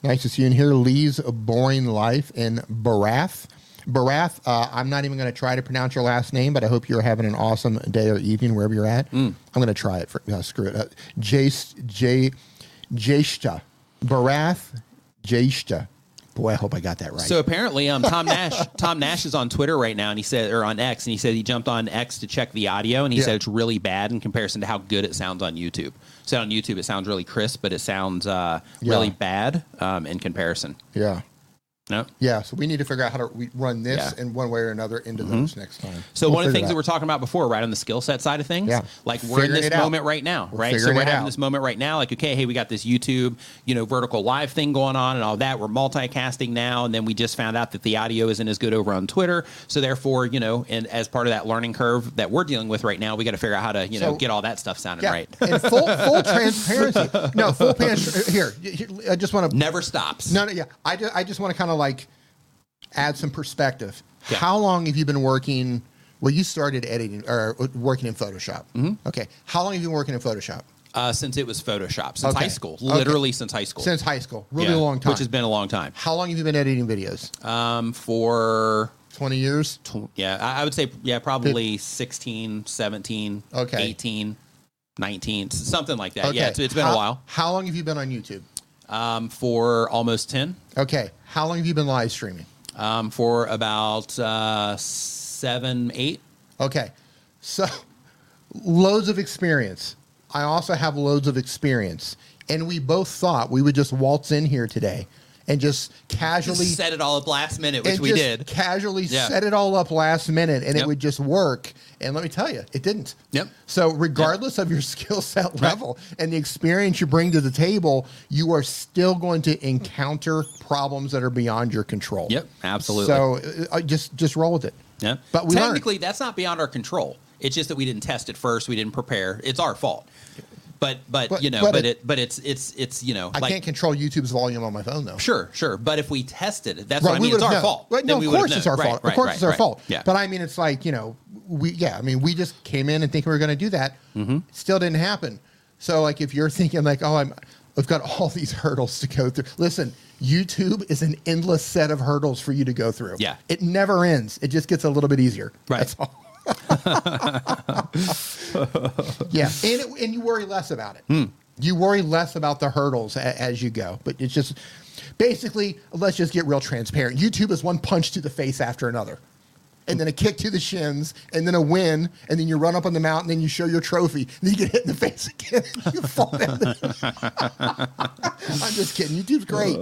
B: Nice to see you in here. Lee's Boring Life in Barath. Barath, uh, I'm not even going to try to pronounce your last name, but I hope you're having an awesome day or evening wherever you're at. I'm going to try it. For, uh, screw it. Uh, Jace, J, Jeshta. Barath, Jeshta. Boy, I hope I got that right.
A: So apparently, um, Tom Nash, *laughs* Tom Nash is on Twitter right now, and he said, or on X, and he said he jumped on X to check the audio, and he
B: Yeah.
A: said it's really bad in comparison to how good it sounds on YouTube. So on YouTube, it sounds really crisp, but it sounds uh, really bad um, in comparison.
B: yeah.
A: No.
B: Yeah, so we need to figure out how to run this
A: Yeah. Mm-hmm.
B: in one way or another into those next time.
A: So
B: We'll
A: one of the things that we're talking about before, right on the skill set side of things,
B: Yeah.
A: like we're in this
B: it out.
A: moment right now,
B: We're
A: right? So we're having
B: out.
A: this moment right now, like okay, hey, we got this YouTube, you know, vertical live thing going on and all that. We're multicasting now, and then we just found out that the audio isn't as good over on Twitter. So therefore, you know, and as part of that learning curve that we're dealing with right now, we got to figure out how to, you know,
B: So-
A: get all that stuff sounding
B: Yeah,
A: right.
B: and full full transparency. *laughs* No, full trans- here, here. I just want to
A: Never stops.
B: No, no, yeah. I just, I just want to kind of like add some perspective.
A: Yeah.
B: How long have you been working? Well, you started editing or working in Photoshop. Mm-hmm. Okay. How long have you been working in Photoshop?
A: Uh, since it was Photoshop, since
B: Okay.
A: high school,
B: Okay.
A: literally since high school,
B: Since high school. Really
A: Yeah,
B: long time.
A: which has been a long time.
B: How long have you been editing videos?
A: Um, for
B: 20 years?
A: tw- yeah, I, I would say yeah, probably 16, 17,
B: Okay.
A: 18, 19, s- something like that.
B: Okay.
A: Yeah, it's, it's been
B: How-
A: a while.
B: How long have you been on YouTube?
A: Um, for almost 10,
B: Okay. How long have you been live streaming?
A: um, for about uh, seven, eight.
B: Okay. So, loads of experience. I also have loads of experience. And we both thought we would just waltz in here today and just casually
A: set it all up last minute, which
B: and
A: we
B: just
A: did.
B: casually
A: Yeah.
B: set it all up last minute and
A: Yep.
B: it would just work. And let me tell you, it didn't.
A: Yep.
B: So regardless of your *laughs* skill set level and the experience you bring to the table, you are still going to encounter problems that are beyond your control.
A: Yep, absolutely.
B: So uh, just just roll with it.
A: Yeah.
B: But we learned.
A: technically that's not beyond our control. It's just that we didn't test it first. We didn't prepare. It's our fault. But but,
B: But-
A: you know,
B: but
A: but,
B: it-
A: it, but it's it's it's you know
B: I
A: like
B: can't control YouTube's volume on my phone though.
A: sure sure. But if we tested it, that's
B: Right,
A: what I mean. It's our
B: known.
A: fault.
B: Right, no,
A: we
B: of course it's our
A: Right,
B: fault.
A: right,
B: of course it's our fault.
A: Yeah.
B: But I mean, it's like you know, we yeah. I mean, we just came in and think we were going to do that.
A: Mm-hmm.
B: Still didn't happen. So like, if you're thinking like, oh, I'm, I've got all these hurdles to go through. Listen, YouTube is an endless set of hurdles for you to go through.
A: Yeah.
B: it never ends. It just gets a little bit easier.
A: Right.
B: That's all. *laughs* yeah, and it, and you worry less about it.
A: Hmm.
B: You worry less about the hurdles a, as you go. But it's just basically, let's just get real transparent. YouTube is one punch to the face after another, and then a kick to the shins, and then a win, and then you run up on the mountain, and you show your trophy, and then you get hit in the face again. *laughs* you fall down. *laughs* I'm just kidding. YouTube's great.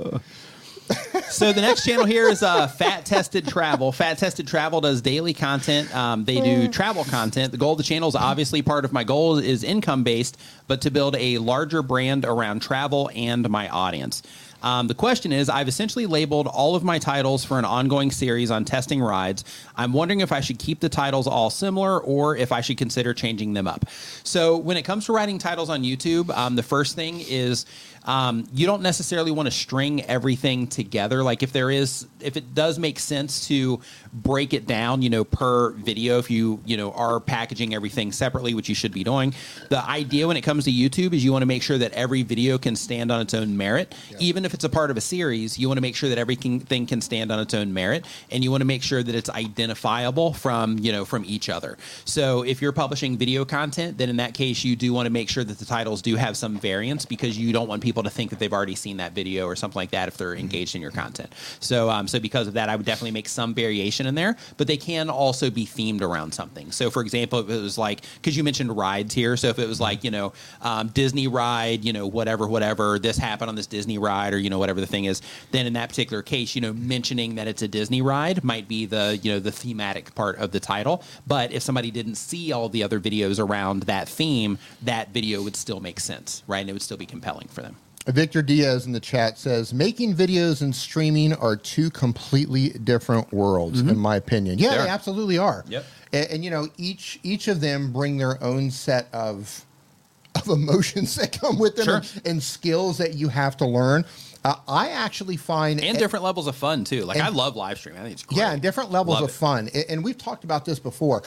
A: So the next channel here is uh, Fat Tested Travel. Fat Tested Travel does daily content. Um, they do travel content. The goal of the channel is obviously part of my goal is income based, but to build a larger brand around travel and my audience. Um, the question is I've essentially labeled all of my titles for an ongoing series on testing rides. I'm wondering if I should keep the titles all similar or if I should consider changing them up. So, when it comes to writing titles on YouTube, um, the first thing is um, you don't necessarily want to string everything together. Like, if there is, if it does make sense to break it down, you know, per video, if you, you know, are packaging everything separately, which you should be doing, the idea when it comes to YouTube is you want to make sure that every video can stand on its own merit. Even if it's a part of a series, you want to make sure that everything can stand on its own merit, and you want to make sure that it's identifiable from you know from each other. So if you're publishing video content, then in that case you do want to make sure that the titles do have some variance because you don't want people to think that they've already seen that video or something like that if they're engaged in your content. So um, so because of that, I would definitely make some variation in there, but they can also be themed around something. So for example, if it was like because you mentioned rides here, so if it was like you know um, Disney ride, you know whatever whatever this happened on this Disney ride or you know whatever the thing is, then in that particular case, you know mentioning that it's a Disney ride might be the you know the thematic part of the title. But if somebody didn't see all the other videos around that theme, that video would still make sense, right? And it would still be compelling for them.
B: Victor Diaz in the chat says making videos and streaming are two completely different worlds, in my opinion. Yeah,
A: They
B: they, absolutely are.
A: Yep.
B: And, and you know, each each of them bring their own set of of emotions *laughs* that come with them
A: Sure.
B: and, and skills that you have to learn. Uh, I actually find
A: And different levels of fun too. Like
B: And-
A: I love live streaming. I think it's great.
B: yeah, and different levels
A: Love
B: of
A: it.
B: fun. And we've talked about this before.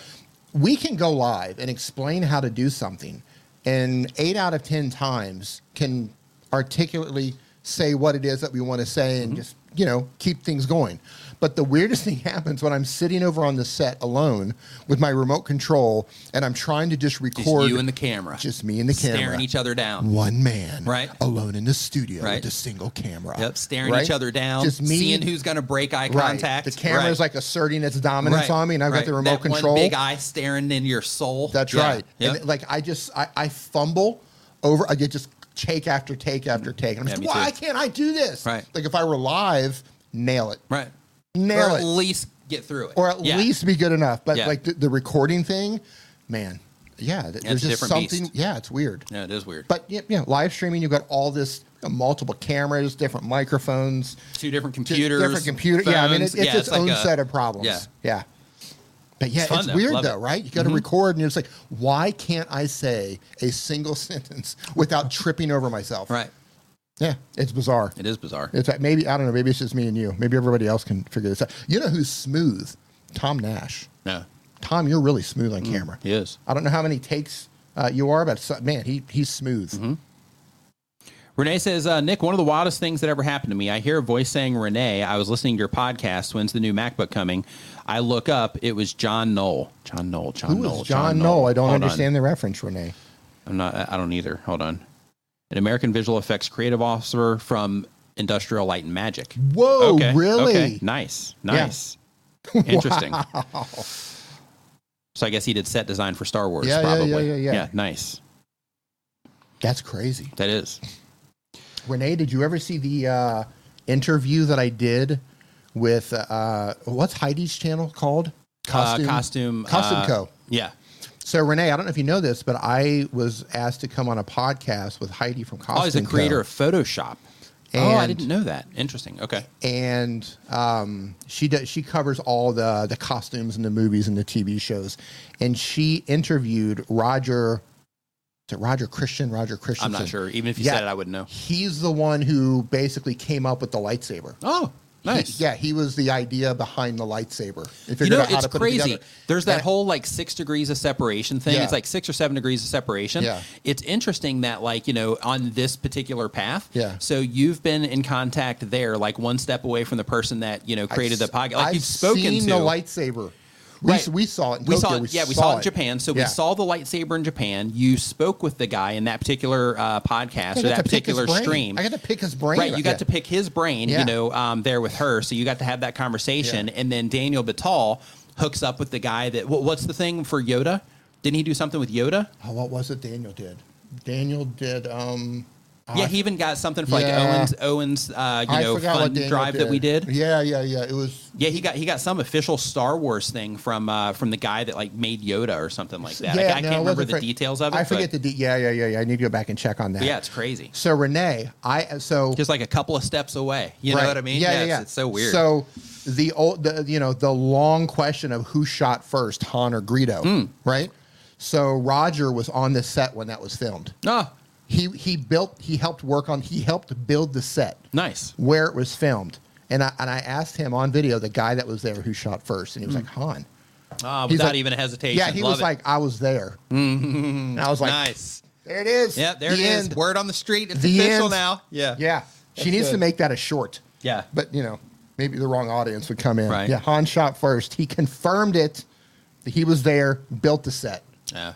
B: We can go live and explain how to do something, and eight out of 10 times can articulately say what it is that we want to say and
A: Mm-hmm.
B: just, you know, keep things going. But the weirdest *laughs* thing happens when I'm sitting over on the set alone with my remote control and I'm trying to just
A: Just
B: record
A: you and the camera.
B: just me and the
A: staring
B: camera.
A: Staring each other down.
B: one man
A: Right.
B: alone in the studio
A: Right.
B: with a single camera.
A: Yep, staring
B: right?
A: each other down,
B: Just me
A: seeing who's going to break eye
B: Right.
A: contact.
B: The camera's
A: Right.
B: like asserting its dominance on me, and I've got the remote
A: That
B: control.
A: One big eye staring in your soul.
B: That's
A: Yeah,
B: right.
A: yep.
B: And like I just I, I fumble over. I get just take after take after take. And I'm
A: Yeah,
B: just, why
A: too.
B: can't I do this?
A: Right.
B: Like if I were live, nail it,
A: right.
B: nail
A: or at
B: it,
A: least get through it.
B: or at
A: Yeah.
B: least be good enough. But
A: Yeah.
B: like the, the recording thing, man, yeah, th-
A: it's
B: there's just something.
A: beast.
B: Yeah, it's weird.
A: Yeah, it is weird.
B: But yeah, yeah, live streaming, you've got all this you know, multiple cameras, different microphones,
A: Two different
B: Di-
A: computers.
B: different computer. Yeah, I mean, it, it's
A: Yeah,
B: its
A: like
B: own
A: a-
B: set of problems.
A: Yeah.
B: yeah. But yeah,
A: It's
B: it's,
A: though.
B: weird
A: Love
B: though.
A: Mm-hmm.
B: right? You got to record, and you're just like, why can't I say a single *laughs* sentence without tripping over myself?
A: Right.
B: Yeah, it's bizarre.
A: It is bizarre.
B: It's like maybe I don't know. Maybe it's just me and you. Maybe everybody else can figure this out. You know who's smooth? Tom Nash.
A: no,
B: Tom, you're really smooth on camera.
A: he is.
B: I don't know how many takes uh, you are, but man, he he's smooth.
A: Mm-hmm. Rene says, uh, Nick, one of the wildest things that ever happened to me. I hear a voice saying, Rene, I was listening to your podcast. When's the new MacBook coming? I look up. It was John Knoll. John Knoll. John
B: Who
A: Knoll.
B: is John Knoll? I don't
A: Hold on.
B: understand the reference, Rene.
A: I'm not. I don't either. Hold on. An American visual effects creative officer from Industrial Light and Magic.
B: Whoa,
A: okay.
B: really?
A: Okay. Nice. Nice. *laughs* Interesting. So I guess he did set design for Star Wars.
B: Yeah, yeah, yeah,
A: probably.
B: yeah, yeah.
A: Yeah. Nice.
B: That's crazy.
A: That is.
B: Rene, did you ever see the uh, interview that I did with uh, what's Heidi's channel called?
A: Costume, uh, costume,
B: Costume
A: uh,
B: Co.
A: Yeah.
B: So Rene, I don't know if you know this, but I was asked to come on a podcast with Heidi from Costume.
A: Oh, he's a creator
B: Co.
A: of Photoshop.
B: And,
A: oh, I didn't know that. Interesting. Okay.
B: And um, she does. She covers all the the costumes in the movies and the TV shows, and she interviewed Roger. Is it Roger Christian? Roger Christian.
A: I'm not sure. Even if you
B: Yeah.
A: said it, I wouldn't know.
B: He's the one who basically came up with the lightsaber.
A: Oh,
B: He-
A: nice.
B: yeah, he was the idea behind the lightsaber. He
A: You know, it's
B: to put it
A: crazy. There's that
B: And-
A: whole like six degrees of separation thing.
B: Yeah.
A: It's like six or seven degrees of separation.
B: Yeah.
A: It's interesting that like, you know, on this particular path.
B: Yeah.
A: So you've been in contact there, like one step away from the person that, you know, created the podcast. Like
B: I've
A: you've spoken
B: seen
A: to
B: the lightsaber. We,
A: Right.
B: we saw it. In
A: we
B: Tokyo.
A: saw it. yeah, we saw, it in Japan. So we saw the lightsaber in Japan. You spoke with the guy in that particular uh, podcast or that
B: to pick his
A: particular stream.
B: I got to pick his brain.
A: Right, you got
B: Yeah.
A: to pick his brain,
B: Yeah.
A: you know, um, there with her. So you got to have that conversation,
B: Yeah.
A: and then Daniel Batal hooks up with the guy that. What, what's the thing for Yoda? Didn't he do something with Yoda?
B: Oh, what was it? Daniel did. Daniel did. Um,
A: yeah, he even got something for like
B: Yeah.
A: Owens Owens, uh, you
B: I
A: know, fun drive that we did.
B: Yeah, yeah, yeah. It was.
A: Yeah, he got he got some official Star Wars thing from uh, from the guy that like made Yoda or something like that. I-
B: Yeah,
A: I,
B: no,
A: can't remember the details of it.
B: I forget
A: but,
B: the. De- yeah, yeah, yeah, yeah. I need to go back and check on that.
A: yeah, it's crazy.
B: So Rene, I so
A: Just like a couple of steps away. You know what I mean?
B: Yeah, yeah,
A: it's,
B: yeah.
A: it's so weird.
B: So the old, the, you know, the long question of who shot first, Han or Greedo,
A: Hmm.
B: right? So Roger was on the set when that was filmed.
A: oh,
B: He he built, he helped work on, he helped build the set
A: nice.
B: where it was filmed. And I and I asked him on video, the guy that was there who shot first, and he was hmm. like Han.
A: Ah,
B: He's
A: without
B: like-
A: even a hesitation.
B: Yeah, he
A: Love
B: was
A: it.
B: like, I was there. And *laughs* mm-hmm. I was like,
A: nice.
B: there it is.
A: Yeah, there
B: The
A: it is.
B: end.
A: Word on the street. It's
B: The
A: official
B: end.
A: now. Yeah.
B: Yeah, she needs to
A: good.
B: make that a short.
A: Yeah.
B: but you know, maybe the wrong audience would come in.
A: Right.
B: Yeah, Han shot first. He confirmed it. that He was there, built the set.
A: Yeah.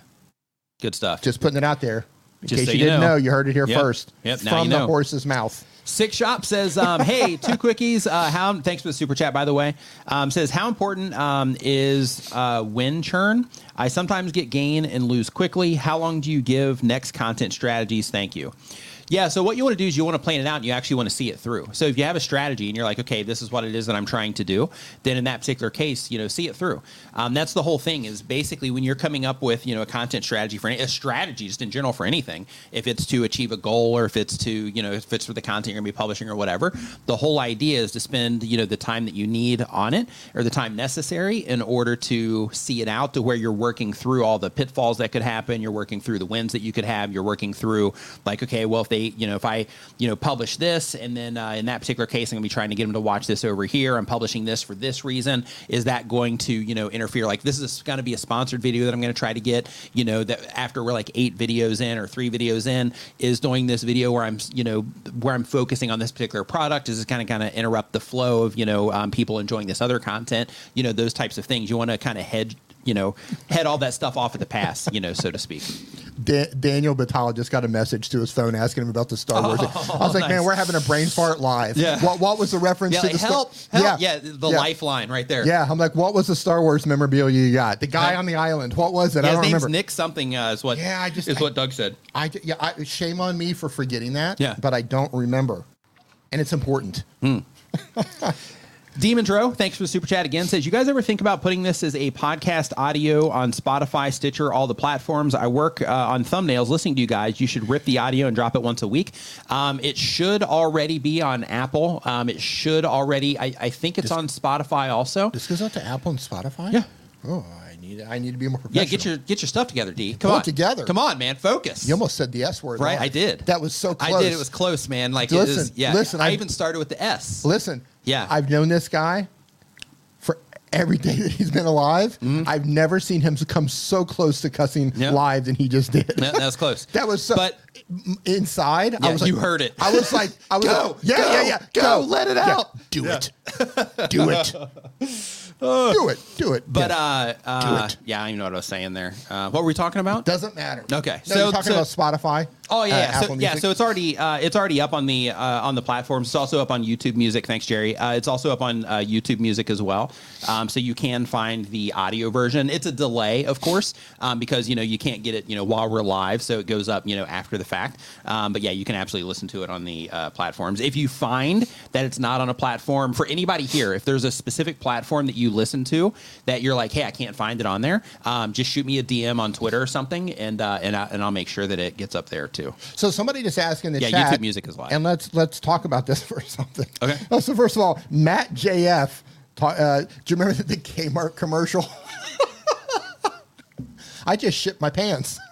A: Good stuff.
B: Just putting it out there. In
A: Just
B: case
A: so
B: you
A: you
B: didn't
A: know.
B: know. you heard it here
A: Yep.
B: first.
A: Yep,
B: From the
A: know.
B: horse's mouth.
A: Six Shop says, um, *laughs* "Hey, two quickies. Uh, how? Thanks for the super chat, by the way. Um, says how important um, is uh, win churn? I sometimes get gain and lose quickly. How long do you give next content strategies? Thank you." Yeah, so what you want to do is you want to plan it out and you actually want to see it through. So if you have a strategy and you're like, okay, this is what it is that I'm trying to do, then in that particular case, you know, see it through. Um, that's the whole thing is basically when you're coming up with, you know, a content strategy for any, a strategy just in general for anything, if it's to achieve a goal or if it's to, you know, if it's for the content you're going to be publishing or whatever, the whole idea is to spend, you know, the time that you need on it or the time necessary in order to see it out to where you're working through all the pitfalls that could happen. You're working through the wins that you could have. You're working through like, okay, well, if they, you know, if I, you know, publish this and then uh, in that particular case, I'm gonna be trying to get them to watch this over here. I'm publishing this for this reason. Is that going to, you know, interfere? Like this is going to be a sponsored video that I'm going to try to get, you know, that after we're like eight videos in or three videos in is doing this video where I'm, you know, where I'm focusing on this particular product. Is this kind of kind of interrupt the flow of, you know, um, people enjoying this other content, you know, those types of things. You want to kind of head, you know, head all that stuff off at the pass, you know, so to speak.
B: Da- Daniel Batala just got a message to his phone asking him about the Star Wars. thing. I was like, man, we're having a brain fart live.
A: Yeah.
B: What, what was the reference
A: Yeah,
B: to
A: like,
B: the Star-
A: help, help. Yeah, the lifeline right there.
B: Yeah, I'm like, what was the Star Wars memorabilia you got? The guy
A: Yeah.
B: on the island. What was it?
A: Yeah,
B: I
A: his
B: don't
A: name's
B: remember.
A: Nick something uh, is what
B: Yeah, I just-
A: is
B: I-
A: what Doug said.
B: I yeah, I, shame on me for forgetting that.
A: Yeah.
B: but I don't remember, and it's important. *laughs*
A: Demon Dro, thanks for the super chat again. Says, you guys ever think about putting this as a podcast audio on Spotify, Stitcher, all the platforms? I work uh, on thumbnails listening to you guys. You should rip the audio and drop it once a week. Um, it should already be on Apple. Um, it should already, I, I think it's on Spotify also.
B: This goes out to Apple and Spotify.
A: Yeah.
B: Oh, I need I need to be more
A: Yeah, get your get your stuff together, D. Come
B: Pull it
A: on,
B: together.
A: Come on, man, focus.
B: You almost said the S word.
A: right, I did.
B: That was so close.
A: I did. It was close, man. Like
B: Listen,
A: is. Yeah.
B: listen,
A: I,
B: I-
A: even started with the S.
B: Listen.
A: Yeah.
B: I've known this guy for every day that he's been alive. I've never seen him come so close to cussing
A: Mm-hmm.
B: Live than he just did.
A: that, that was close. *laughs*
B: That was so.
A: But
B: inside,
A: Yeah,
B: I was like,
A: you heard it.
B: I was like, I was *laughs*
A: Go,
B: like, yeah,
A: go,
B: yeah, yeah,
A: go, let it
B: Yeah,
A: out.
B: do it, do it, *laughs* do it, do it.
A: But
B: Yeah.
A: uh, uh
B: it.
A: yeah, I don't even know what I was saying there. Uh, what were we talking about?
B: doesn't matter.
A: Okay,
B: No,
A: so-
B: you're talking
A: so-
B: about Spotify.
A: Oh yeah,
B: Uh,
A: yeah. so
B: Apple
A: yeah,
B: Music?
A: so it's already uh, it's already up on the uh, on the platforms. It's also up on YouTube Music. Thanks, Jerry. Uh, it's also up on uh, YouTube Music as well. Um, so you can find the audio version. It's a delay, of course, um, because you know you can't get it you know while we're live, so it goes up you know after the fact. Um, but yeah, you can absolutely listen to it on the uh, platforms. If you find that it's not on a platform for anybody here, if there's a specific platform that you listen to that you're like, hey, I can't find it on there, um, just shoot me a DM on Twitter or something, and uh, and I, and I'll make sure that it gets up there too.
B: So somebody just asked in the
A: Yeah,
B: chat.
A: YouTube Music is live.
B: And let's let's talk about this *laughs* for something.
A: Okay.
B: Oh, so first of all, Matt JF. Uh, do you remember the Kmart commercial? *laughs* I just shipped my pants. *laughs*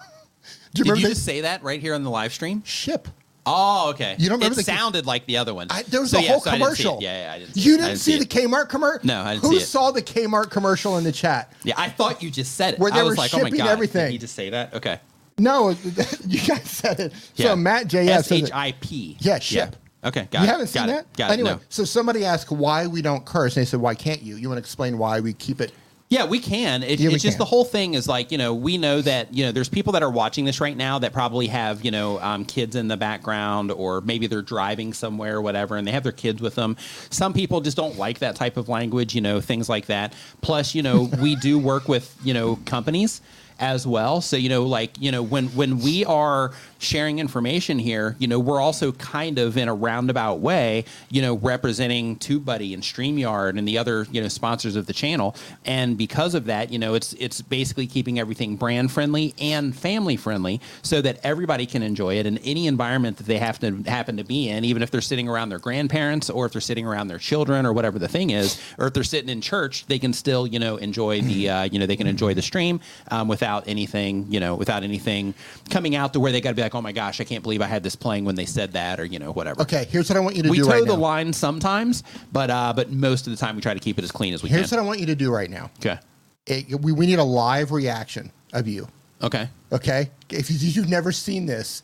B: Do you
A: Did
B: remember
A: you just say that right here on the live stream?
B: ship?
A: Oh, okay.
B: You don't remember
A: It
B: the-
A: sounded like the other one.
B: I, there was
A: So,
B: a
A: yeah,
B: whole
A: so I didn't
B: commercial.
A: Yeah, yeah, I didn't. See
B: you
A: it. I
B: didn't see, the. Kmart commercial?
A: No, I didn't
B: Who
A: see it.
B: saw the Kmart commercial in the chat?
A: Yeah, I thought you just said it.
B: Where they
A: I was
B: were
A: like, oh my
B: shipping
A: god,
B: everything.
A: Did he just say that? Okay.
B: No, *laughs* you guys said it.
A: Yeah.
B: So Matt JF
A: S H
B: it.
A: I P.
B: Yeah, ship.
A: Okay, got
B: you
A: it.
B: haven't seen
A: got
B: that?
A: It. Got
B: anyway,
A: it. No.
B: so somebody asked why we don't curse, and they said, "Why can't you?" You want to explain why we keep it?
A: Yeah, we can. It,
B: Yeah, we
A: it's just
B: can.
A: the whole thing is like, you know, we know that, you know, there's people that are watching this right now that probably have, you know, um, kids in the background or maybe they're driving somewhere or whatever and they have their kids with them. Some people just don't like that type of language, you know, things like that. Plus, you know, we do work with, you know, companies as well. So, you know, like, you know, when when we are sharing information here, you know, we're also kind of in a roundabout way, you know, representing TubeBuddy and StreamYard and the other, you know, sponsors of the channel. And because of that, you know, it's it's basically keeping everything brand friendly and family friendly so that everybody can enjoy it in any environment that they have to happen to be in, even if they're sitting around their grandparents or if they're sitting around their children or whatever the thing is, or if they're sitting in church, they can still, you know, enjoy the, uh, you know, they can enjoy the stream um, without anything, you know, without anything coming out to where they got to be like, oh my gosh, I can't believe I had this playing when they said that, or you know, whatever.
B: Okay, here's what I want you to
A: We
B: do We
A: toe
B: right
A: the
B: now.
A: line sometimes, but uh, but most of the time we try to keep it as clean as we
B: Here's
A: can.
B: Here's what I want you to do right now.
A: okay.
B: It- we, we need a live reaction of you.
A: Okay.
B: Okay, if you, you've never seen this,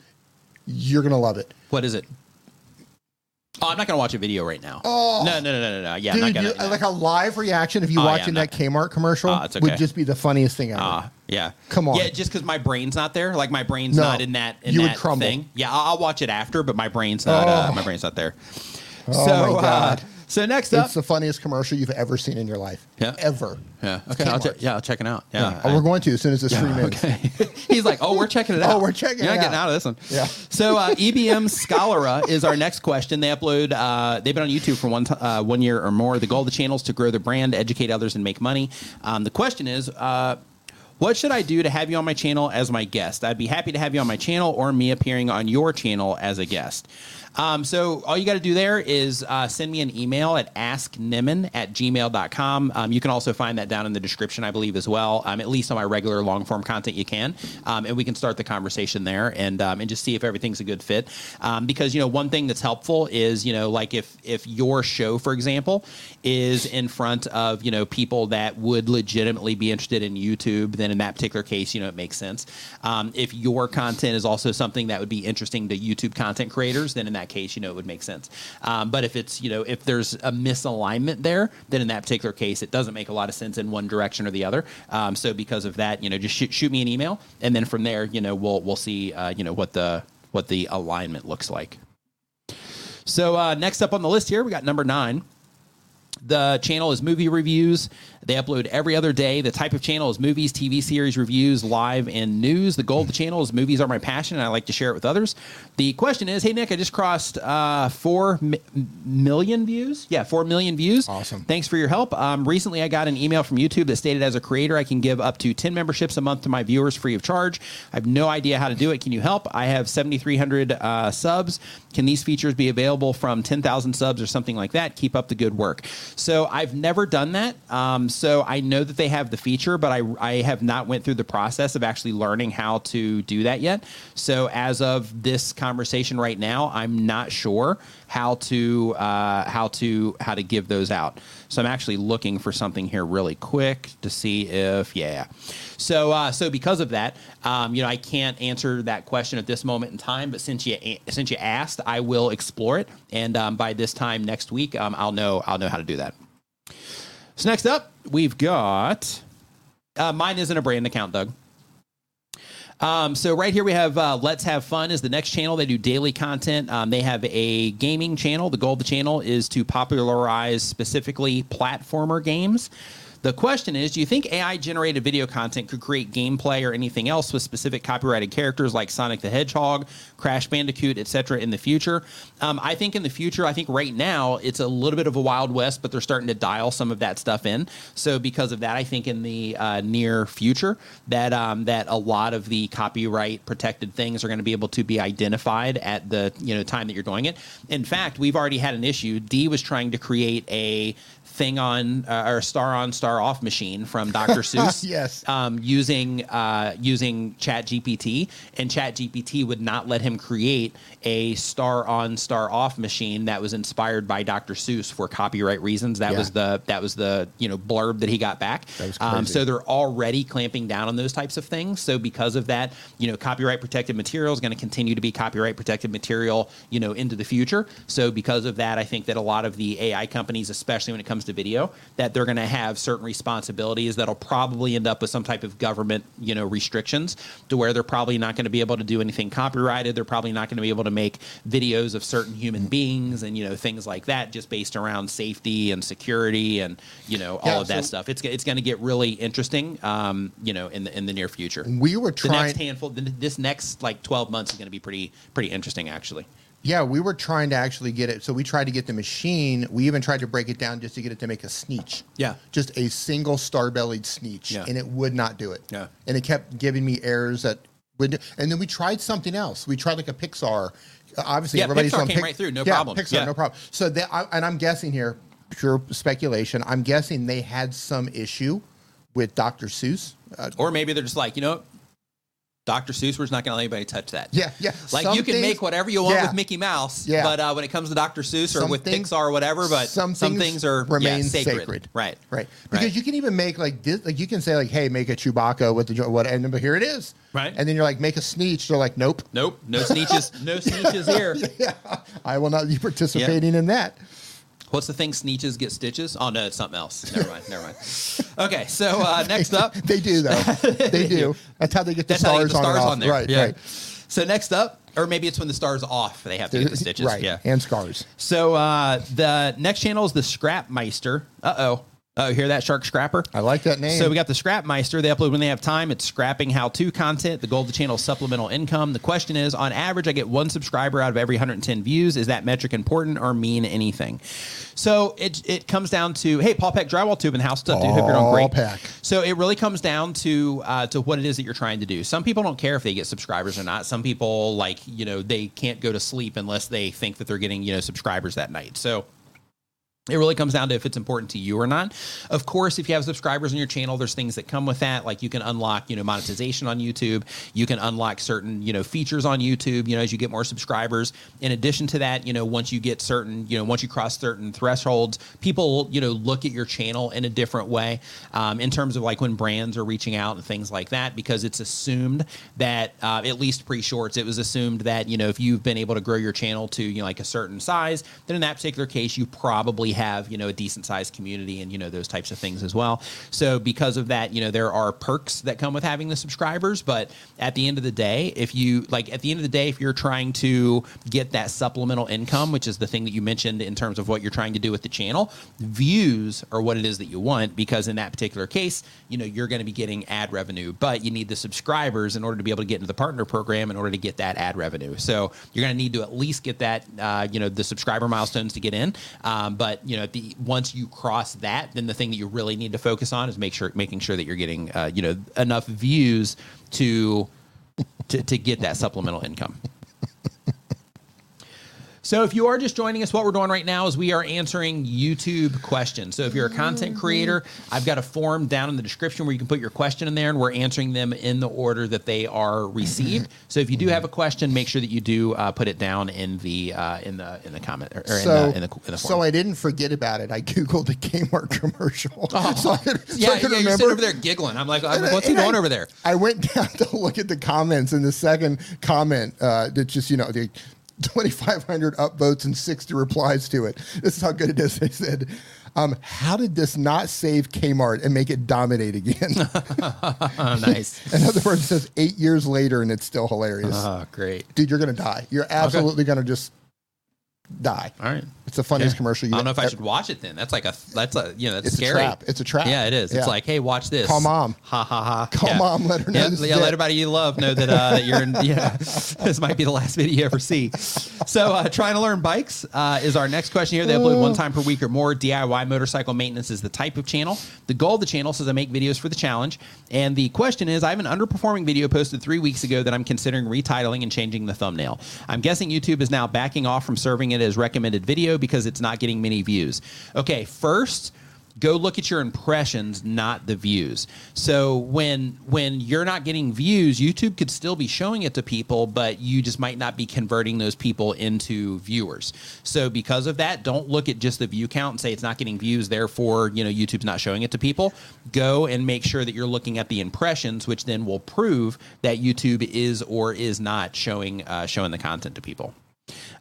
B: you're gonna love it.
A: What is it? Oh, I'm not gonna watch a video right now.
B: Oh.
A: no, no, no, no, no. Yeah, I'm not
B: Dude,
A: gonna.
B: you- like a live reaction of you
A: Oh, yeah,
B: watching
A: I'm
B: that
A: not-
B: Kmart commercial
A: Oh, it's
B: would just be the funniest thing ever.
A: Ah, yeah.
B: Come on.
A: Yeah, just because my brain's not there. Like my brain's
B: No,
A: not in that in
B: you would
A: that
B: crumble.
A: thing. Yeah, I'll, I'll watch it after, but my brain's not. Uh,
B: Oh.
A: my brain's not there.
B: Oh
A: so,
B: my God.
A: Uh, so next up,
B: it's the funniest commercial you've ever seen in your life.
A: Yeah.
B: Ever.
A: yeah, okay, I'll
B: Kmart.
A: yeah, I'll check it out. Yeah,
B: Oh, we're going to as soon as the
A: Yeah,
B: stream ends.
A: okay. *laughs* He's like, oh, we're checking it
B: Oh,
A: out.
B: we're checking
A: You're
B: it
A: not getting
B: out.
A: out of this one.
B: Yeah.
A: So uh, EBM Scholera is our next question. They upload. Uh, they've been on YouTube for one t- uh, one year or more. The goal of the channel is to grow the brand, educate others, and make money. Um, the question is. Uh, what should I do to have you on my channel as my guest? I'd be happy to have you on my channel or me appearing on your channel as a guest. Um, so all you got to do there is uh, send me an email at asknimmin at gmail.com. Um, you can also find that down in the description, I believe, as well. Um, at least on my regular long form content, you can. Um, and we can start the conversation there and, um, and just see if everything's a good fit. Um, because, you know, one thing that's helpful is, you know, like if, if your show, for example, is in front of, you know, people that would legitimately be interested in YouTube, then in that particular case, you know, it makes sense. If your content is also something that would be interesting to YouTube content creators, then in that case, you know, it would make sense. Um, but if it's, you know, if there's a misalignment there, then in that particular case, it doesn't make a lot of sense in one direction or the other. Um, so because of that, you know, just shoot, shoot me an email, and then from there, you know, we'll we'll see, uh, you know, what the what the alignment looks like. So uh, next up on the list here, we got number nine. The channel is movie reviews. They upload every other day. The type of channel is movies, TV series, reviews, live, and news. The goal of the channel is movies are my passion, and I like to share it with others. The question is, hey Nick, I just crossed uh, four mi- million views. Yeah, four million views.
B: Awesome.
A: Thanks for your help. Um, recently, I got an email from YouTube that stated, as a creator, I can give up to ten memberships a month to my viewers free of charge. I have no idea how to do it. Can you help? I have seventy three hundred uh, subs. Can these features be available from ten thousand subs or something like that? Keep up the good work. So I've never done that. Um, so I know that they have the feature, but I I have not went through the process of actually learning how to do that yet. So as of this conversation right now, I'm not sure how to uh, how to how to give those out. So I'm actually looking for something here really quick to see if yeah. So uh, so because of that, um, you know, I can't answer that question at this moment in time. But since you since you asked, I will explore it, and um, by this time next week, um, I'll know I'll know how to do that. So next up, we've got uh, mine isn't a brand account, Doug. Um, so right here we have uh, Let's Have Fun is the next channel. They do daily content. Um, they have a gaming channel. The goal of the channel is to popularize specifically platformer games. The question is Do you think AI generated video content could create gameplay or anything else with specific copyrighted characters like Sonic the Hedgehog, Crash Bandicoot, etc. in the future? Um, I think in the future, I think right now it's a little bit of a wild west, but they're starting to dial some of that stuff in. So because of that, I think in the uh, near future that um, that a lot of the copyright protected things are going to be able to be identified at the you know time that you're doing it. In fact, we've already had an issue. D was trying to create a thing on uh, or star on star off machine from Dr. *laughs* Seuss.
B: Yes.
A: Um, using uh, using Chat GPT, and Chat GPT would not let him create a star on star off machine that was inspired by Dr. Seuss for copyright reasons. That
B: Yeah.
A: was the that was the you know blurb that he got back.
B: That was
A: Um, so they're already clamping down on those types of things. So because of that, you know, copyright protected material is going to continue to be copyright protected material, you know, into the future. So because of that, I think that a lot of the AI companies, especially when it comes to video, that they're going to have certain responsibilities that'll probably end up with some type of government, you know, restrictions to where they're probably not going to be able to do anything copyrighted. They're probably not going to be able to make videos of certain human beings and you know things like that, just based around safety and security and you know all
B: Yeah,
A: of that
B: so-
A: stuff. It's it's going to get really interesting, um, you know, in the in the near future.
B: We were
A: the
B: trying.
A: next handful, th- this next like twelve months is going to be pretty pretty interesting, actually.
B: Yeah, we were trying to actually get it. So we tried to get the machine. We even tried to break it down just to get it to make a sneetch.
A: Yeah.
B: Just a single star-bellied sneetch,
A: Yeah.
B: and it would not do it.
A: Yeah.
B: And it kept giving me errors that would. And then we tried something else. We tried like a Pixar. Uh, Obviously,
A: Yeah,
B: everybody's
A: Pixar
B: on
A: came right through, no
B: yeah,
A: problem.
B: Pixar,
A: Yeah.
B: no problem. So they, I, and I'm guessing here, pure speculation. I'm guessing they had some issue with Dr. Seuss. Uh,
A: Or maybe they're just like, you know, Dr. Seuss, we're just not going to let anybody touch that.
B: yeah, yeah.
A: Like
B: Some
A: you can
B: things-
A: make whatever you want
B: yeah.
A: with Mickey Mouse,
B: Yeah.
A: but uh, when it comes to Dr. Seuss or
B: Some
A: with
B: things-
A: Pixar or whatever, but some, things, are
B: remain
A: yeah, sacred.
B: sacred.
A: Right.
B: Right. Because
A: Right.
B: you can even make like this, like you can say like, hey, make a Chewbacca with the what, and but here it is.
A: Right.
B: And then you're like, make a Sneetch. They're like, nope.
A: Nope. No sneetches. *laughs* no sneetches here. *laughs*
B: Yeah, I will not be participating in that.
A: What's the thing? Sneetches get stitches? Oh no, it's something else. Never mind. Never mind. Okay, so uh, *laughs* next up,
B: They do though. *laughs* They do. That's how they get the
A: that's how they
B: stars,
A: get the stars
B: on,
A: on, there.
B: Right.
A: yeah.
B: Right.
A: So next up, or maybe it's when the stars off, they have to get the stitches.
B: Right.
A: Yeah.
B: And scars.
A: So uh, the next channel is the Scrapmeister. Uh oh. Oh, hear that shark scrapper?
B: I like that name.
A: So we got the Scrapmeister. They upload when they have time. It's scrapping how-to content. The goal of the channel is supplemental income. The question is, on average, I get one subscriber out of every 110 views. Is that metric important or mean anything? So it it comes down to, hey, Paul Peck Drywall Tube in the house stuff, dude. Hope you're doing
B: Paul
A: great.
B: Peck.
A: So it really comes down to uh, to what it is that you're trying to do. Some people don't care if they get subscribers or not. Some people like you know they can't go to sleep unless they think that they're getting you know subscribers that night. So it really comes down to if it's important to you or not. Of course, if you have subscribers on your channel, there's things that come with that. Like you can unlock, you know, monetization on YouTube. You can unlock certain, you know, features on YouTube, you know, as you get more subscribers. In addition to that, you know, once you get certain, you know, once you cross certain thresholds, people, you know, look at your channel in a different way um, in terms of like when brands are reaching out and things like that, because it's assumed that, uh, at least pre shorts, it was assumed that, you know, if you've been able to grow your channel to, you know, like a certain size, then in that particular case, you probably have, you know, a decent sized community and, you know, those types of things as well. So because of that, you know, there are perks that come with having the subscribers. But at the end of the day, if you like, at the end of the day, if you're trying to get that supplemental income, which is the thing that you mentioned in terms of what you're trying to do with the channel, views are what it is that you want because in that particular case, you know, you're going to be getting ad revenue, but you need the subscribers in order to be able to get into the partner program in order to get that ad revenue. So you're going to need to at least get that, uh, you know, the subscriber milestones to get in. Um, but you know, the once you cross that, then the thing that you really need to focus on is make sure making sure that you're getting, uh, you know, enough views to to, to get that supplemental income. *laughs* So, if you are just joining us, what we're doing right now is we are answering YouTube questions. So, if you're a content creator, I've got a form down in the description where you can put your question in there, and we're answering them in the order that they are received. So, if you do have a question, make sure that you do uh, put it down in the uh, in the in the comment or, or
B: so,
A: in, the, in the in the
B: so. I didn't forget about it. I googled the Kmart commercial. *laughs* so I could, so
A: Oh. yeah,
B: I could
A: yeah, you're sitting over there giggling. I'm like, what's he
B: And I-
A: doing over there?
B: I went *laughs* down to look at the comments, and the second comment uh, that just you know the 2,500 upvotes and 60 replies to it. This is how good it is. They said, Um, how did this not save Kmart and make it dominate again? *laughs*
A: Oh, nice. *laughs*
B: Another person says eight years later and it's still hilarious.
A: oh, great.
B: Dude, you're gonna die. You're absolutely gonna just die.
A: All right.
B: It's the funniest
A: Yeah.
B: commercial. You
A: I don't know if I should watch it then. That's like a that's a you know that's
B: It's a
A: scary.
B: trap. It's a trap.
A: Yeah, it is.
B: Yeah.
A: It's like, hey, watch this.
B: Call mom.
A: Ha ha ha.
B: Call
A: yeah.
B: mom, let her know
A: Yeah, yeah let everybody you love know that uh, that you're in. Yeah, *laughs* this might be the last video you ever see. So, uh, trying to learn bikes uh, is our next question here. They upload one time per week or more. DIY motorcycle maintenance is the type of channel. The goal of the channel says I make videos for the challenge, and the question is I have an underperforming video posted three weeks ago that I'm considering retitling and changing the thumbnail. I'm guessing YouTube is now backing off from serving it as recommended video because it's not getting many views. Okay, first go look at your impressions not the views. So when when you're not getting views youtube could still be showing it to people but you just might not be converting those people into viewers. So because of that don't look at just the view count and say it's not getting views therefore you know youtube's not showing it to people. Go and make sure that you're looking at the impressions which then will prove that youtube is or is not showing uh, showing the content to people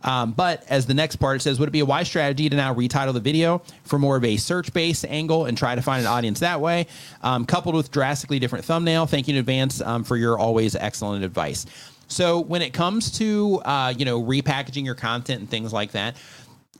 A: um, but as the next part says, would it be a wise strategy to now retitle the video for more of a search based angle and try to find an audience that way, um, coupled with drastically different thumbnail? Thank you in advance um, for your always excellent advice. So when it comes to uh, you know repackaging your content and things like that,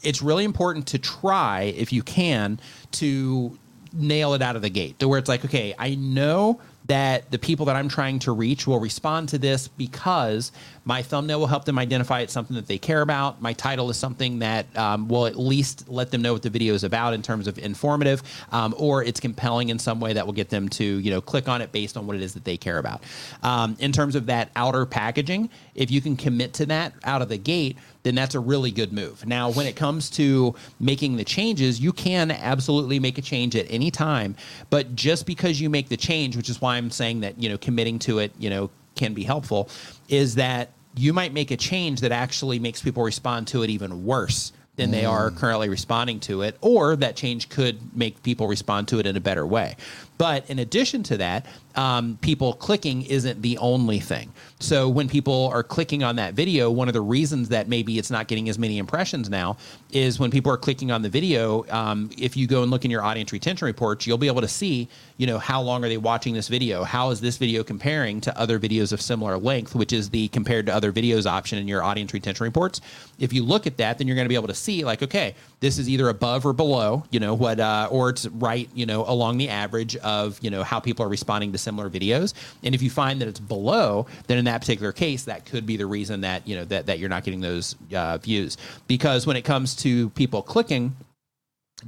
A: it's really important to try if you can to nail it out of the gate to where it's like okay i know that the people that i'm trying to reach will respond to this because my thumbnail will help them identify it's something that they care about. My title is something that um, will at least let them know what the video is about in terms of informative um, or it's compelling in some way that will get them to you know click on it based on what it is that they care about. Um, in terms of that outer packaging if you can commit to that out of the gate then that's a really good move. Now, when it comes to making the changes, you can absolutely make a change at any time, but just because you make the change, which is why I'm saying that, you know, committing to it, you know, can be helpful, is that you might make a change that actually makes people respond to it even worse than they mm. are currently responding to it, or that change could make people respond to it in a better way. But in addition to that, um, people clicking isn't the only thing. So when people are clicking on that video, one of the reasons that maybe it's not getting as many impressions now is when people are clicking on the video. Um, if you go and look in your audience retention reports, you'll be able to see, you know, how long are they watching this video? How is this video comparing to other videos of similar length, which is the compared to other videos option in your audience retention reports. If you look at that, then you're going to be able to see like, okay, this is either above or below, you know, what, uh, or it's right, you know, along the average of, you know, how people are responding to similar videos. And if you find that it's below, then in that particular case, that could be the reason that, you know, that, that you're not getting those uh, views. Because when it comes to people clicking,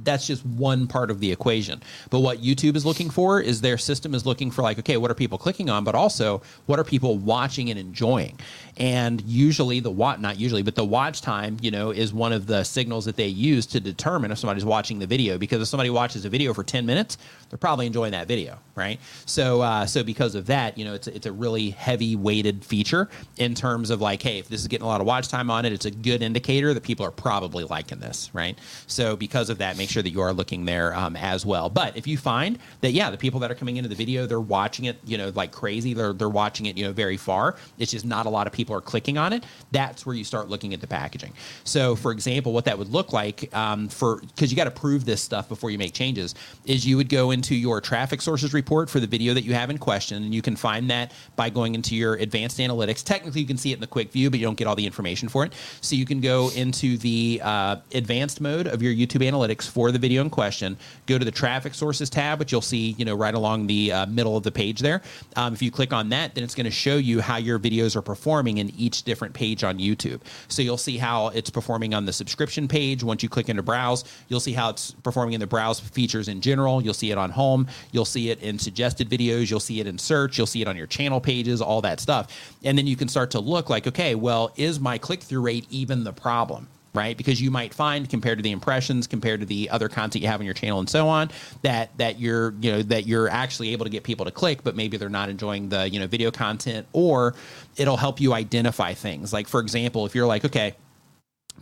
A: that's just one part of the equation. But what YouTube is looking for is their system is looking for like, okay, what are people clicking on, but also what are people watching and enjoying? And usually the watch, not usually, but the watch time, you know, is one of the signals that they use to determine if somebody's watching the video. Because if somebody watches a video for 10 minutes, they're probably enjoying that video, right? So, uh, so because of that, you know, it's, it's a really heavy weighted feature in terms of like, hey, if this is getting a lot of watch time on it, it's a good indicator that people are probably liking this, right? So because of that, make sure that you are looking there um, as well. But if you find that, yeah, the people that are coming into the video, they're watching it, you know, like crazy, they're, they're watching it, you know, very far. It's just not a lot of people are clicking on it. That's where you start looking at the packaging. So for example, what that would look like um, for, because you got to prove this stuff before you make changes, is you would go into your traffic sources report for the video that you have in question. And you can find that by going into your advanced analytics. Technically, you can see it in the quick view, but you don't get all the information for it. So you can go into the uh, advanced mode of your YouTube analytics for the video in question. Go to the traffic sources tab, which you'll see, you know, right along the uh, middle of the page there. Um, if you click on that, then it's going to show you how your videos are performing in each different page on YouTube. So you'll see how it's performing on the subscription page. Once you click into browse, you'll see how it's performing in the browse features in general. You'll see it on home. You'll see it in suggested videos. You'll see it in search. You'll see it on your channel pages, all that stuff. And then you can start to look like, okay, well, is my click through rate even the problem? right because you might find compared to the impressions compared to the other content you have on your channel and so on that that you're you know that you're actually able to get people to click but maybe they're not enjoying the you know video content or it'll help you identify things. Like for example if you're like okay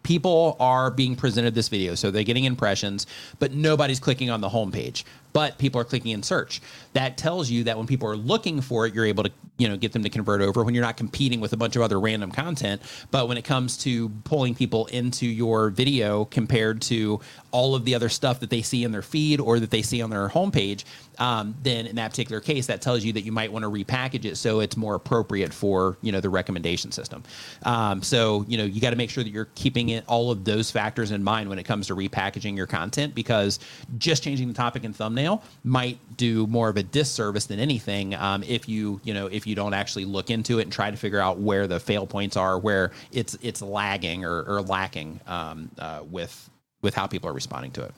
A: people are being presented this video so they're getting impressions but nobody's clicking on the homepage but people are clicking in search. That tells you that when people are looking for it, you're able to you know get them to convert over when you're not competing with a bunch of other random content. But when it comes to pulling people into your video compared to all of the other stuff that they see in their feed or that they see on their homepage, um, then in that particular case, that tells you that you might want to repackage it so it's more appropriate for you know the recommendation system. Um, so you know you got to make sure that you're keeping it all of those factors in mind when it comes to repackaging your content because just changing the topic and thumbnail might do more of a disservice than anything um, if you you know if you don't actually look into it and try to figure out where the fail points are, where it's it's lagging or, or lacking um, uh, with with how people are responding to it.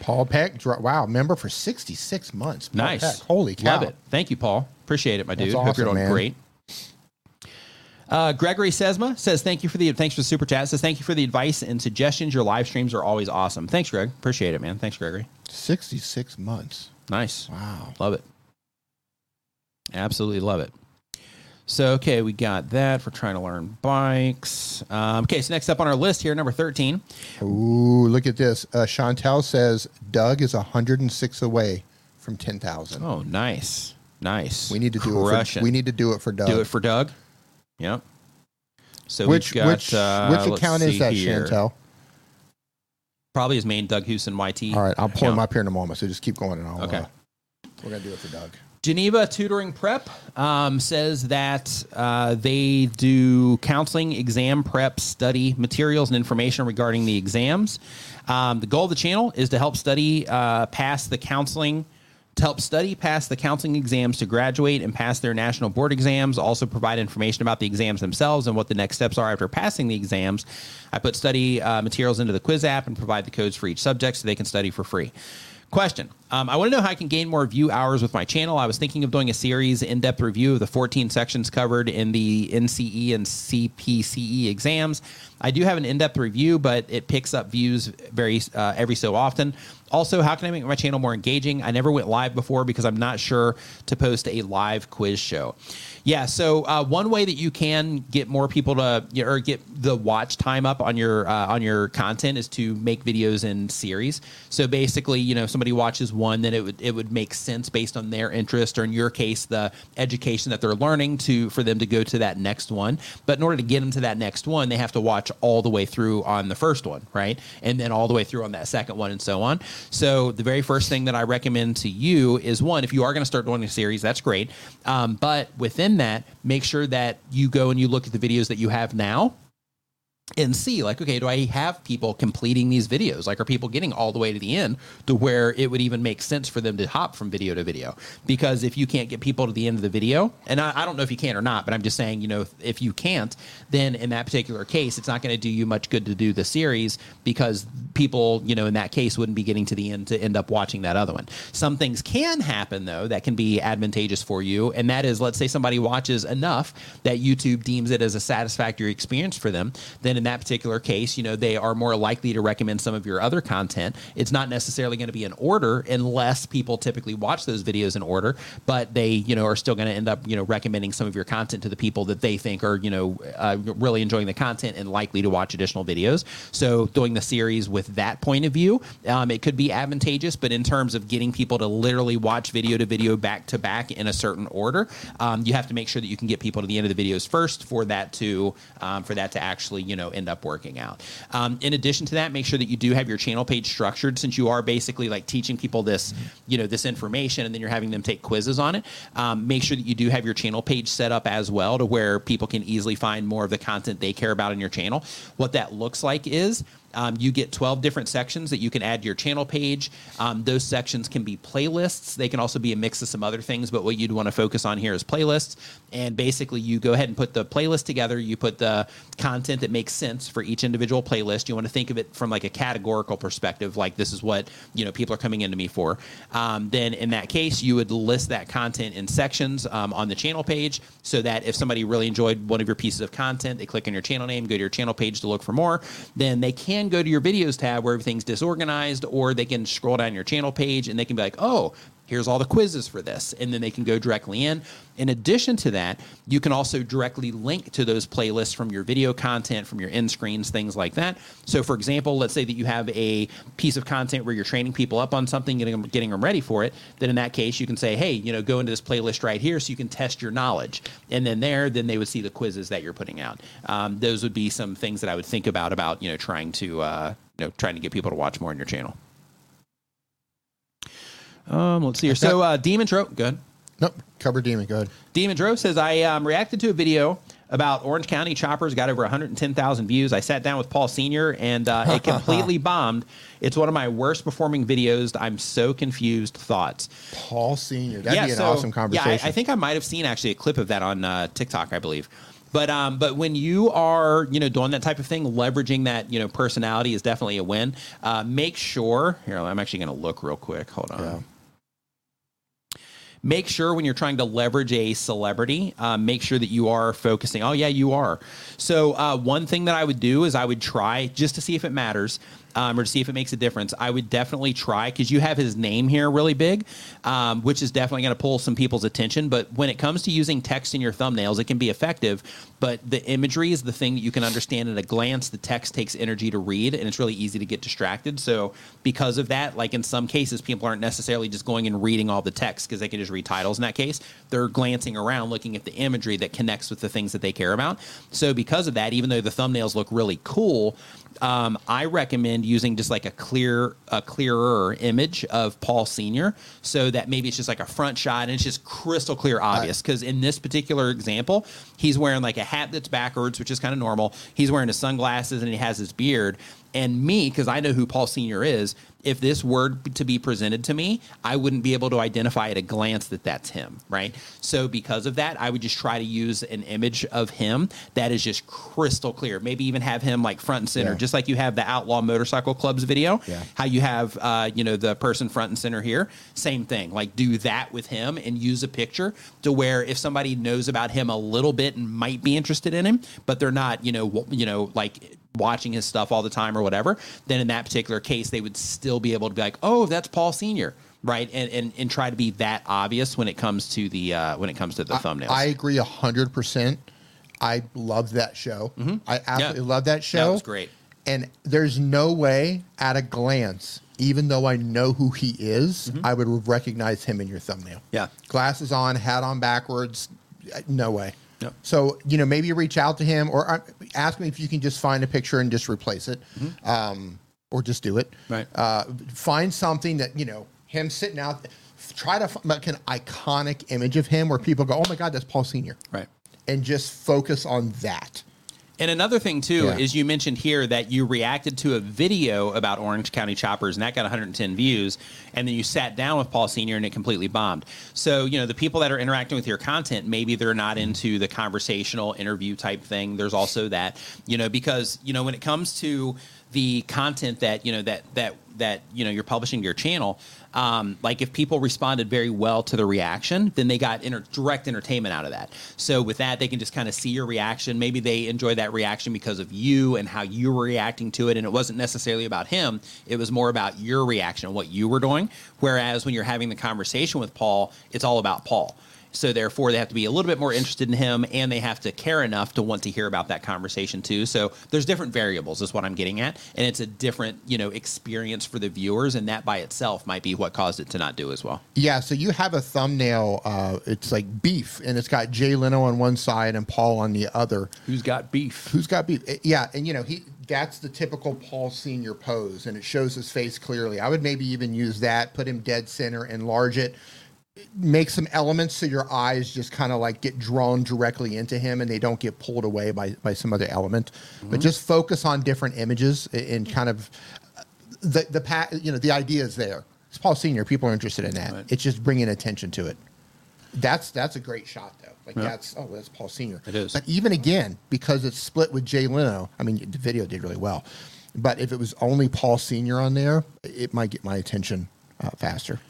B: Paul Peck, wow, member for 66 months. Paul
A: nice.
B: Peck, holy cow.
A: Love it. Thank you, Paul. Appreciate it, my
B: That's
A: dude. Hope you're doing
B: man.
A: great. Uh, Gregory Sesma says, thank you for the, thanks for the super chat. Says, thank you for the advice and suggestions. Your live streams are always awesome. Thanks, Greg. Appreciate it, man. Thanks, Gregory.
B: 66 months.
A: Nice.
B: Wow.
A: Love it. Absolutely love it. So, okay, we got that for trying to learn bikes. Um, okay, so next up on our list here, number 13.
B: Ooh, look at this. Uh, Chantel says Doug is 106 away from 10,000.
A: Oh, nice. Nice.
B: we need to do it.
A: Crushing.
B: For, we need to do it for Doug.
A: do it for Doug. Yep. So
B: which
A: got,
B: which
A: uh,
B: which account is that,
A: here.
B: Chantel?
A: Probably his main Doug Houston YT.
B: All right, I'll pull him up here in a moment. So just keep going, and I'll.
A: Okay.
B: Uh, we're gonna do it for Doug.
A: Geneva Tutoring Prep um, says that uh, they do counseling, exam prep, study materials, and information regarding the exams. Um, the goal of the channel is to help study uh, pass the counseling. To help study pass the counseling exams to graduate and pass their national board exams, also provide information about the exams themselves and what the next steps are after passing the exams. I put study uh, materials into the quiz app and provide the codes for each subject so they can study for free. Question. Um, I want to know how I can gain more view hours with my channel. I was thinking of doing a series in depth review of the 14 sections covered in the NCE and CPCE exams. I do have an in depth review, but it picks up views very uh, every so often. Also, how can I make my channel more engaging? I never went live before because I'm not sure to post a live quiz show. Yeah, so uh, one way that you can get more people to or get the watch time up on your uh, on your content is to make videos in series. So basically, you know, somebody watches one, then it would it would make sense based on their interest or in your case the education that they're learning to for them to go to that next one. But in order to get them to that next one, they have to watch all the way through on the first one, right? And then all the way through on that second one and so on. So the very first thing that I recommend to you is one, if you are going to start doing a series, that's great. Um, but within that, make sure that you go and you look at the videos that you have now and see like okay do i have people completing these videos? Like are people getting all the way to the end to where it would even make sense for them to hop from video to video? Because if you can't get people to the end of the video and i, I don't know if you can or not but i'm just saying you know if, if you can't then in that particular case it's not going to do you much good to do the series because people you know in that case wouldn't be getting to the end to end up watching that other one. Some things can happen though that can be advantageous for you and that is let's say somebody watches enough that youtube deems it as a satisfactory experience for them then in that particular case, you know, they are more likely to recommend some of your other content. It's not necessarily going to be in order unless people typically watch those videos in order, but they, you know, are still going to end up, you know, recommending some of your content to the people that they think are, you know, uh, really enjoying the content and likely to watch additional videos. So doing the series with that point of view, um, it could be advantageous, but in terms of getting people to literally watch video to video back to back in a certain order, um, you have to make sure that you can get people to the end of the videos first for that to, um, for that to actually, you know, end up working out. Um, in addition to that, make sure that you do have your channel page structured since you are basically like teaching people this, you know, this information and then you're having them take quizzes on it. Um, make sure that you do have your channel page set up as well to where people can easily find more of the content they care about in your channel. What that looks like is um, you get 12 different sections that you can add to your channel page. Um, those sections can be playlists. They can also be a mix of some other things, but what you'd want to focus on here is playlists. And basically, you go ahead and put the playlist together. You put the content that makes sense for each individual playlist. You want to think of it from like a categorical perspective, like this is what you know people are coming into me for. Um, then in that case, you would list that content in sections um, on the channel page, so that if somebody really enjoyed one of your pieces of content, they click on your channel name, go to your channel page to look for more. Then they can go to your videos tab where everything's disorganized, or they can scroll down your channel page and they can be like, oh, here's all the quizzes for this. And then they can go directly in. In addition to that, you can also directly link to those playlists from your video content, from your end screens, things like that. So, for example, let's say that you have a piece of content where you're training people up on something, getting them, getting them ready for it. Then in that case, you can say, hey, you know, go into this playlist right here so you can test your knowledge. And then there, then they would see the quizzes that you're putting out. Um, those would be some things that I would think about about you know trying to uh, you know trying to get people to watch more on your channel. Um, let's see here. So, uh, Demon Tro, good.
B: Nope. Cover Demon. Go ahead.
A: Demon Dro says, I um, reacted to a video about Orange County choppers, got over 110,000 views. I sat down with Paul Sr., and uh, it completely *laughs* bombed. It's one of my worst performing videos. I'm so confused. Thoughts?
B: Paul Senior. That'd be an awesome conversation.
A: Yeah, I, I think I might have seen actually a clip of that on uh, TikTok, I believe. But um, but when you are you know doing that type of thing, leveraging that you know personality is definitely a win. Uh, make sure here. I'm actually going to look real quick. Hold on.
B: Yeah.
A: Make sure when you're trying to leverage a celebrity, uh, make sure that you are focusing. Oh yeah, you are. So uh, one thing that I would do is I would try just to see if it matters um, or to see if it makes a difference, I would definitely try because you have his name here really big, um, which is definitely going to pull some people's attention. But when it comes to using text in your thumbnails, it can be effective. But the imagery is the thing that you can understand at a glance. The text takes energy to read, and it's really easy to get distracted. So because of that, like in some cases, people aren't necessarily just going and reading all the text because they can just read titles. In that case, they're glancing around, looking at the imagery that connects with the things that they care about. So because of that, even though the thumbnails look really cool, um, I recommend using just like a clear, a clearer image of Paul Senior, so that maybe it's just like a front shot and it's just crystal clear, obvious. Because in this particular example, he's wearing like a hat that's backwards, which is kind of normal. He's wearing his sunglasses and he has his beard. And me, because I know who Paul Senior is, if this were to be presented to me, I wouldn't be able to identify at a glance that that's him, right? So because of that, I would just try to use an image of him that is just crystal clear. Maybe even have him like front and center,
B: Yeah.
A: just like you have the Outlaw Motorcycle Club's video.
B: Yeah.
A: How you have, uh, you know, the person front and center here. Same thing. Like do that with him and use a picture to where if somebody knows about him a little bit and might be interested in him, but they're not, you know, you know, like watching his stuff all the time or whatever, then in that particular case, they would still be able to be like, oh, that's Paul Senior, right? And and, and try to be that obvious when it comes to the uh, when it comes to the thumbnails.
B: I agree a hundred percent. I love that show. I absolutely love that show.
A: That was great.
B: And there's no way at a glance, even though I know who he is, I would recognize him in your thumbnail.
A: Mm-hmm. Yeah.
B: Glasses on, hat on backwards. No way.
A: Yep.
B: So, you know, maybe reach out to him or uh, ask me if you can just find a picture and just replace it. Um, or just do it.
A: Mm-hmm. Right.
B: Uh, find something that, you know, him sitting out. Try to find like an iconic image of him where people go, oh my God, that's Paul Sr.
A: right.
B: And just focus on that.
A: And another thing too
B: Yeah.
A: is you mentioned here that you reacted to a video about Orange County choppers and that got 110 views, and then you sat down with Paul Senior and it completely bombed. So you know the people that are interacting with your content, maybe they're not into the conversational interview type thing. There's also that you know because you know when it comes to the content that you know that that that you know you're publishing to your channel um, like if people responded very well to the reaction then they got inter- direct entertainment out of that. So with that they can just kind of see your reaction. Maybe they enjoy that reaction because of you and how you were reacting to it and it wasn't necessarily about him. It was more about your reaction and what you were doing. Whereas when you're having the conversation with paul it's all about paul so therefore, they have to be a little bit more interested in him, and they have to care enough to want to hear about that conversation too. So there's different variables, is what I'm getting at, and it's a different, you know, experience for the viewers, and that by itself might be what caused it to not do as well.
B: Yeah, so you have a thumbnail. Uh, it's like beef, and it's got Jay Leno on one side and Paul on the other.
A: Who's got beef?
B: Who's got beef? Eh, Yeah, and you know he that's the typical Paul Senior pose, and it shows his face clearly. I would maybe even use that, put him dead center, enlarge it, make some elements so your eyes just kind of like get drawn directly into him, and they don't get pulled away by by some other element. But just focus on different images and- and kind of the the pa- you know the idea is there. It's Paul Senior. People are interested in that.
A: Right.
B: It's just bringing attention to it. That's that's a great shot though. Like
A: Yeah.
B: that's oh that's Paul Senior.
A: It is.
B: But even again, because it's split with Jay Leno, I mean the video did really well. But if it was only Paul Senior on there, it might get my attention uh, faster.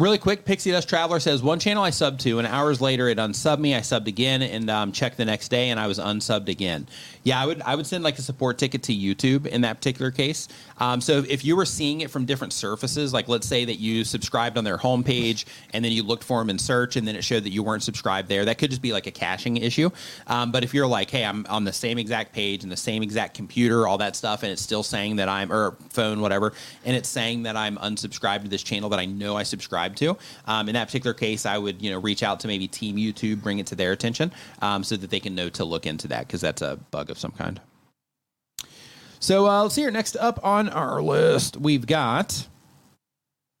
A: Really quick, Pixie Dust Traveler says one channel I subbed to, and hours later it unsubbed me. I subbed again and um, checked the next day, and I was unsubbed again. Yeah, I would I would send like a support ticket to YouTube in that particular case. Um, so if you were seeing it from different surfaces, like let's say that you subscribed on their homepage and then you looked for them in search, and then it showed that you weren't subscribed there, that could just be like a caching issue. Um, but if you're like, hey, I'm on the same exact page and the same exact computer, all that stuff, and it's still saying that I'm or phone, whatever, and it's saying that I'm unsubscribed to this channel that I know I subscribed to. Um, in that particular case, I would you know reach out to maybe Team YouTube, bring it to their attention, um, so that they can know to look into that because that's a bug of some kind. So uh, let's see here. Next up on our list, we've got.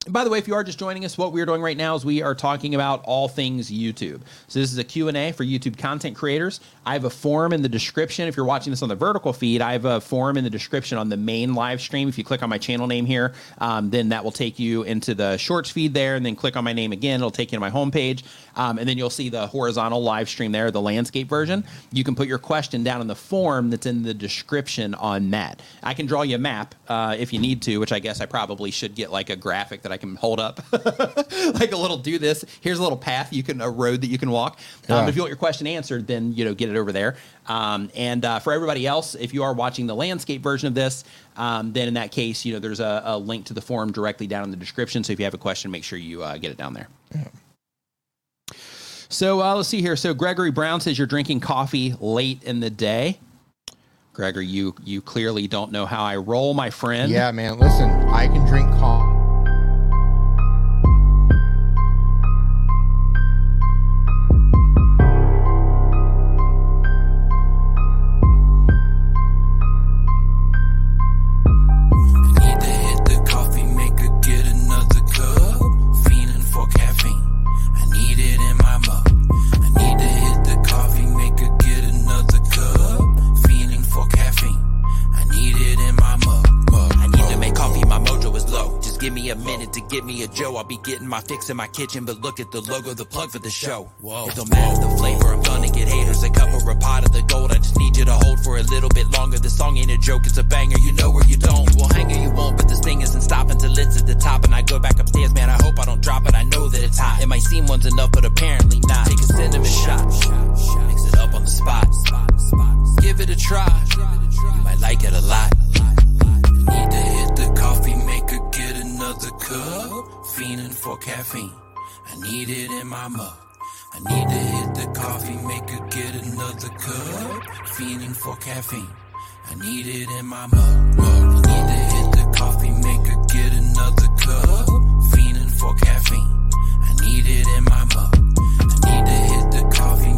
A: By the way, if you are just joining us, what we're doing right now is we are talking about all things YouTube. So this is a Q&A for YouTube content creators. I have a form in the description. If you're watching this on the vertical feed, I have a form in the description on the main live stream. If you click on my channel name here, um, then that will take you into the shorts feed there, and then click on my name again. It'll take you to my homepage, um, and then you'll see the horizontal live stream there, the landscape version. You can put your question down in the form that's in the description on that. I can draw you a map uh, if you need to, which I guess I probably should get like a graphic that I can hold up, *laughs* like a little do this. Here's a little path you can a road that you can walk. Um,
B: Yeah.
A: if you want your question answered, then you know get it over there. Um, and uh, for everybody else, if you are watching the landscape version of this, um, then in that case, you know there's a, a link to the forum directly down in the description. So if you have a question, make sure you uh, get it down there. So uh, let's see here. So Gregory Brown says you're drinking coffee late in the day. Gregory, you you clearly don't know how I roll, my friend.
B: Yeah, man. Listen, I can drink coffee.
C: Me a minute to get me a Joe. I'll be getting my fix in my kitchen, but look at the logo, the plug for the show. It don't matter the flavor, I'm gonna get haters. A cup or a pot of the gold. I just need you to hold for a little bit longer. The song ain't a joke, it's a banger. You know where you don't. You will hang or you won't, but this thing isn't stopping till it's at the top. And I go back upstairs, man. I hope I don't drop it. I know that it's hot. It might seem one's enough, but apparently not. Take a cinnamon shot, mix it up on the spot. Give it a try. You might like it a lot. Need to hit the coffee maker, another cup. Fiending for caffeine. I need it in my mug. I need to hit the coffee maker, get another cup. Fiending for caffeine. I need it in my mug. mug. I need to hit the coffee maker, get another cup. Fiending for caffeine. I need it in my mug. I need to hit the coffee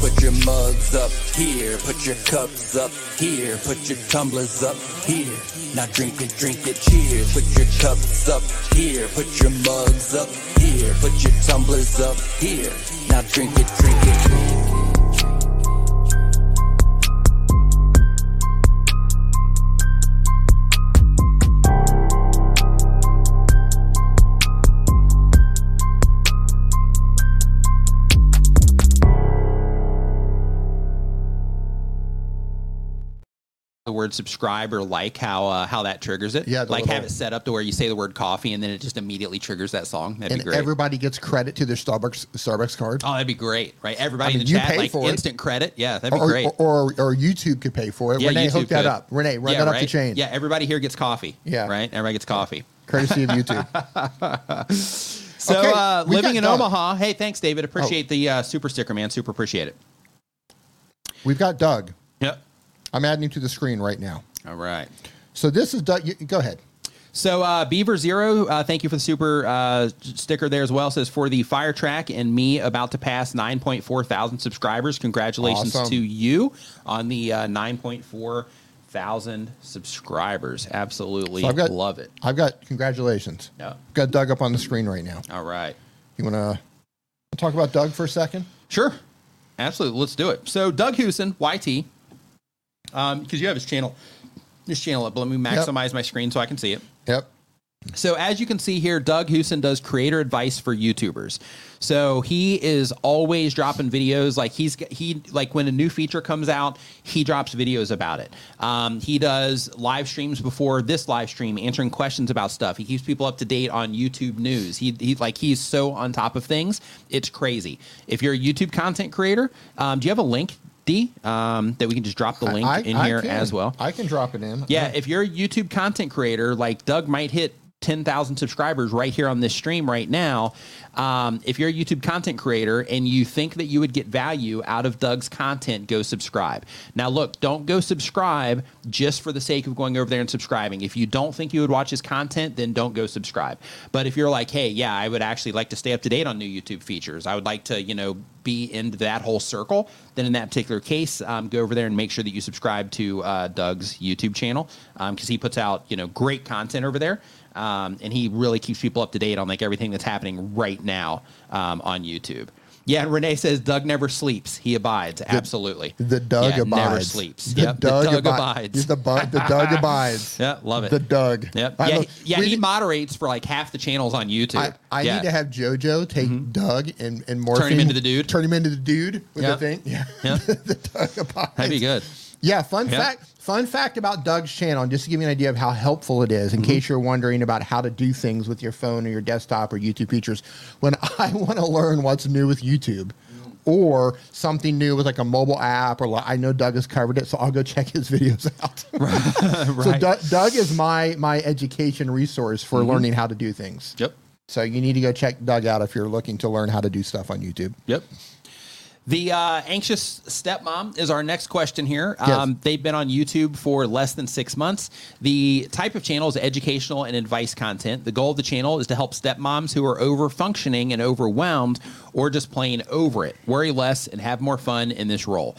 C: put your mugs up here, put your cups up here, put your tumblers up here. Now drink it, drink it, cheers. Put your cups up here, put your mugs up here, put your tumblers up here. Now drink it, drink it,
A: word subscribe or like how uh, how that triggers it.
B: Yeah,
A: like have it set up to where you say the word coffee and then it just immediately triggers that song. That'd
B: And
A: be great.
B: everybody gets credit to their Starbucks Starbucks card.
A: oh, that'd be great, right? Everybody
B: I mean,
A: in the
B: you
A: chat
B: pay
A: like
B: for it.
A: instant credit. Yeah, that'd be
B: or,
A: great.
B: or, or or YouTube could pay for it.
A: yeah,
B: Rene,
A: YouTube
B: hook that
A: could.
B: up. Rene, run
A: Yeah,
B: that up
A: right?
B: the chain.
A: Yeah, everybody here gets coffee.
B: Yeah.
A: right. Everybody gets coffee.
B: Courtesy of YouTube. *laughs*
A: So
B: Okay,
A: uh, living in
B: Doug.
A: Omaha. Hey, thanks, David. Appreciate the uh, super sticker, man. Super appreciate it.
B: We've got Doug.
A: Yep.
B: I'm adding him to the screen right now.
A: All right.
B: So this is Doug. You, go ahead.
A: So uh, Beaver Zero, uh, thank you for the super uh, sticker there as well. Says for the fire track and me about to pass 9.4 thousand subscribers. Congratulations
B: Awesome.
A: to you on the uh, 9.4 thousand subscribers. Absolutely
B: So I've got
A: love it.
B: I've got congratulations.
A: Yeah.
B: Got Doug up on the screen right now.
A: All right.
B: You want to talk about Doug for a second?
A: Sure. Absolutely. Let's do it. So Doug Hewson, YT, because you have his channel, this channel up. Let me maximize my screen so I can see it.
B: Yep.
A: So as you can see here, Doug Houston does creator advice for YouTubers. So he is always dropping videos. Like he's he like when a new feature comes out, he drops videos about it. Um, he does live streams before this live stream, answering questions about stuff. He keeps people up to date on YouTube news. He, he like he's so on top of things. It's crazy. If you're a YouTube content creator, um, do you have a link? D um, that we can just drop the link
B: I-
A: in
B: I
A: here
B: can.
A: as well.
B: I can drop it in.
A: Yeah, if you're a YouTube content creator, like Doug might hit 10,000 subscribers right here on this stream right now. Um, if you're a YouTube content creator and you think that you would get value out of Doug's content, go subscribe. Now, look, don't go subscribe just for the sake of going over there and subscribing. If you don't think you would watch his content, then don't go subscribe. But if you're like, hey, yeah, I would actually like to stay up to date on new YouTube features, I would like to, you know, be into that whole circle, then in that particular case, um, go over there and make sure that you subscribe to uh, Doug's YouTube channel because he puts out you know great content over there, um, and he really keeps people up to date on like everything that's happening right now um, on YouTube. Yeah, and Rene says Doug never sleeps; he abides. Absolutely,
B: The Doug
A: yeah,
B: abides.
A: never sleeps.
B: The
A: yep,
B: Doug,
A: the Doug
B: abi-
A: abides.
B: The, bu- the Doug *laughs* abides.
A: yeah, love it.
B: The Doug.
A: Yep.
B: I
A: Yeah,
B: love-
A: he, yeah. He
B: need-
A: moderates for like half the channels on YouTube.
B: I, I
A: yeah.
B: need to have JoJo take Doug and, and morph
A: Turn him into the dude?
B: Turn him into the dude with
A: Yep.
B: the thing. Yeah.
A: Yeah. *laughs*
B: the Doug abides.
A: That'd be good.
B: Yeah, fun
A: Yeah.
B: fact. Fun fact about Doug's channel, and just to give you an idea of how helpful it is, in
A: Mm-hmm.
B: case you're wondering about how to do things with your phone or your desktop or YouTube features. When *laughs* I want to learn what's new with YouTube, or something new with like a mobile app, or like, I know Doug has covered it, so I'll go *laughs* check his videos *laughs* out. So
A: Right.
B: Doug, Doug is my my education resource for learning how to do things.
A: Yep.
B: So you need to go check Doug out if you're looking to learn how to do stuff on YouTube.
A: Yep. The uh, anxious stepmom is our next question here.
B: Yes.
A: Um, they've been on YouTube for less than six months. The type of channel is educational and advice content. The goal of the channel is to help stepmoms who are over functioning and overwhelmed or just plain over it, worry less, and have more fun in this role.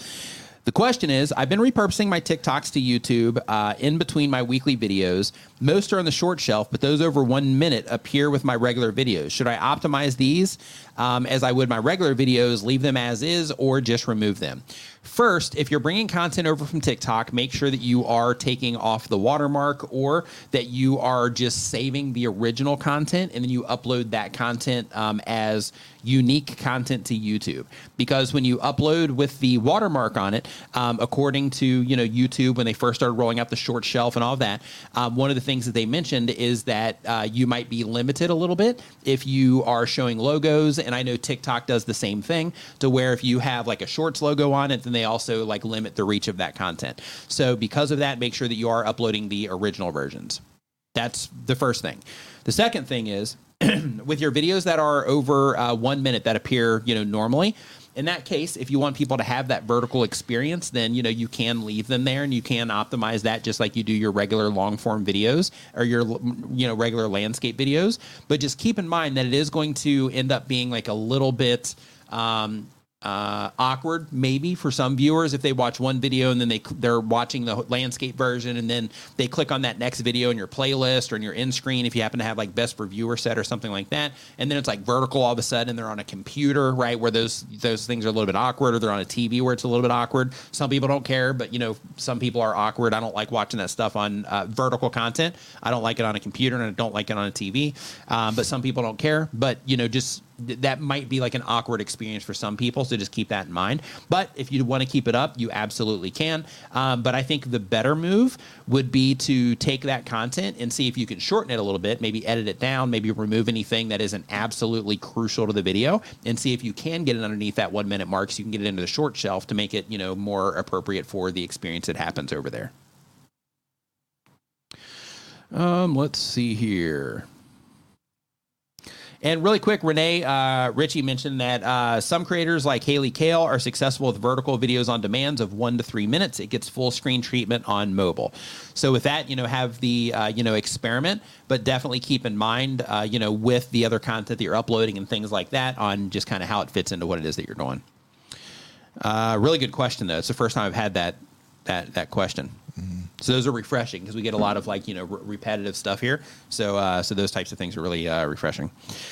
A: The question is I've been repurposing my TikToks to YouTube uh, in between my weekly videos. Most are on the short shelf, but those over one minute appear with my regular videos. Should I optimize these um, as I would my regular videos, leave them as is, or just remove them? First, if you're bringing content over from TikTok, make sure that you are taking off the watermark or that you are just saving the original content and then you upload that content um, as unique content to YouTube. Because when you upload with the watermark on it, um, according to you know YouTube when they first started rolling out the short shelf and all that, um, one of the things that they mentioned is that uh, you might be limited a little bit if you are showing logos. And I know TikTok does the same thing to where if you have like a shorts logo on it, then they also like limit the reach of that content. So because of that, make sure that you are uploading the original versions. That's the first thing. The second thing is *clears throat* with your videos that are over uh, one minute that appear, you know, normally. In that case, if you want people to have that vertical experience, then you know you can leave them there, and you can optimize that just like you do your regular long form videos or your you know regular landscape videos. But just keep in mind that it is going to end up being like a little bit. Um, uh, awkward maybe for some viewers if they watch one video and then they they're watching the landscape version and then they click on that next video in your playlist or in your end screen if you happen to have like best for viewer set or something like that. And then it's like vertical all of a sudden they're on a computer right where those those things are a little bit awkward or they're on a TV where it's a little bit awkward. Some people don't care but you know some people are awkward. I don't like watching that stuff on uh, vertical content. I don't like it on a computer and I don't like it on a TV um, but some people don't care. But you know just th- that might be like an awkward experience for some people. So just keep that in mind. But if you want to keep it up, you absolutely can. Um, but I think the better move would be to take that content and see if you can shorten it a little bit, maybe edit it down, maybe remove anything that isn't absolutely crucial to the video, and see if you can get it underneath that one minute mark so you can get it into the short shelf to make it, you know, more appropriate for the experience that happens over there. Um, let's see here. And really quick, Rene uh, Ritchie mentioned that uh, some creators like Haley Kale are successful with vertical videos on demands of one to three minutes. It gets full screen treatment on mobile. So with that, you know, have the uh, you know experiment, but definitely keep in mind, uh, you know, with the other content that you're uploading and things like that, on just kind of how it fits into what it is that you're doing. Uh, really good question though. It's the first time I've had that that that question. So those are refreshing because we get a lot of like you know re- repetitive stuff here. So uh, so those types of things are really uh, refreshing.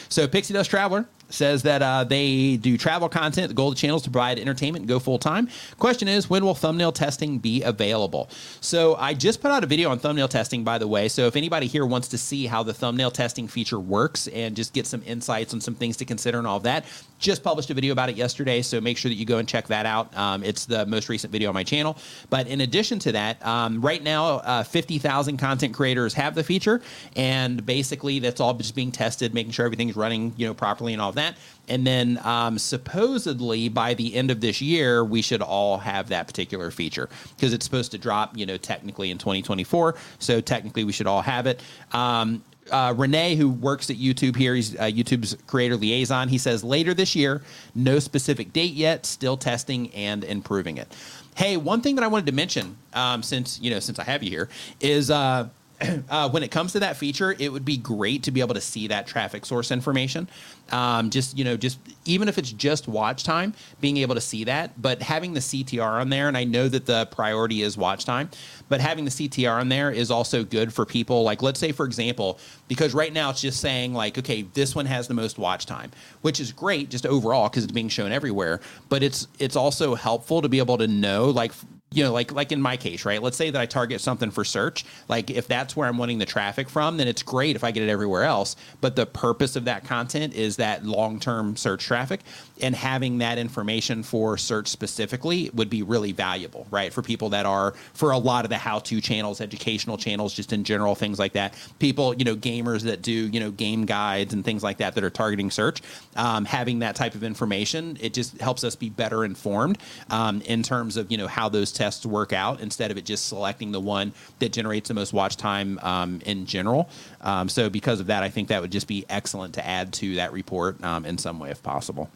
A: So Pixie Dust Traveler says that uh, they do travel content. The goal of the channel is to provide entertainment and go full time. Question is, when will thumbnail testing be available? So I just put out a video on thumbnail testing, by the way. So if anybody here wants to see how the thumbnail testing feature works and just get some insights on some things to consider and all that, just published a video about it yesterday. So make sure that you go and check that out. Um, it's the most recent video on my channel. But in addition to that, um, right now, uh, 50,000 content creators have the feature, and basically that's all just being tested, making sure everything's running, you know, properly and all that. And then um, supposedly by the end of this year, we should all have that particular feature because it's supposed to drop, you know, technically in 2024. So technically, we should all have it. Um, uh, Rene, who works at YouTube here, he's uh, YouTube's creator liaison. He says later this year, no specific date yet, still testing and improving it. Hey, one thing that I wanted to mention, um, since you know, since I have you here, is uh, *clears throat* uh, when it comes to that feature, it would be great to be able to see that traffic source information. Um, just you know, just even if it's just watch time, being able to see that, but having the CTR on there, and I know that the priority is watch time, but having the CTR on there is also good for people. Like, let's say, for example, because right now it's just saying like, okay, this one has the most watch time, which is great just overall because it's being shown everywhere. But it's it's also helpful to be able to know like you know, like like in my case, right? Let's say that I target something for search. Like if that's where I'm wanting the traffic from, then it's great if I get it everywhere else. But the purpose of that content is that long-term search traffic, and having that information for search specifically would be really valuable, right? For people that are for a lot of the how-to channels, educational channels, just in general, things like that. People, you know, gamers that do you know game guides and things like that that are targeting search. Um, having that type of information, it just helps us be better informed um, in terms of you know how those tests work out instead of it just selecting the one that generates the most watch time um, in general. Um, so because of that, I think that would just be excellent to add to that report um, in some way if possible.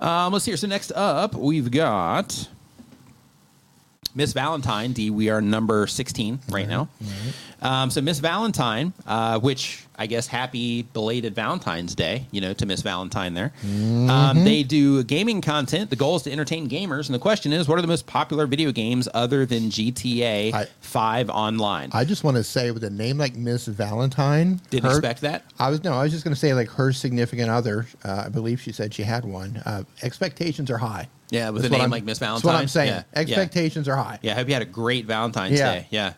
A: Um, let's see here. So next up, we've got Miss Valentine. D. We are number sixteen right now. Um, so Miss Valentine, uh, which I guess happy belated Valentine's Day, you know, to Miss Valentine there. Um, they do gaming content. The goal is to entertain gamers, and the question is, what are the most popular video games other than GTA
B: I-
A: Five online?
B: I just want to say, with a name like Miss Valentine,
A: Didn't
B: her-
A: expect that.
B: I was no, I was just going to say, like her significant other. Uh, I believe she said she had one. Uh, expectations are high.
A: Yeah, with
B: That's
A: a name like Miss Valentine.
B: That's what I'm saying.
A: Yeah, yeah.
B: Expectations are high.
A: Yeah, I hope you had a great Valentine's
B: Yeah.
A: Day. Yeah.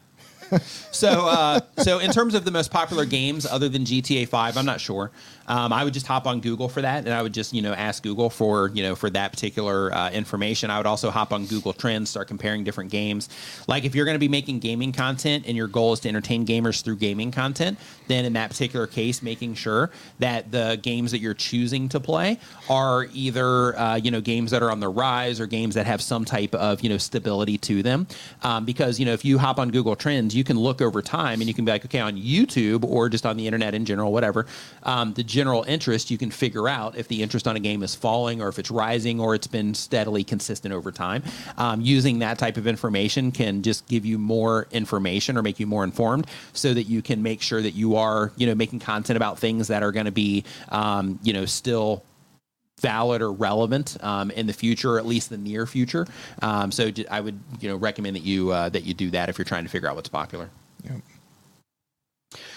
A: *laughs* so, uh, so in terms of the most popular games other than GTA Five, I'm not sure. Um, I would just hop on Google for that, and I would just you know ask Google for you know for that particular uh, information. I would also hop on Google Trends, start comparing different games. Like if you're going to be making gaming content and your goal is to entertain gamers through gaming content, then in that particular case, making sure that the games that you're choosing to play are either uh, you know games that are on the rise or games that have some type of you know stability to them. Um, because you know if you hop on Google Trends, you can look over time and you can be like, okay, on YouTube or just on the internet in general, whatever. Um, the general interest, you can figure out if the interest on a game is falling or if it's rising or it's been steadily consistent over time. Um, using that type of information can just give you more information or make you more informed so that you can make sure that you are, you know, making content about things that are going to be, um, you know, still valid or relevant um, in the future, or at least the near future. Um, so I would, you know, recommend that you uh, that you do that if you're trying to figure out what's popular.
B: Yep.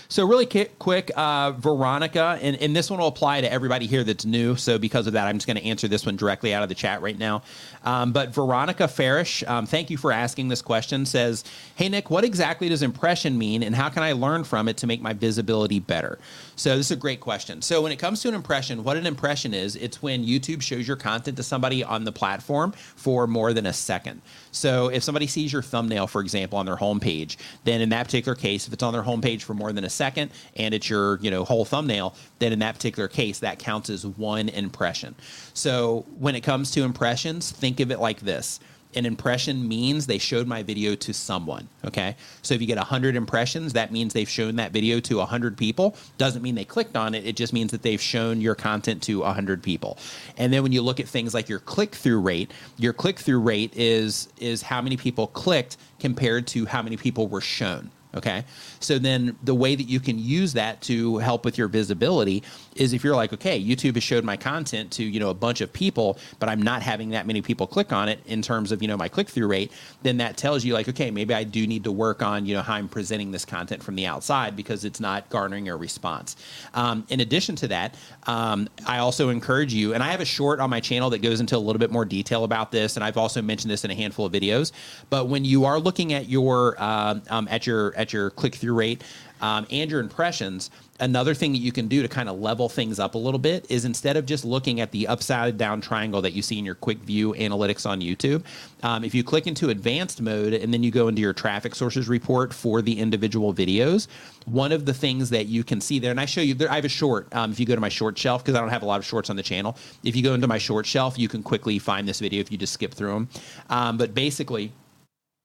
A: So really quick, uh, Veronica, and, and this one will apply to everybody here that's new. So because of that, I'm just going to answer this one directly out of the chat right now. Um, but Veronica Farish, um, thank you for asking this question. Says, "Hey Nick, what exactly does impression mean, and how can I learn from it to make my visibility better?" So this is a great question. So when it comes to an impression, what an impression is, it's when YouTube shows your content to somebody on the platform for more than a second. So if somebody sees your thumbnail, for example, on their homepage, then in that particular case, if it's on their homepage for more than a second and it's your you know whole thumbnail, then in that particular case, that counts as one impression. So when it comes to impressions, think of it like this. An impression means they showed my video to someone. Okay. So if you get 100 impressions, that means they've shown that video to 100 people. Doesn't mean they clicked on it. It just means that they've shown your content to 100 people. And then when you look at things like your click through rate, your click through rate is is how many people clicked compared to how many people were shown. Okay. So then the way that you can use that to help with your visibility is if you're like, okay, YouTube has showed my content to, you know, a bunch of people, but I'm not having that many people click on it in terms of, you know, my click through rate, then that tells you like, okay, maybe I do need to work on, you know, how I'm presenting this content from the outside because it's not garnering a response. Um, in addition to that, um, I also encourage you, and I have a short on my channel that goes into a little bit more detail about this, and I've also mentioned this in a handful of videos. But when you are looking at your um, um, at your at your click through rate um, and your impressions, another thing that you can do to kind of level things up a little bit is instead of just looking at the upside down triangle that you see in your quick view analytics on YouTube, um, if you click into advanced mode and then you go into your traffic sources report for the individual videos, one of the things that you can see there, and I show you there, I have a short. Um, if you go to my short shelf, because I don't have a lot of shorts on the channel, if you go into my short shelf, you can quickly find this video if you just skip through them. Um, but basically,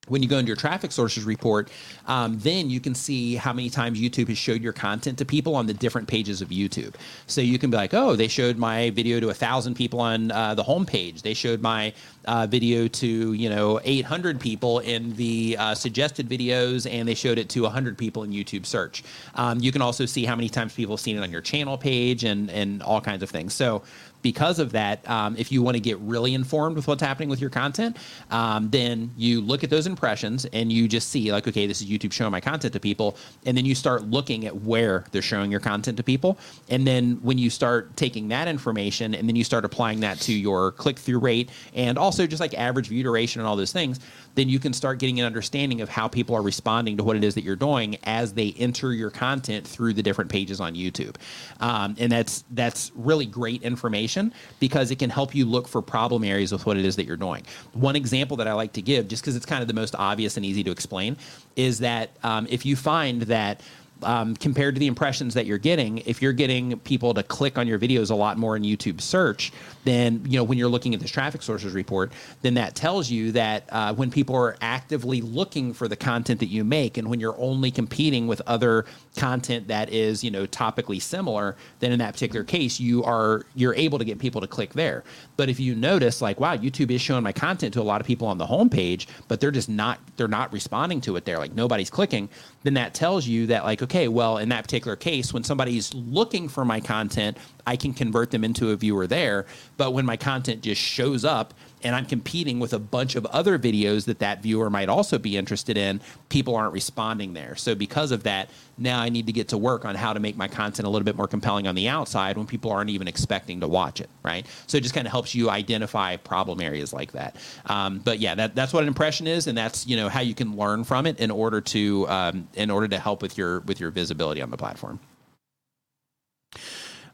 A: when you go into your traffic sources report, um, then you can see how many times YouTube has showed your content to people on the different pages of YouTube. So you can be like, oh, they showed my video to a thousand people on uh, the homepage. They showed my uh, video to you know 800 people in the uh, suggested videos, and they showed it to 100 people in YouTube search. Um, you can also see how many times people have seen it on your channel page and and all kinds of things. So because of that, um, if you want to get really informed with what's happening with your content, um, then you look at those impressions and you just see, like, okay, this is YouTube showing my content to people. And then you start looking at where they're showing your content to people. And then when you start taking that information and then you start applying that to your click through rate and also just like average view duration and all those things, then you can start getting an understanding of how people are responding to what it is that you're doing as they enter your content through the different pages on YouTube. Um, and that's that's really great information because it can help you look for problem areas with what it is that you're doing. One example that I like to give, just because it's kind of the most obvious and easy to explain, is that um, if you find that um, compared to the impressions that you're getting, if you're getting people to click on your videos a lot more in YouTube search, then you know when you're looking at this traffic sources report, then that tells you that uh, when people are actively looking for the content that you make, and when you're only competing with other content that is you know topically similar, then in that particular case you are you're able to get people to click there. But if you notice like wow, YouTube is showing my content to a lot of people on the homepage, but they're just not they're not responding to it there, like nobody's clicking, then that tells you that like okay, well in that particular case when somebody's looking for my content, I can convert them into a viewer there. But when my content just shows up and I'm competing with a bunch of other videos that that viewer might also be interested in, people aren't responding there. So because of that, now I need to get to work on how to make my content a little bit more compelling on the outside when people aren't even expecting to watch it, right? So it just kind of helps you identify problem areas like that. Um, but yeah, that, that's what an impression is, and that's you know how you can learn from it in order to um, in order to help with your with your visibility on the platform.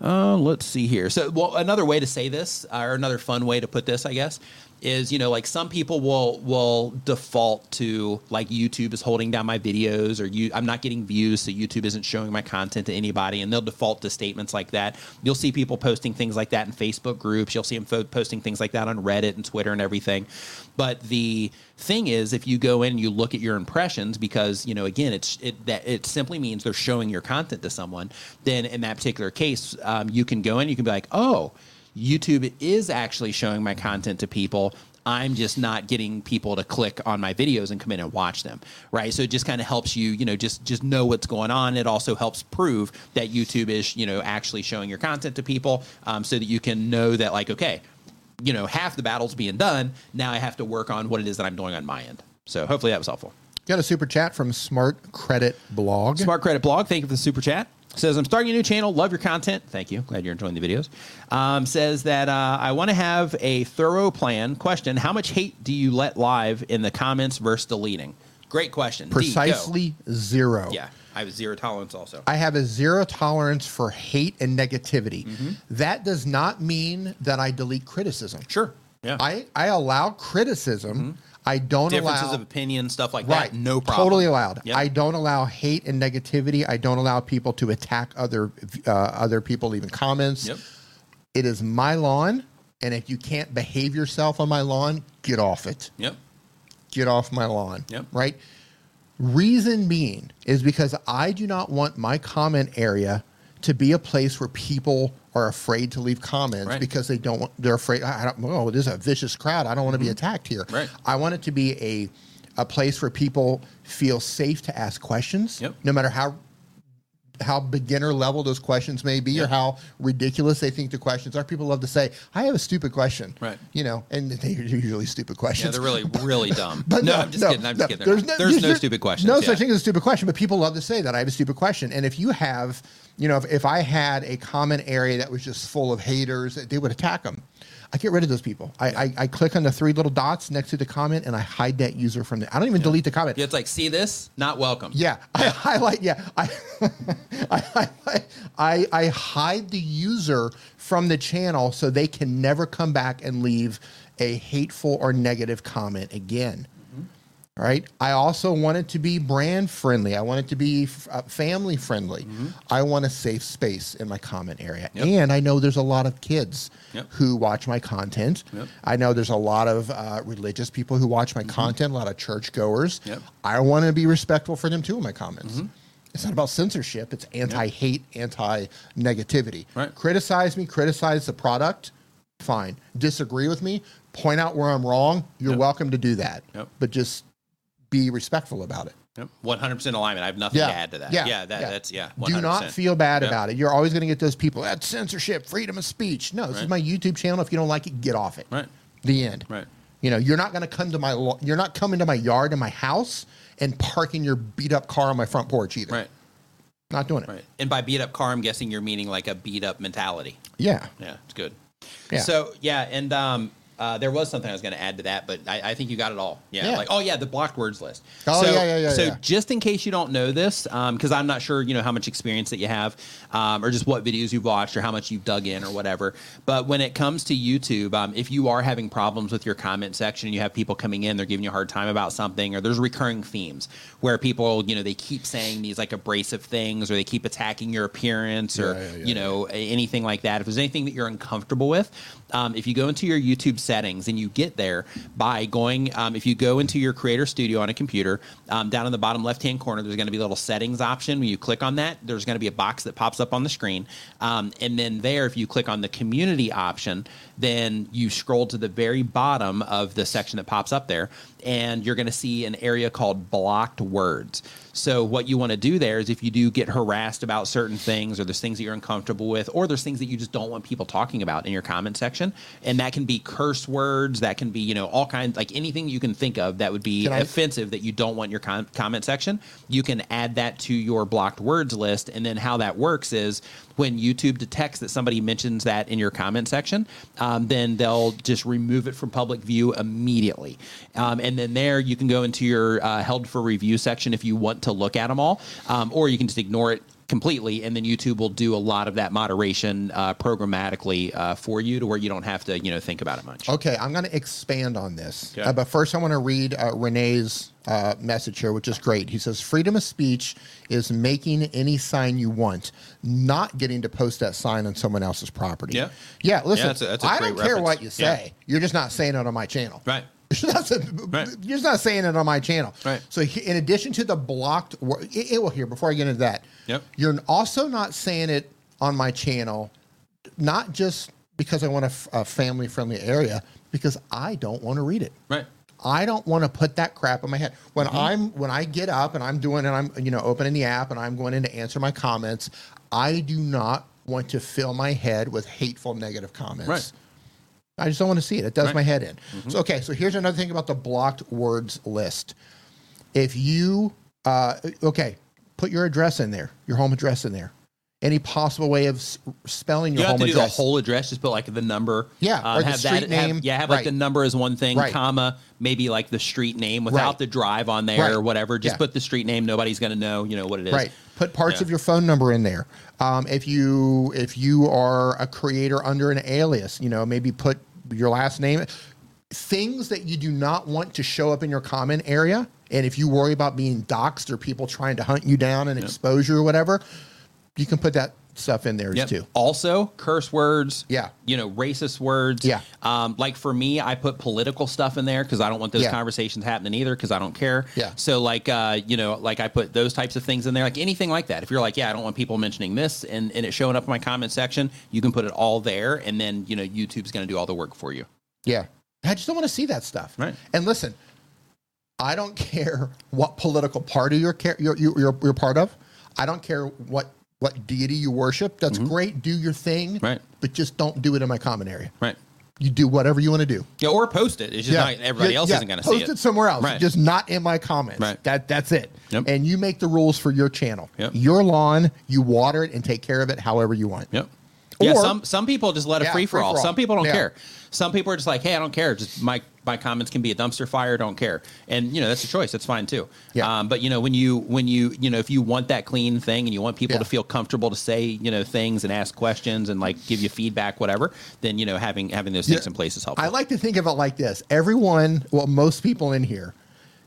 A: Uh, let's see here. So, well, another way to say this, or another fun way to put this, I guess, is you know like some people will will default to like YouTube is holding down my videos or you I'm not getting views so YouTube isn't showing my content to anybody and they'll default to statements like that. You'll see people posting things like that in Facebook groups. You'll see them fo- posting things like that on Reddit and Twitter and everything. But the thing is if you go in and you look at your impressions because you know again it's it that it simply means they're showing your content to someone then in that particular case um, you can go in you can be like oh YouTube is actually showing my content to people. I'm just not getting people to click on my videos and come in and watch them, right? So it just kind of helps you, you know, just just know what's going on. It also helps prove that YouTube is, you know, actually showing your content to people, um, so that you can know that, like, okay, you know, half the battle's being done. Now I have to work on what it is that I'm doing on my end. So hopefully that was helpful.
B: Got a super chat from Smart Credit Blog.
A: Smart Credit Blog, thank you for the super chat. Says, I'm starting a new channel. Love your content. Thank you. Glad you're enjoying the videos. Um, says that uh, I want to have a thorough plan. Question How much hate do you let live in the comments versus deleting? Great question. D.
B: Precisely zero.
A: Yeah. I have zero tolerance also.
B: I have a zero tolerance for hate and negativity.
A: Mm-hmm.
B: That does not mean that I delete criticism.
A: Sure. Yeah.
B: I, I allow criticism. I don't
A: Differences
B: allow
A: of opinion, stuff like
B: right.
A: that. No problem.
B: Totally allowed.
A: Yep.
B: I don't allow hate and negativity. I don't allow people to attack other uh, other people leaving comments.
A: Yep.
B: It is my lawn, and if you can't behave yourself on my lawn, get off it.
A: Yep.
B: Get off my lawn.
A: Yep.
B: Right. Reason being is because I do not want my comment area to be a place where people are afraid to leave comments
A: Right.
B: because they don't. want- They're afraid. I don't. Oh, this is a vicious crowd. I don't want to be attacked here.
A: Mm-hmm. Right.
B: I want it to be a a place where people feel safe to ask questions,
A: Yep.
B: no matter how how beginner level those questions may be or how ridiculous they think the questions are. People love to say, "I have a stupid question,"
A: Right.
B: You know, and *laughs* they're usually stupid
A: Yeah,
B: questions.
A: they're really, really dumb. *laughs*
B: But
A: no, I'm just kidding. I'm just kidding. There's, no, there's no stupid questions.
B: No
A: yeah.
B: such thing as a stupid question, but people love to say that I have a stupid question. And if you have, you know, if, if I had a common area that was just full of haters, they would attack them. I get rid of those people. I, I, I click on the three little dots next to the comment and I hide that user from the. I don't even delete the comment.
A: Yeah, it's like, see this? Not welcome.
B: Yeah, I *laughs* highlight. Yeah, I, *laughs* I, I, I, I hide the user from the channel so they can never come back and leave a hateful or negative comment again. Right. I also want it to be brand friendly. I want it to be f- uh, family friendly. I want a safe space in my comment area.
A: Yep.
B: And I know there's a lot of kids
A: Yep.
B: who watch my content.
A: Yep.
B: I know there's a lot of uh, religious people who watch my content, a lot of churchgoers. I want to be respectful for them too in my comments. It's not about censorship. It's anti-hate, anti-negativity.
A: Right.
B: Criticize me, criticize the product, fine. Disagree with me, point out where I'm wrong. You're welcome to do that. But just be respectful about it.
A: Yep. 100% alignment. I have nothing to add to that. Yeah, that, that's, yeah. 100%.
B: Do not feel bad
A: Yep.
B: about it. You're always going to get those people. That's censorship, freedom of speech. No, this is my YouTube channel. If you don't like it, get off it.
A: Right.
B: The end.
A: Right.
B: You know, you're not going to come to my. lo- You're not coming to my yard and my house and parking your beat up car on my front porch either.
A: Right.
B: Not doing it.
A: Right. And by beat up car, I'm guessing you're meaning like a beat up mentality.
B: Yeah.
A: Yeah, it's good.
B: Yeah.
A: So yeah, and um, uh, there was something I was going to add to that, but I, I think you got it all. Yeah,
B: Yeah.
A: Like oh yeah, the blocked words list.
B: Oh,
A: so,
B: yeah, yeah, yeah,
A: So
B: yeah.
A: just in case you don't know this, because I'm not sure you know how much experience that you have, um, or just what videos you've watched, or how much you've dug in, or whatever. But when it comes to YouTube, um, if you are having problems with your comment section, you have people coming in, they're giving you a hard time about something, or there's recurring themes where people you know they keep saying these like abrasive things, or they keep attacking your appearance, or
B: Yeah,
A: you know anything like that. If there's anything that you're uncomfortable with, um, if you go into your YouTube settings and you get there by going, um, if you go into your Creator Studio on a computer, um, down in the bottom left hand corner, there's going to be a little settings option. When you click on that, there's going to be a box that pops up on the screen, um, and then there, if you click on the community option, then you scroll to the very bottom of the section that pops up there, and you're going to see an area called blocked words. So what you want to do there is if you do get harassed about certain things or there's things that you're uncomfortable with or there's things that you just don't want people talking about in your comment section and that can be curse words, that can be, you know, all kinds like anything you can think of that would be
B: I-
A: offensive that you don't want in your com- comment section, you can add that to your blocked words list and then how that works is when YouTube detects that somebody mentions that in your comment section, um, then they'll just remove it from public view immediately. Um, and then there you can go into your uh, held for review section if you want to look at them all, um, or you can just ignore it completely and then youtube will do a lot of that moderation uh, programmatically uh, for you to where you don't have to you know think about it much
B: Okay, I'm going to expand on this.
A: Okay.
B: Uh, but first, I want to read uh, Rene's uh, message here, which is great. He says, Freedom of speech is making any sign you want, not getting to post that sign on someone else's property.
A: Yeah.
B: Yeah, listen,
A: that's a- that's a
B: I don't care
A: reference.
B: what you
A: Yeah.
B: say. You're just not saying it on my channel.
A: right *laughs*
B: You're not,
A: Right.
B: you're not saying it on my channel.
A: Right.
B: So, in addition to the blocked, it, it will here before I get into that.
A: Yep.
B: You're also not saying it on my channel, not just because I want a, f- a family-friendly area, because I don't want to read it.
A: right
B: I don't want to put that crap in my head. When
A: Mm-hmm.
B: I'm when I get up and I'm doing and I'm you know opening the app and I'm going in to answer my comments, I do not want to fill my head with hateful negative comments.
A: Right.
B: I just don't want to see it. It does
A: Right.
B: my head in. So okay, so here's another thing about the blocked words list. If you uh, okay, put your address in there, your home address in there. Any possible way of s- spelling
A: You
B: your
A: have
B: home
A: to do
B: address?
A: the whole address. Just put like the number.
B: Yeah,
A: um,
B: or the
A: have
B: street
A: that,
B: name.
A: Have, yeah, have like the number as one thing,
B: Right.
A: comma maybe like the street name without
B: Right.
A: the drive on there
B: Right.
A: or whatever. Just
B: Yeah.
A: put the street name. Nobody's going to know. You know what it is.
B: Right. Put parts
A: Yeah.
B: of your phone number in there. Um, if you if you are a creator under an alias, you know, maybe put your last name. Things that you do not want to show up in your comment area, and if you worry about being doxxed or people trying to hunt you down and expose you or whatever, you can put that stuff in there
A: Yep.
B: too.
A: Also, curse words.
B: Yeah.
A: You know, racist words.
B: Yeah.
A: Um, like for me, I put political stuff in there because I don't want those
B: Yeah.
A: conversations happening either because I don't care.
B: Yeah.
A: So like, uh, you know, like I put those types of things in there, like anything like that. If you're like, yeah, I don't want people mentioning this and, and it showing up in my comment section, you can put it all there, and then you know, YouTube's going to do all the work for you.
B: Yeah. I just don't want to see that stuff.
A: Right.
B: And listen, I don't *laughs* care what political party you're you're, you're, you're, you're part of. I don't care what what deity you worship. That's great. Do your thing,
A: Mm-hmm. Right.
B: But just don't do it in my comment area.
A: Right.
B: You do whatever you want to do.
A: Yeah, or post it. It's just not everybody
B: Yeah,
A: else
B: yeah.
A: isn't going to see it.
B: Post
A: it.
B: somewhere else.
A: Right.
B: Just not in my comments.
A: Right.
B: That that's it.
A: Yep.
B: And you make the rules for your channel.
A: Yep.
B: Your lawn, you water it and take care of it however you want.
A: Yep. Yeah, some some people just let it
B: Yeah,
A: free for all. Some people don't
B: Yeah.
A: care. Some people are just like, hey, I don't care. Just my my comments can be a dumpster fire. Don't care. And you know that's a choice. That's fine too.
B: Yeah.
A: Um, but you know when you when you you know if you want that clean thing and you want people
B: Yeah.
A: to feel comfortable to say you know things and ask questions and like give you feedback whatever, then you know having having those things
B: Yeah.
A: in place is helpful.
B: I like to think of it like this: everyone, well, most people in here,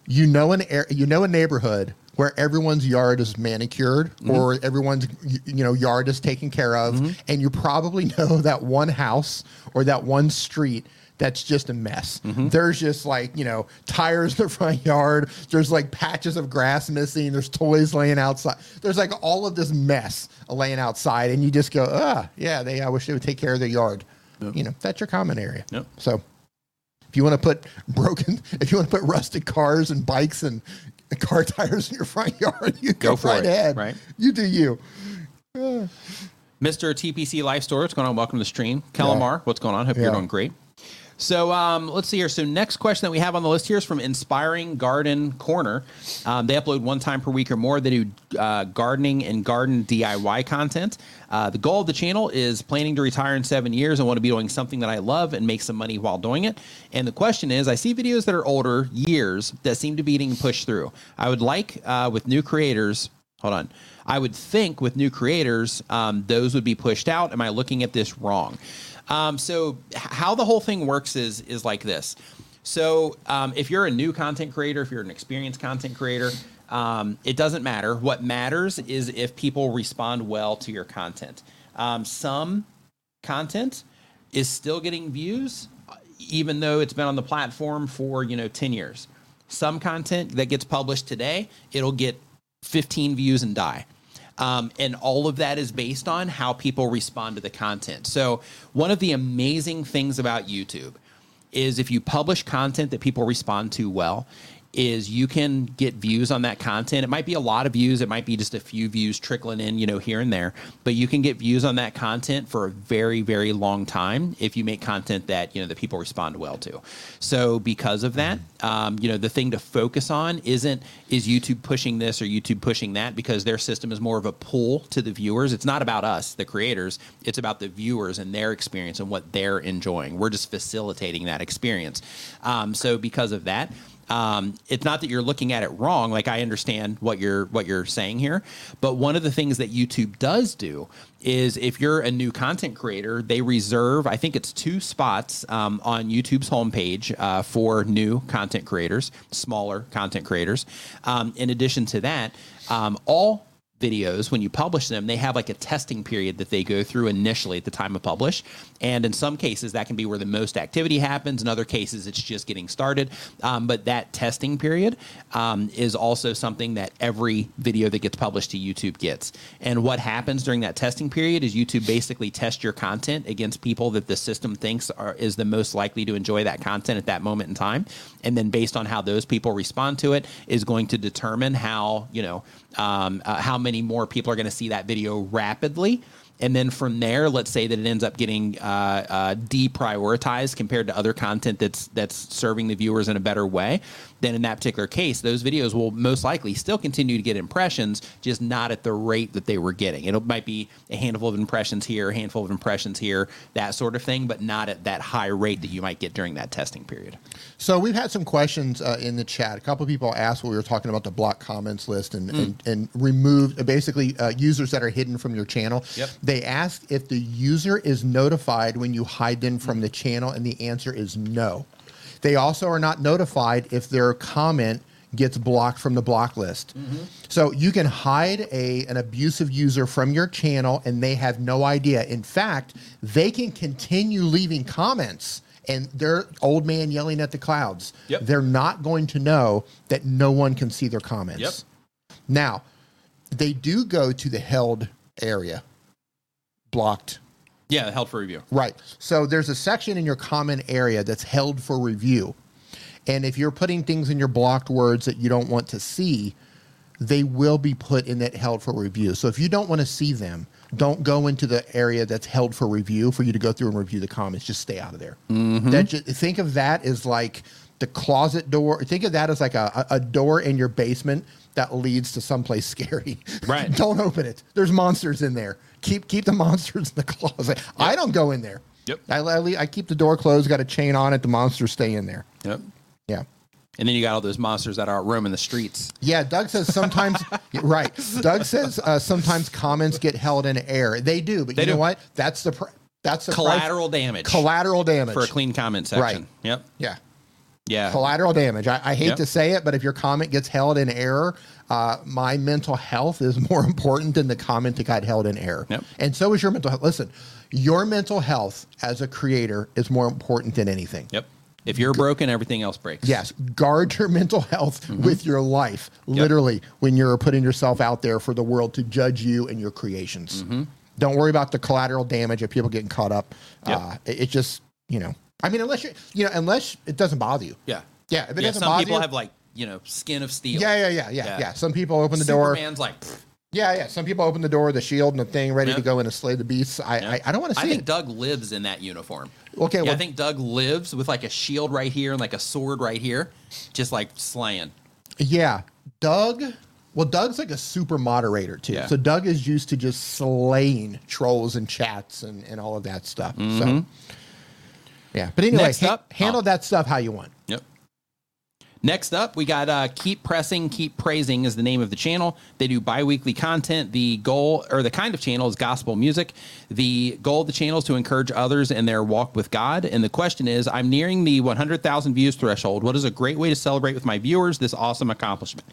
B: you know an air, you know a neighborhood where everyone's yard is manicured
A: Mm-hmm.
B: or everyone's you know yard is taken care of,
A: Mm-hmm.
B: and you probably *laughs* know that one house or that one street. That's just a mess.
A: Mm-hmm.
B: There's just like, you know, tires *laughs* in the front yard. There's like patches of grass missing. There's toys laying outside. There's like all of this mess laying outside. And you just go, ah, yeah, they, I wish they would take care of their yard. You know, that's your common area.
A: Yep.
B: So if you want to put *laughs* broken, if you want to put rusted cars and bikes and *laughs* car tires in your front yard, you go,
A: Go for
B: right
A: it,
B: ahead.
A: right.
B: You do you. *sighs*
A: Mr. TPC Life Store, what's going on? Welcome to the stream. Calamar, what's going on? Hope you're doing great. So um, let's see here. So next question that we have on the list here is from Inspiring Garden Corner. Um, they upload one time per week or more. They do uh, gardening and garden DIY content. Uh, the goal of the channel is planning to retire in seven years and want to be doing something that I love and make some money while doing it. And the question is, I see videos that are older years that seem to be getting pushed through. I would like uh, with new creators. Hold on. I would think with new creators, um, those would be pushed out. Am I looking at this wrong? Um, so how the whole thing works is is like this. So um, if you're a new content creator, if you're an experienced content creator, um, it doesn't matter. What matters is if people respond well to your content. Um, some content is still getting views, even though it's been on the platform for you know 10 years. Some content that gets published today, it'll get 15 views and die. Um, and all of that is based on how people respond to the content. So, one of the amazing things about YouTube is if you publish content that people respond to well, is you can get views on that content. It might be a lot of views, it might be just a few views trickling in, you know, here and there, but you can get views on that content for a very, very long time if you make content that, you know, that people respond well to. So because of that, um, you know, the thing to focus on isn't is YouTube pushing this or YouTube pushing that because their system is more of a pull to the viewers. It's not about us, the creators. It's about the viewers and their experience and what they're enjoying. We're just facilitating that experience. Um, so because of that, um, it's not that you're looking at it wrong. Like I understand what you're what you're saying here, but one of the things that YouTube does do is if you're a new content creator, they reserve I think it's two spots um, on YouTube's homepage uh, for new content creators, smaller content creators. Um, in addition to that, um, all videos when you publish them they have like a testing period that they go through initially at the time of publish. And in some cases that can be where the most activity happens. In other cases it's just getting started. Um, but that testing period um, is also something that every video that gets published to youtube gets. And what happens during that testing period is youtube basically test your content against people that the system thinks are is the most likely to enjoy that content at that moment in time. And then based on how those people respond to it is going to determine how you know um, uh, how many more people are going to see that video rapidly. And then from there, let's say that it ends up getting uh, uh, deprioritized compared to other content that's that's serving the viewers in a better way. Then in that particular case, those videos will most likely still continue to get impressions, just not at the rate that they were getting. It might be a handful of impressions here, a handful of impressions here, that sort of thing, but not at that high rate that you might get during that testing period.
B: So we've had some questions uh, in the chat. A couple of people asked when we were talking about the block comments list and
A: Mm.
B: and, and removed uh, basically uh, users that are hidden from your channel.
A: Yep.
B: They asked if the user is notified when you hide them from the channel, and the answer is no. They also are not notified if their comment gets blocked from the block list. Mm-hmm. So you can hide a an abusive user from your channel and they have no idea. In fact, they can continue leaving comments and they're old man yelling at the clouds.
A: Yep.
B: They're not going to know that no one can see their comments.
A: Yep.
B: Now, they do go to the held area. Blocked
A: Yeah, held for review.
B: Right. So there's a section in your comment area that's held for review. And if you're putting things in your blocked words that you don't want to see, they will be put in that held for review. So if you don't want to see them, don't go into the area that's held for review for you to go through and review the comments. Just stay out of there. Mm-hmm. That ju- think of that as like the closet door. Think of that as like a a door in your basement that leads to someplace scary.
A: Right. *laughs*
B: don't open it. There's monsters in there. Keep keep the monsters in the closet. I don't go in there.
A: Yep.
B: I, I, I keep the door closed. Got a chain on it. The monsters stay in there.
A: Yep.
B: Yeah.
A: And then you got all those monsters that are roaming the streets.
B: Yeah, Doug says sometimes. *laughs* Right. Doug says uh, sometimes comments get held in air. They do, but
A: They
B: you know what? That's the pr- that's the price-
A: Collateral damage.
B: collateral damage
A: for a clean comment section.
B: Right.
A: Yep.
B: Yeah,
A: Yeah.
B: collateral damage. I, I hate
A: Yep.
B: to say it, but if your comment gets held in error, uh, my mental health is *laughs* more important than the comment that got held in error.
A: Yep.
B: And so is your mental health. Listen, your mental health as a creator is more important than anything.
A: Yep. If you're broken, everything else breaks.
B: Yes, guard your *laughs* mental health
A: Mm-hmm.
B: with your life, literally, when you're putting yourself out there for the world to judge you and your creations.
A: Mm-hmm.
B: Don't worry about the collateral damage of people getting caught up.
A: Yep.
B: Uh, it, it just, you know, I mean, unless you, you know, unless it doesn't bother you.
A: Yeah.
B: Yeah, if it
A: yeah,
B: doesn't
A: some
B: bother
A: people
B: you-
A: have like, you know, skin of steel.
B: Yeah, yeah, yeah, yeah,
A: Yeah.
B: yeah. Some people open the door.
A: Superman's like, pfft.
B: Yeah, yeah. Some people open the door, the shield and the thing, ready
A: Yeah.
B: to go in and slay the beasts. I,
A: Yeah.
B: I, I don't want to see.
A: I think
B: it.
A: Doug lives in that uniform.
B: Okay,
A: Yeah,
B: well-
A: I think Doug lives with like a shield right here and like a sword right here, just like slaying.
B: Yeah, Doug. Well, Doug's like a super moderator too.
A: Yeah.
B: So Doug is used to just slaying trolls and chats and, and all of that stuff. So mm-hmm. Yeah, but anyway.
A: Next
B: ha-
A: up-
B: handle
A: oh.
B: that stuff how you want.
A: Yep. Next up, we got uh, Keep Pressing, Keep Praising is the name of the channel. They do bi weekly content. The goal or the kind of channel is gospel music. The goal of the channel is to encourage others in their walk with God. And the question is I'm nearing the 100,000 views threshold. What is a great way to celebrate with my viewers this awesome accomplishment?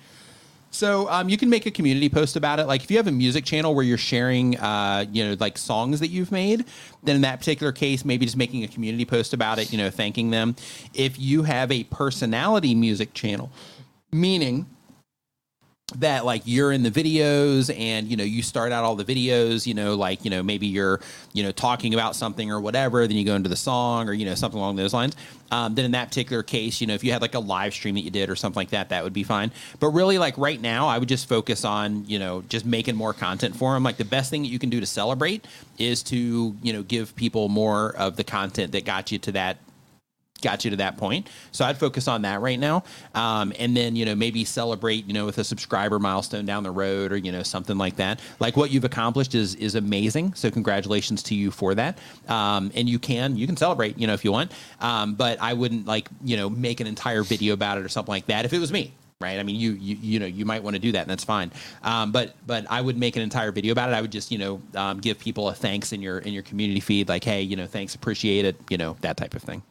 A: So um, you can make a community post about it. Like if you have a music channel where you're sharing, uh, you know, like songs that you've made, then in that particular case, maybe just making a community post about it, you know, thanking them. If you have a personality music channel, meaning that like you're in the videos and you know you start out all the videos you know like you know maybe you're you know talking about something or whatever then you go into the song or you know something along those lines. Um, then in that particular case you know if you had like a live stream that you did or something like that that would be fine. But really like right now i would just focus on you know just making more content for them like the best thing that you can do to celebrate is to you know give people more of the content that got you to that got you to that point. So I'd focus on that right now. Um, and then, you know, maybe celebrate, you know, with a subscriber milestone down the road or, you know, something like that. Like what you've accomplished is, is amazing. So congratulations to you for that. Um, and you can, you can celebrate, you know, if you want. Um, but I wouldn't like, you know, make an entire video about it or something like that. If it was me, right? I mean, you you you know you might want to do that, and that's fine. Um, but but I would make an entire video about it. I would just you know um, give people a thanks in your in your community feed, like hey, you know, thanks, appreciate it, you know, that type of thing.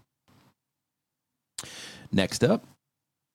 A: Next up.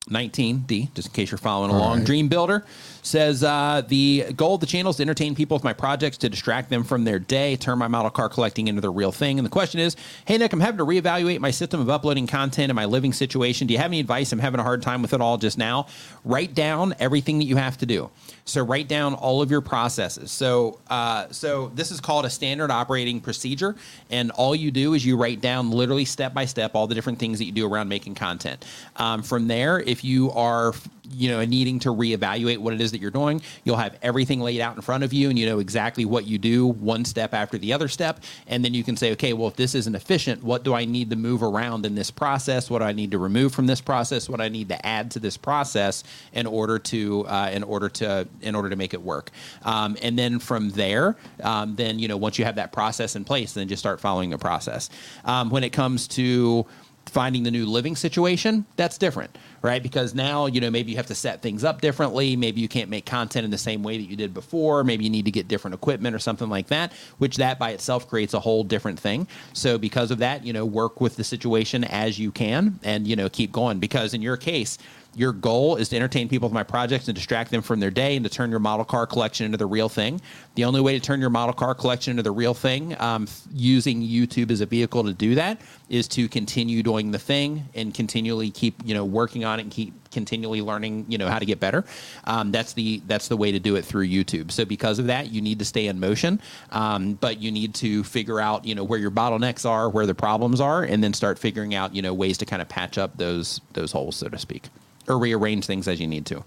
A: 19D, just in case you're following along.
B: right.
A: Dream Builder says uh, the goal of the channel is to entertain people with my projects, to distract them from their day, turn my model car collecting into the real thing. And the question is, hey Nick, I'm having to reevaluate my system of uploading content and my living situation. Do you have any advice? I'm having a hard time with it all just now. Write down everything that you have to do. So write down all of your processes. So uh, so this is called a standard operating procedure, and all you do is you write down literally step by step all the different things that you do around making content. Um, from there, if you are you know needing to reevaluate what it is that you're doing, you'll have everything laid out in front of you, and you know exactly what you do one step after the other step, and then you can say, okay, well if this isn't efficient, what do I need to move around in this process? What do I need to remove from this process? What do I need to add to this process in order to uh, in order to in order to make it work? Um, and then from there, um, then you know once you have that process in place, then just start following the process. Um, when it comes to finding the new living situation that's different right? Because now you know maybe you have to set things up differently. Maybe you can't make content in the same way that you did before. Maybe you need to get different equipment or something like that which that by itself creates a whole different thing. So because of that you know work with the situation as you can and you know keep going. Because in your case Your goal is to entertain people with my projects and distract them from their day and to turn your model car collection into the real thing. The only way to turn your model car collection into the real thing, um, using YouTube as a vehicle to do that, is to continue doing the thing and continually keep you know working on it and keep continually learning you know how to get better. Um, that's the that's the way to do it through YouTube. So because of that, you need to stay in motion, um, but you need to figure out you know where your bottlenecks are, where the problems are, and then start figuring out you know ways to kind of patch up those those holes, so to speak, or rearrange things as you need to.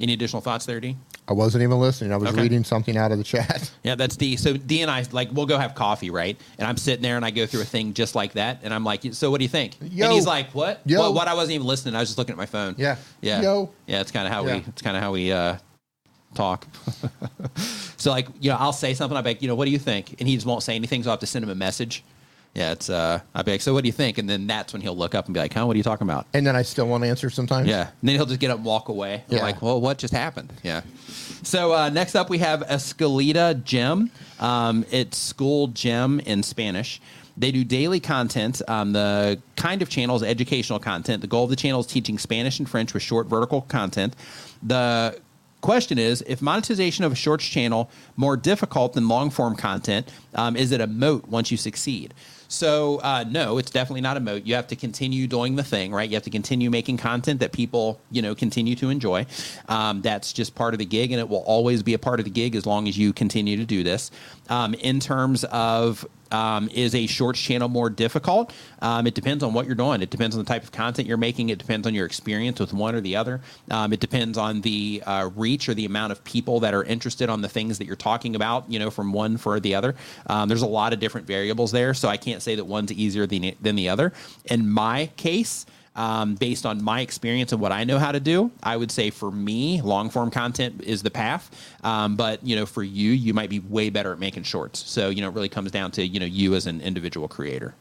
A: Any additional thoughts there, D?
B: I wasn't even listening. I was
A: Okay.
B: reading something out of the chat. *laughs*
A: Yeah, that's D. So D and I like we'll go have coffee, right? And I'm sitting there and I go through a thing just like that, and I'm like, "So what do you think?"
B: Yo.
A: And he's like, "What?
B: Yo.
A: What, what?" I wasn't even listening. I was just looking at my phone.
B: Yeah.
A: yeah,
B: Yo.
A: yeah. It's kind of how
B: Yeah.
A: we. It's kind of how we uh, talk. *laughs* so like, you know, I'll say something. I'm like, you know, what do you think? And he just won't say anything. So I have to send him a message. Yeah, it's. uh I'll be like, "So what do you think?" And then that's when he'll look up and be like, "Huh? What are you talking about?"
B: And then I still want to answer sometimes.
A: Yeah. And then he'll just get up and walk away.
B: Yeah.
A: like, well, what just happened? Yeah. So uh, next up, we have Escalita Gym. Um, it's school gym in Spanish. They do daily content. Um, the kind of channel is educational content. The goal of the channel is teaching Spanish and French with short vertical content. The question is if monetization of a shorts channel more difficult than long form content um, is it a moat once you succeed so uh, no it's definitely not a moat. You have to continue doing the thing right? You have to continue making content that people you know continue to enjoy. Um, that's just part of the gig and it will always be a part of the gig as long as you continue to do this. Um, in terms of um, is a shorts channel more difficult? Um, it depends on what you're doing. It depends on the type of content you're making. It depends on your experience with one or the other. Um, it depends on the uh, reach or the amount of people that are interested on the things that you're talking about. You know, from one for the other. Um, there's a lot of different variables there, so I can't say that one's easier than than the other. In my case um, based on my experience and what I know how to do, I would say for me, long form content is the path. Um, but you know, for you, you might be way better at making shorts. So you know, it really comes down to you know you as an individual creator.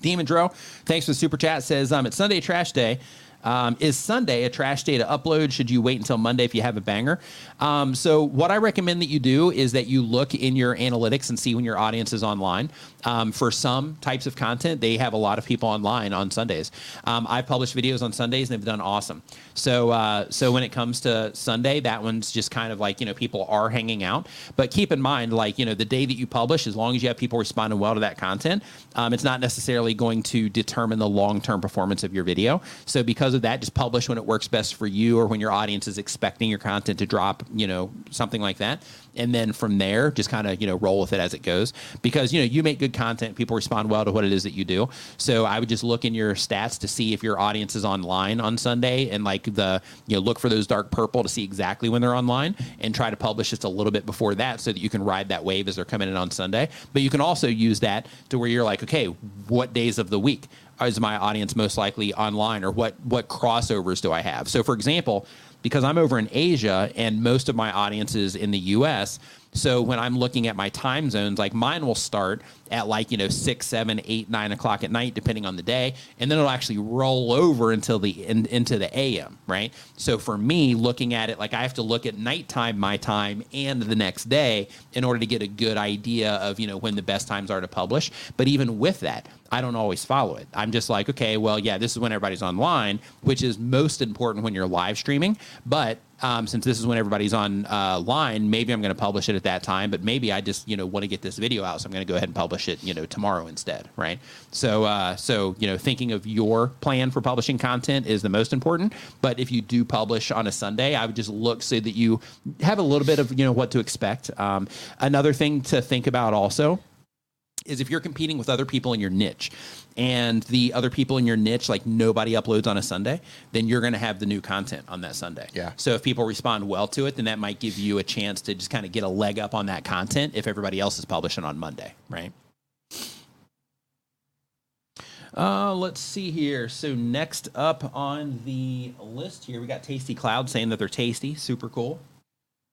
A: Demon Dro, thanks for the super chat. Says um, it's Sunday Trash Day. Um, is Sunday a trash day to upload? Should you wait until Monday if you have a banger? Um, so, what I recommend that you do is that you look in your analytics and see when your audience is online. Um, for some types of content, they have a lot of people online on Sundays. Um, I've published videos on Sundays and they've done awesome. So, uh, so when it comes to Sunday, that one's just kind of like you know people are hanging out. But keep in mind, like you know, the day that you publish, as long as you have people responding well to that content, um, it's not necessarily going to determine the long term performance of your video. So because of that, just publish when it works best for you or when your audience is expecting your content to drop, you know, something like that. And then from there, just kind of, you know, roll with it as it goes. Because, you know, you make good content, people respond well to what it is that you do. So I would just look in your stats to see if your audience is online on Sunday and like the, you know, look for those dark purple to see exactly when they're online and try to publish just a little bit before that so that you can ride that wave as they're coming in on Sunday. But you can also use that to where you're like, okay, what days of the week? is my audience most likely online or what what crossovers do I have? So for example, because I'm over in Asia and most of my audience is in the US, so when I'm looking at my time zones, like mine will start at like, you know, six, seven, eight, nine o'clock at night, depending on the day. And then it'll actually roll over until the in, into the AM, right? So for me, looking at it, like I have to look at nighttime, my time, and the next day in order to get a good idea of, you know, when the best times are to publish. But even with that, I don't always follow it. I'm just like, okay, well, yeah, this is when everybody's online, which is most important when you're live streaming. But um, since this is when everybody's online, uh, maybe I'm going to publish it at that time. But maybe I just you know want to get this video out, so I'm going to go ahead and publish it you know tomorrow instead, right? So uh, so you know thinking of your plan for publishing content is the most important. But if you do publish on a Sunday, I would just look so that you have a little bit of you know what to expect. Um, another thing to think about also is if you're competing with other people in your niche and the other people in your niche like nobody uploads on a sunday then you're going to have the new content on that sunday
B: Yeah.
A: so if people respond well to it then that might give you a chance to just kind of get a leg up on that content if everybody else is publishing on monday right uh, let's see here. So next up on the list here, we got Tasty Cloud saying that they're tasty, super cool.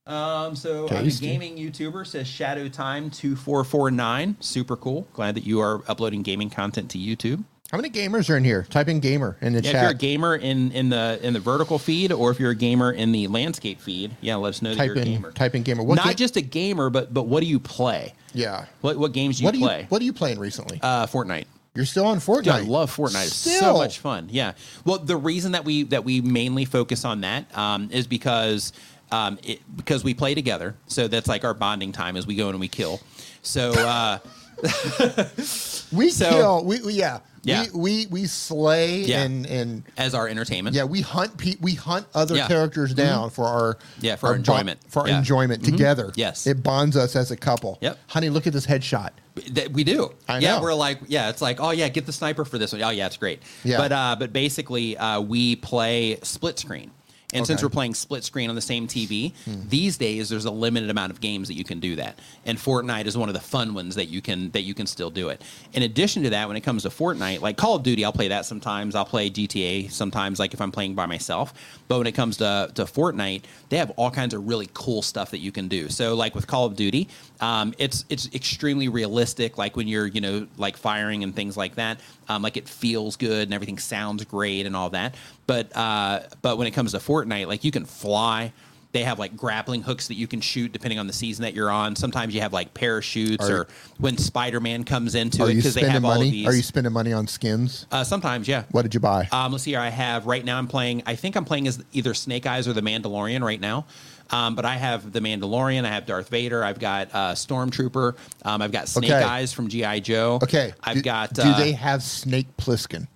A: Um, so a gaming YouTuber says Shadow Time two four four nine, super cool. Glad that you are uploading gaming content to YouTube.
B: How many gamers are in here? Type in gamer in the
A: Yeah, if you're a gamer in in the in the vertical feed, or if you're a gamer in the landscape feed, yeah, let us know that you're a gamer.
B: type in gamer. What
A: Not
B: ga-
A: just a gamer, but but what do you play?
B: yeah.
A: What what games do you
B: What do you
A: play?
B: what are you playing recently?
A: uh, Fortnite.
B: You're still on Fortnite.
A: Dude, I love Fortnite. It's so much fun. Yeah. Well, the reason that we that we mainly focus on that um, is because um, it, because we play together. So that's like our bonding time as we go and we kill. So uh, *laughs*
B: We
A: So-
B: kill. We, we yeah.
A: Yeah.
B: We we we slay
A: Yeah.
B: and and
A: as our entertainment.
B: yeah we hunt pe- we hunt other
A: Yeah. Mm-hmm.
B: characters down for our
A: Yeah, for our
B: bo-
A: enjoyment.
B: for our
A: Yeah. Mm-hmm.
B: enjoyment together.
A: Yes.
B: it bonds us as a couple.
A: Yep.
B: honey, look at this headshot.
A: That we do.
B: I
A: Yeah,
B: know.
A: we're like, yeah, it's like, oh yeah, get the sniper for this one. Oh yeah, it's great.
B: Yeah.
A: But uh, but basically, uh, we play split screen. And since
B: Okay. Hmm.
A: we're playing split screen on the same TV, these days there's a limited amount of games that you can do that. And Fortnite is one of the fun ones that you can that you can still do it. In addition to that, when it comes to Fortnite, like Call of Duty, I'll play that sometimes. I'll play GTA sometimes, like if I'm playing by myself. But when it comes to, to Fortnite, they have all kinds of really cool stuff that you can do. So like with Call of Duty, um, it's it's extremely realistic. Like when you're you know like firing and things like that, um, like it feels good and everything sounds great and all that. But uh, but when it comes to Fortnite, like you can fly. They have like grappling hooks that you can shoot depending on the season that you're on. Sometimes you have like parachutes,
B: Are-
A: or when Spider Man comes into
B: Are
A: it
B: you
A: because they
B: spending
A: have all of
B: money?
A: these.
B: Are you spending money on skins?
A: uh, sometimes, yeah.
B: What did you buy?
A: Um, let's see here. I have right now. I'm playing. I think I'm playing as either Snake Eyes or the Mandalorian right now. Um, but I have the Mandalorian. I have Darth Vader. I've got uh, Stormtrooper. Um, I've got Snake
B: Okay.
A: Eyes from GI Joe.
B: okay,
A: I've
B: do,
A: got.
B: Do
A: uh,
B: they have Snake Plissken?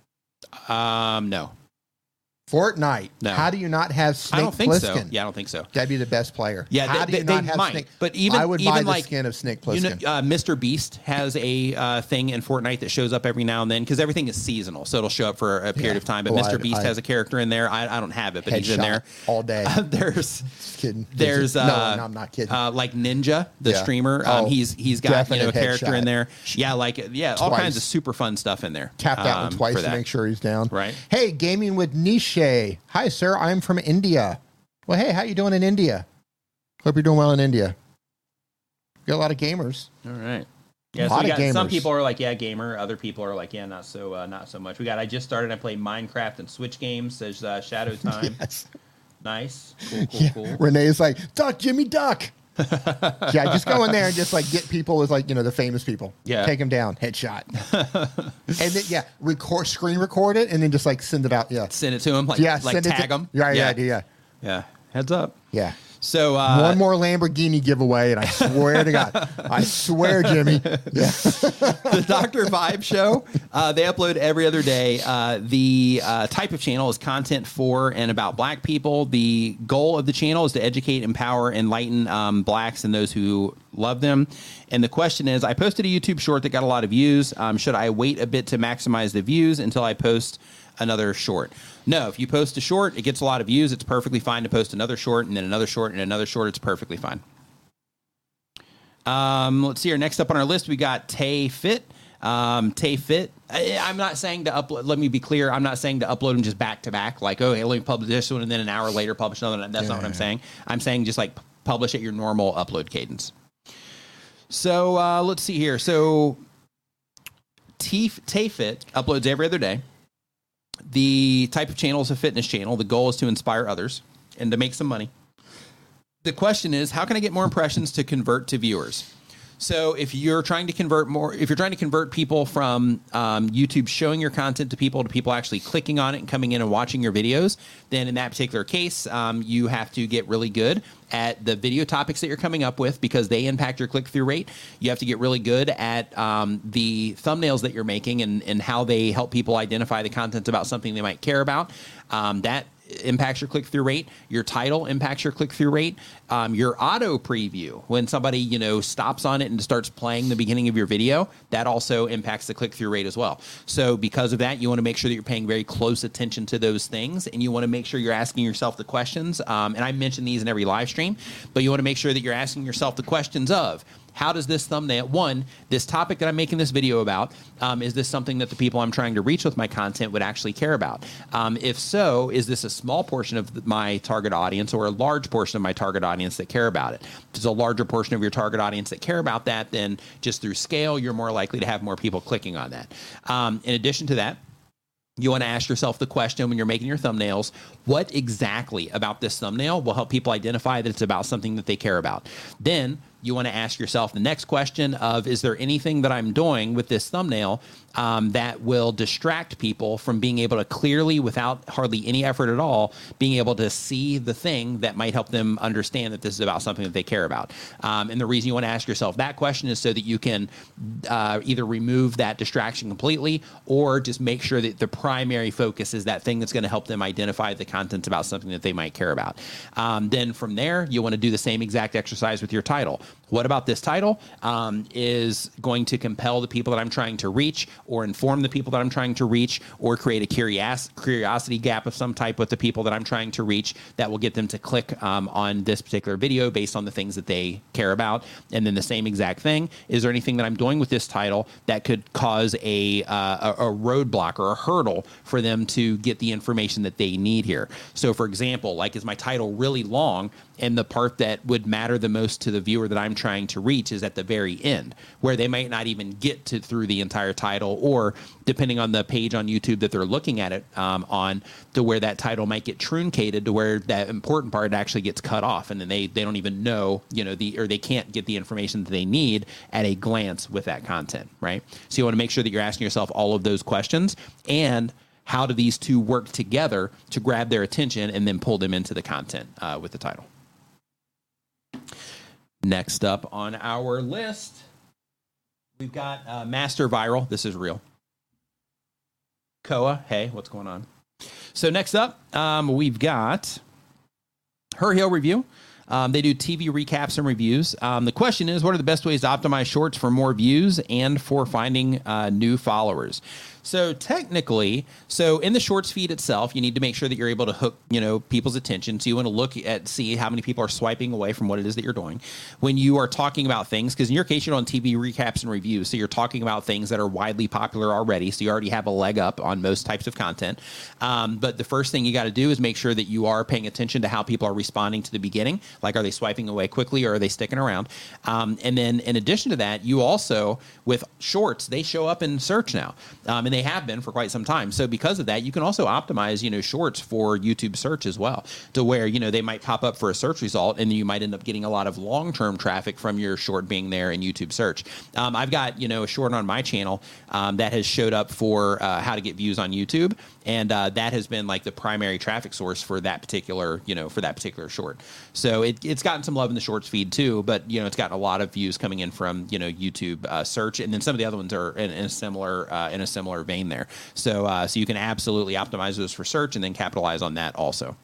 A: Um, no,
B: Fortnite.
A: No.
B: How do you not have Snake
A: I don't think so. Yeah, I don't think so.
B: That'd be the best player.
A: Yeah,
B: How
A: they,
B: do you
A: they,
B: not have
A: might.
B: Snake?
A: But even
B: I would
A: even
B: buy the
A: like
B: skin of Snake
A: you know, uh, Mr. Beast has a uh, thing in Fortnite that shows up every now and then because everything is seasonal, so it'll show up for a period
B: Yeah.
A: of time. But
B: Well,
A: Mr.
B: I-
A: Beast
B: I-
A: has a character in there. I, I don't have it, but he's in there
B: all day. *laughs*
A: there's
B: Just kidding.
A: there's
B: no,
A: uh,
B: no, I'm not kidding.
A: Uh, like Ninja, the
B: Yeah.
A: streamer. Um,
B: Oh,
A: he's he's got you know a character in there. Yeah, like yeah, all
B: Twice.
A: kinds of super fun stuff in there.
B: Tap that
A: um,
B: one twice to make sure he's down.
A: Right.
B: Hey, gaming with Niche. Hi, sir. I'm from India. Well, hey, how you doing in India? Hope you're doing well in India. You Got a lot of gamers.
A: All right. Yeah, so
B: Lot
A: we got, some people are like, yeah, gamer. Other people are like, yeah, not so, uh, not so much. We got. I just started. I play Minecraft and Switch games. Says uh, Shadow *laughs* Time.
B: Yes.
A: Nice, cool, cool,
B: Yeah.
A: cool.
B: Rene's like, Duck, Jimmy, Duck. *laughs* yeah, just go in there and just like get people with like you know the famous people.
A: Yeah.
B: take them down, headshot, and then yeah, record, screen record it, and then just like send it out. Yeah,
A: Send it to him. Like,
B: yeah,
A: like tag.
B: Yeah, yeah,
A: yeah,
B: yeah,
A: yeah. Heads up.
B: yeah.
A: So uh,
B: One more Lamborghini giveaway, and I swear to God, I swear, Jimmy. Yeah,
A: the Dr. Vibe Show. Uh, they upload every other day. Uh, the uh, type of channel is content for and about black people. The goal of the channel is to educate, empower, enlighten um, blacks and those who love them. And the question is I posted a YouTube short that got a lot of views. Um, should I wait a bit to maximize the views until I post another short? No, if you post a short, it gets a lot of views. It's perfectly fine to post another short and then another short and another short. It's perfectly fine. Um, let's see here. Next up on our list, we got Tay Fit. Um, Tay Fit. I, I'm not saying to upload. Let me be clear. I'm not saying to upload them just back to back. Like, oh, hey, let me publish this one, and then an hour later publish another. one. That's not what I'm
B: Yeah.
A: saying. I'm saying just like publish at your normal upload cadence. So uh, let's see here. So T Tay Fit uploads every other day. The type of channel is a fitness channel. The goal is to inspire others and to make some money the question is how can i get more impressions to convert to viewers so if you're trying to convert more if you're trying to convert people from um, youtube showing your content to people to people actually clicking on it and coming in and watching your videos then in that particular case um, you have to get really good at the video topics that you're coming up with because they impact your click-through rate. You have to get really good at um, the thumbnails that you're making and, and how they help people identify the content about something they might care about. Um, that impacts your click through rate. Your title impacts your click through rate. Um, your auto preview, when somebody you know stops on it and starts playing the beginning of your video, that also impacts the click through rate as well. So because of that, you want to make sure that you're paying very close attention to those things, and you want to make sure you're asking yourself the questions. Um, and I mention these in every live stream, but you want to make sure that you're asking yourself the questions of how does this thumbnail one this topic that i'm making this video about um, is this something that the people i'm trying to reach with my content would actually care about? Um, if so is this a small portion of my target audience or a large portion of my target audience that care about it? If there's a larger portion of your target audience that care about that then just through scale you're more likely to have more people clicking on that. Um, in addition to that you want to ask yourself the question when you're making your thumbnails what exactly about this thumbnail will help people identify that it's about something that they care about? Then you want to ask yourself the next question of is there anything that I'm doing with this thumbnail um, that will distract people from being able to clearly, without hardly any effort at all, being able to see the thing that might help them understand that this is about something that they care about. Um, and the reason you want to ask yourself that question is so that you can uh, either remove that distraction completely or just make sure that the primary focus is that thing that's going to help them identify the content about something that they might care about. Um, then from there, you want to do the same exact exercise with your title. What about this title um, is going to compel the people that I'm trying to reach, or inform the people that I'm trying to reach, or create a curios- curiosity gap of some type with the people that I'm trying to reach that will get them to click um, on this particular video based on the things that they care about. And then the same exact thing is there anything that I'm doing with this title that could cause a, uh, a, a roadblock or a hurdle for them to get the information that they need here? So, for example, like is my title really long? And the part that would matter the most to the viewer that I'm trying to reach is at the very end, where they might not even get to through the entire title, or depending on the page on YouTube that they're looking at it um, on, to where that title might get truncated to where that important part actually gets cut off, and then they they don't even know, you know, the or they can't get the information that they need at a glance with that content, right? So you want to make sure that you're asking yourself all of those questions and how do these two work together to grab their attention and then pull them into the content uh, with the title. Next up on our list, we've got uh, Master Viral. This is real. Koa, hey, what's going on? So next up, um, we've got Her Hill Review. Um, they do TV recaps and reviews. Um, the question is, what are the best ways to optimize shorts for more views and for finding uh, new followers? So technically, so in the shorts feed itself, you need to make sure that you're able to hook, you know, people's attention. So you want to look at see how many people are swiping away from what it is that you're doing. When you are talking about things, because in your case you're on TV recaps and reviews, so you're talking about things that are widely popular already. So you already have a leg up on most types of content. Um, but the first thing you got to do is make sure that you are paying attention to how people are responding to the beginning. Like, are they swiping away quickly or are they sticking around? Um, and then in addition to that, you also with shorts they show up in search now, um, and they have been for quite some time. So because of that, you can also optimize, you know, shorts for YouTube search as well, to where you know they might pop up for a search result, and you might end up getting a lot of long term traffic from your short being there in YouTube search. Um, I've got you know a short on my channel um, that has showed up for uh, how to get views on YouTube, and uh, that has been like the primary traffic source for that particular you know for that particular short. So it, it's gotten some love in the shorts feed too, but you know it's gotten a lot of views coming in from you know YouTube uh, search, and then some of the other ones are in, in a similar uh, in a similar vein there. So uh, so you can absolutely optimize those for search and then capitalize on that also.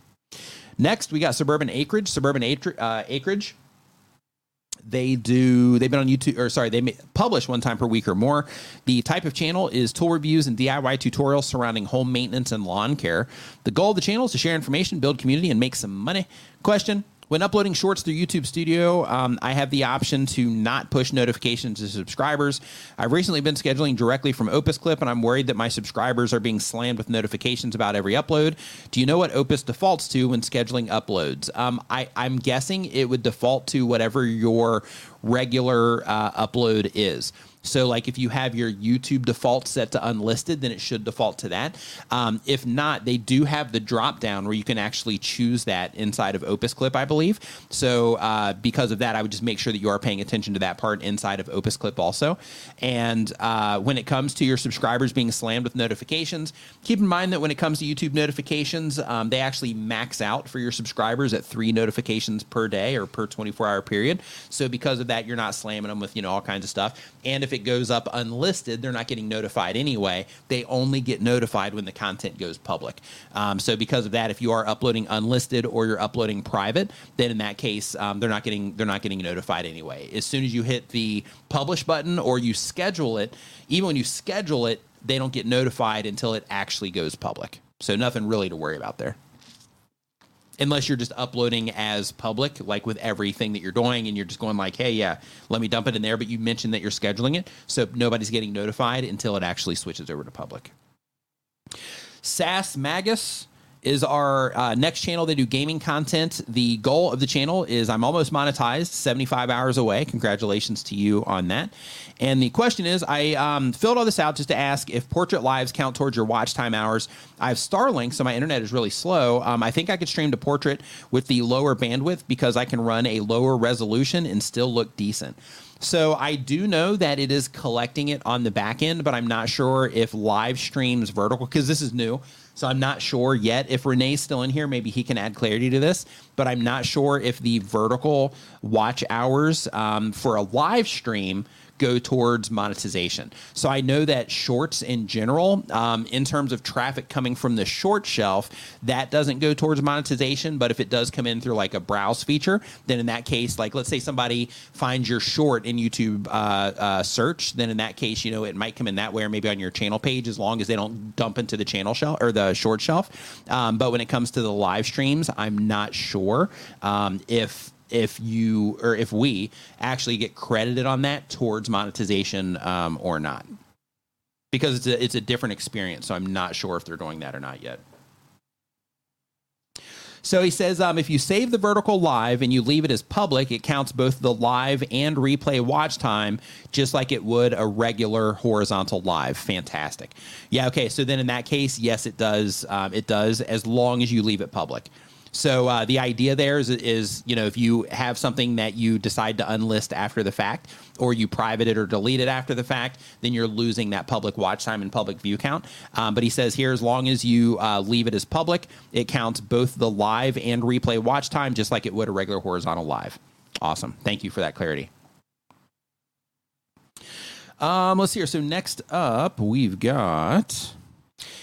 A: Next, we got suburban acreage. Suburban uh, acreage they do they've been on youtube or sorry they publish one time per week or more the type of channel is tool reviews and diy tutorials surrounding home maintenance and lawn care the goal of the channel is to share information build community and make some money question when uploading shorts through YouTube Studio, um, I have the option to not push notifications to subscribers. I've recently been scheduling directly from Opus Clip, and I'm worried that my subscribers are being slammed with notifications about every upload. Do you know what Opus defaults to when scheduling uploads? Um, I, I'm guessing it would default to whatever your regular uh, upload is. So, like if you have your YouTube default set to unlisted, then it should default to that. Um, if not, they do have the drop down where you can actually choose that inside of Opus Clip, I believe. So, uh, because of that, I would just make sure that you are paying attention to that part inside of Opus Clip also. And uh, when it comes to your subscribers being slammed with notifications, keep in mind that when it comes to YouTube notifications, um, they actually max out for your subscribers at three notifications per day or per 24 hour period. So, because of that, you're not slamming them with you know all kinds of stuff. And if if it goes up unlisted, they're not getting notified anyway. They only get notified when the content goes public. Um, so because of that, if you are uploading unlisted or you're uploading private, then in that case, um, they're not getting they're not getting notified anyway. As soon as you hit the publish button or you schedule it, even when you schedule it, they don't get notified until it actually goes public. So nothing really to worry about there unless you're just uploading as public, like with everything that you're doing, and you're just going like, "Hey, yeah, let me dump it in there." But you mentioned that you're scheduling it, so nobody's getting notified until it actually switches over to public. Sass Magus is our uh, next channel. They do gaming content. The goal of the channel is I'm almost monetized, 75 hours away. Congratulations to you on that. And the question is I um, filled all this out just to ask if portrait lives count towards your watch time hours. I have Starlink, so my internet is really slow. Um, I think I could stream to portrait with the lower bandwidth because I can run a lower resolution and still look decent. So I do know that it is collecting it on the back end, but I'm not sure if live streams vertical because this is new. So I'm not sure yet if Rene's still in here. Maybe he can add clarity to this, but I'm not sure if the vertical watch hours um, for a live stream go towards monetization. So I know that shorts in general, um, in terms of traffic coming from the short shelf, that doesn't go towards monetization. But if it does come in through like a browse feature, then in that case, like let's say somebody finds your short in YouTube uh, uh, search, then in that case, you know, it might come in that way or maybe on your channel page as long as they don't dump into the channel shelf or the short shelf. Um, but when it comes to the live streams, I'm not sure um, if if you or if we actually get credited on that towards monetization um, or not because it's a, it's a different experience so i'm not sure if they're doing that or not yet so he says um, if you save the vertical live and you leave it as public, it counts both the live and replay watch time, just like it would a regular horizontal live. Fantastic. Yeah. Okay. So then in that case, yes, it does. Um, it does as long as you leave it public. So uh, the idea there is, is, you know, if you have something that you decide to unlist after the fact, or you private it or delete it after the fact, then you're losing that public watch time and public view count. Um, but he says here, as long as you uh, leave it as public, it counts both the live and replay watch time, just like it would a regular horizontal live. Awesome. Thank you for that clarity. Um, let's see here. So next up, we've got.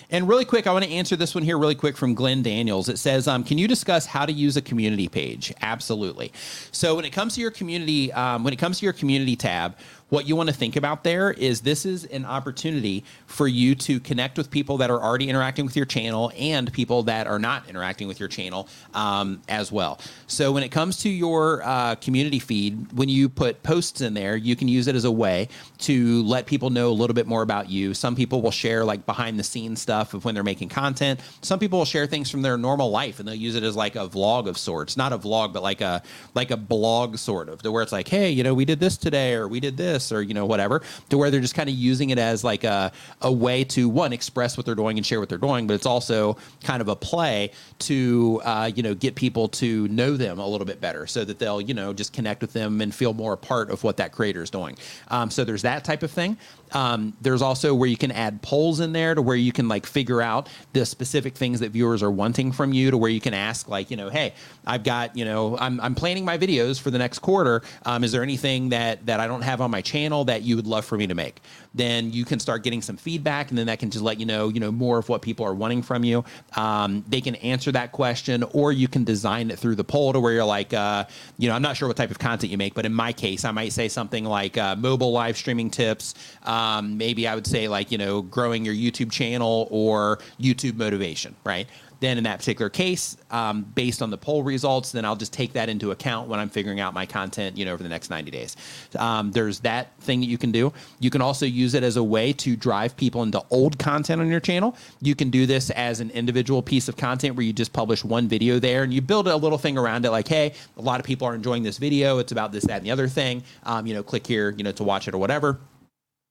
A: And really quick, I want to answer this one here really quick from Glenn Daniels. It says, um, "Can you discuss how to use a community page?" Absolutely. So when it comes to your community, um, when it comes to your community tab, what you want to think about there is this is an opportunity for you to connect with people that are already interacting with your channel and people that are not interacting with your channel um, as well. So when it comes to your uh, community feed, when you put posts in there, you can use it as a way to let people know a little bit more about you. Some people will share like behind the scenes stuff of when they're making content. Some people will share things from their normal life and they'll use it as like a vlog of sorts, not a vlog, but like a like a blog sort of, to where it's like, hey, you know, we did this today or we did this or you know whatever to where they're just kind of using it as like a, a way to one express what they're doing and share what they're doing but it's also kind of a play to uh, you know get people to know them a little bit better so that they'll you know just connect with them and feel more a part of what that creator is doing. Um, so there's that type of thing um, there's also where you can add polls in there to where you can like figure out the specific things that viewers are wanting from you to where you can ask like you know hey i've got you know i'm, I'm planning my videos for the next quarter. Um, is there anything that that i don't have on my channel that you would love for me to make then you can start getting some feedback and then that can just let you know you know more of what people are wanting from you. Um, they can answer that question or you can design it through the poll to where you're like uh, you know i'm not sure what type of content you make but in my case i might say something like uh, mobile live streaming tips. Um, maybe i would say like you know growing your youtube channel or youtube motivation right then in that particular case, um, based on the poll results, then I'll just take that into account when I'm figuring out my content, you know, over the next 90 days. Um, there's that thing that you can do. You can also use it as a way to drive people into old content on your channel. You can do this as an individual piece of content where you just publish one video there and you build a little thing around it like, hey, a lot of people are enjoying this video. It's about this, that, and the other thing. Um, you know, click here, you know, to watch it or whatever.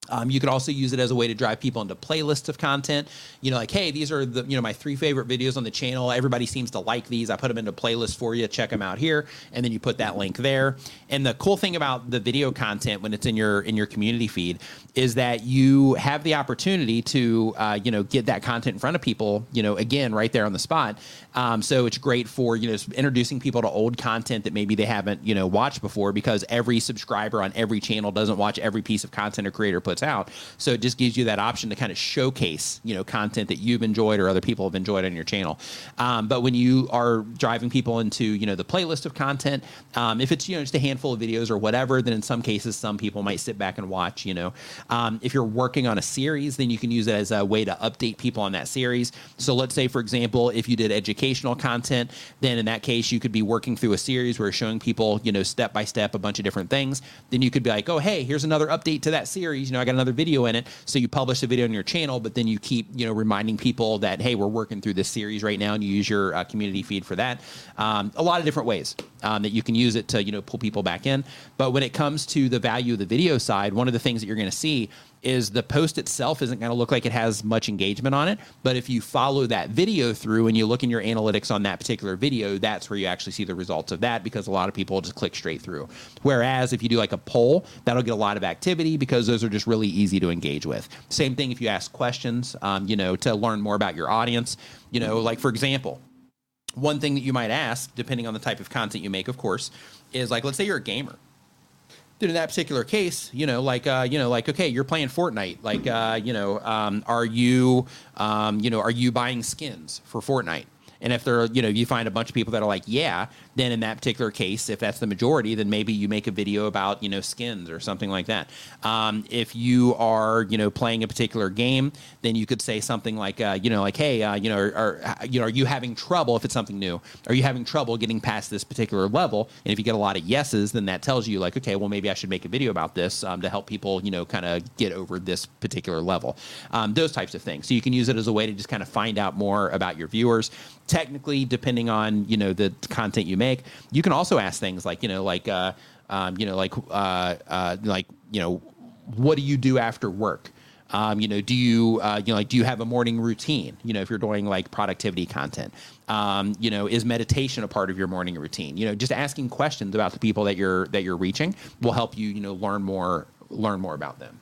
A: Um, you could also use it as a way to drive people into playlists of content. You know, like, hey, these are the you know my three favorite videos on the channel. Everybody seems to like these. I put them into playlists for you. Check them out here, and then you put that link there. And the cool thing about the video content when it's in your in your community feed is that you have the opportunity to uh, you know get that content in front of people. You know, again, right there on the spot. Um, so it's great for you know introducing people to old content that maybe they haven't you know watched before because every subscriber on every channel doesn't watch every piece of content a creator puts out. So it just gives you that option to kind of showcase, you know, content that you've enjoyed or other people have enjoyed on your channel. Um, but when you are driving people into, you know, the playlist of content, um, if it's, you know, just a handful of videos or whatever, then in some cases, some people might sit back and watch, you know. Um, if you're working on a series, then you can use it as a way to update people on that series. So let's say, for example, if you did educational content, then in that case, you could be working through a series where you're showing people, you know, step by step a bunch of different things. Then you could be like, oh, hey, here's another update to that series. You know, I got another video in it. So you publish the video on your channel, but then you keep, you know, reminding people that, hey, we're working through this series right now and you use your uh, community feed for that. Um, a lot of different ways um, that you can use it to, you know, pull people back in. But when it comes to the value of the video side, one of the things that you're going to see is the post itself isn't going to look like it has much engagement on it. But if you follow that video through and you look in your analytics on that particular video, that's where you actually see the results of that because a lot of people just click straight through. Whereas if you do like a poll, that'll get a lot of activity because those are just really easy to engage with. Same thing if you ask questions, um, you know, to learn more about your audience. You know, like for example, one thing that you might ask, depending on the type of content you make, of course, is like, let's say you're a gamer Then in that particular case, you know, like, uh, you know, like, okay, you're playing Fortnite. Like, uh, you know, um, are you, um, you know, are you buying skins for Fortnite? And if there, are, you know, you find a bunch of people that are like, yeah, then in that particular case, if that's the majority, then maybe you make a video about, you know, skins or something like that. Um, if you are, you know, playing a particular game, then you could say something like, uh, you know, like, hey, uh, you know, are, you know, are you having trouble if it's something new? Are you having trouble getting past this particular level? And if you get a lot of yeses, then that tells you like, okay, well, maybe I should make a video about this um, to help people, you know, kind of get over this particular level. Um, those types of things. So you can use it as a way to just kind of find out more about your viewers technically depending on you know the content you make you can also ask things like you know like uh, um, you know like uh, uh, like you know what do you do after work? Um, you know do you uh, you know like do you have a morning routine you know if you're doing like productivity content? Um, you know is meditation a part of your morning routine? You know just asking questions about the people that you're that you're reaching will help you you know learn more learn more about them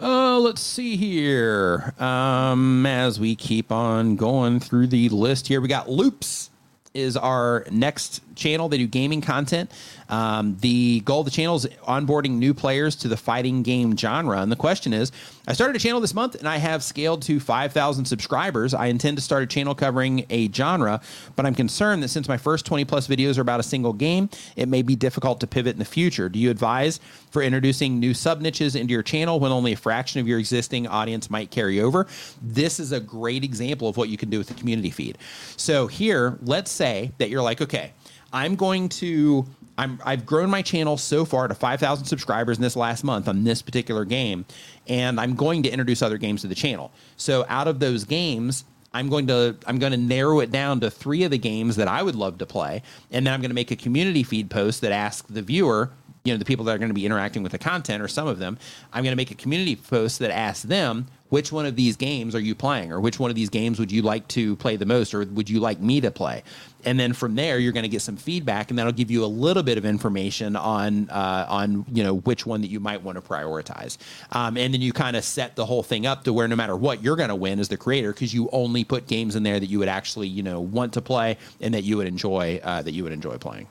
A: uh, let's see here. Um, as we keep on going through the list here, we got loops is our next channel. They do gaming content. Um, the goal of the channel is onboarding new players to the fighting game genre. And the question is I started a channel this month and I have scaled to 5,000 subscribers. I intend to start a channel covering a genre, but I'm concerned that since my first 20 plus videos are about a single game, it may be difficult to pivot in the future. Do you advise for introducing new sub niches into your channel when only a fraction of your existing audience might carry over? This is a great example of what you can do with the community feed. So, here, let's say that you're like, okay, I'm going to I'm I've grown my channel so far to 5,000 subscribers in this last month on this particular game and I'm going to introduce other games to the channel. So out of those games, I'm going to I'm going to narrow it down to 3 of the games that I would love to play and then I'm going to make a community feed post that asks the viewer you know the people that are going to be interacting with the content or some of them i'm going to make a community post that asks them which one of these games are you playing? Or which one of these games would you like to play the most? Or would you like me to play? And then from there you're going to get some feedback and that'll give you a little bit of information on uh, on you know which one that you might want to prioritize. Um, and then you kind of set the whole thing up to where no matter what you're going to win as the creator because you only put games in there that you would actually you know want to play and that you would enjoy uh, that you would enjoy playing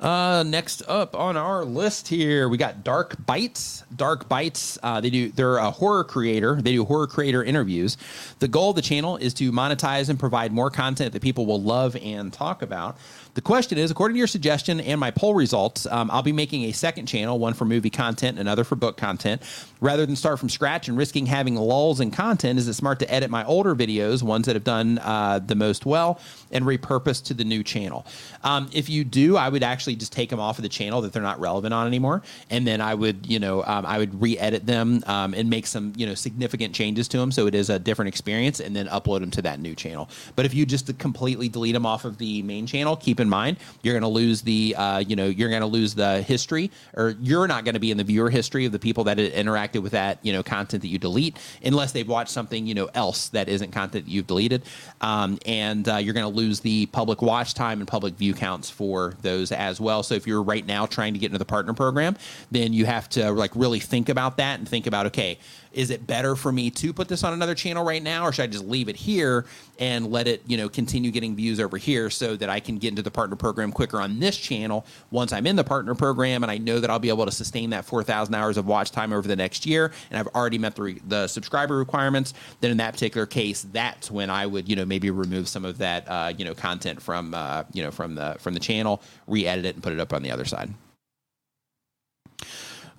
A: uh, next up on our list here, we got Dark Bites. Dark Bites. Uh, they do. They're a horror creator. They do horror creator interviews. The goal of the channel is to monetize and provide more content that people will love and talk about. The question is, according to your suggestion and my poll results, um, I'll be making a second channel, one for movie content another for book content. Rather than start from scratch and risking having lulls in content, is it smart to edit my older videos, ones that have done uh, the most well, and repurpose to the new channel? Um, if you do, I would actually just take them off of the channel that they're not relevant on anymore, and then I would, you know, um, I would re-edit them um, and make some, you know, significant changes to them so it is a different experience, and then upload them to that new channel. But if you just completely delete them off of the main channel, keep in mind you're going to lose the, uh, you know, you're going to lose the history, or you're not going to be in the viewer history of the people that interacted with that, you know, content that you delete, unless they've watched something, you know, else that isn't content that you've deleted, um, and uh, you're going to lose the public watch time and public view counts for those as well. So if you're right now trying to get into the partner program, then you have to like really think about that and think about okay, is it better for me to put this on another channel right now, or should I just leave it here and let it you know continue getting views over here so that I can get into the partner program quicker on this channel once I'm in the partner program and I know that I'll be able to sustain that 4,000 hours of watch time over the next year and I've already met the, re- the subscriber requirements. Then in that particular case, that's when I would you know maybe remove some of that uh, you know content from uh, you know from the from the channel, re-edit it and put it up on the other side.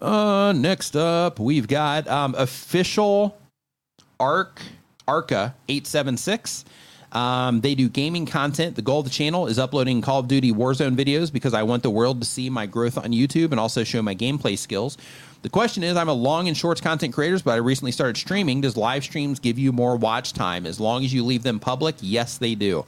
A: Uh, next up, we've got um, official Arc Arca eight seven six. Um, they do gaming content. The goal of the channel is uploading Call of Duty Warzone videos because I want the world to see my growth on YouTube and also show my gameplay skills. The question is I'm a long and shorts content creators, but I recently started streaming. Does live streams give you more watch time? As long as you leave them public, yes, they do.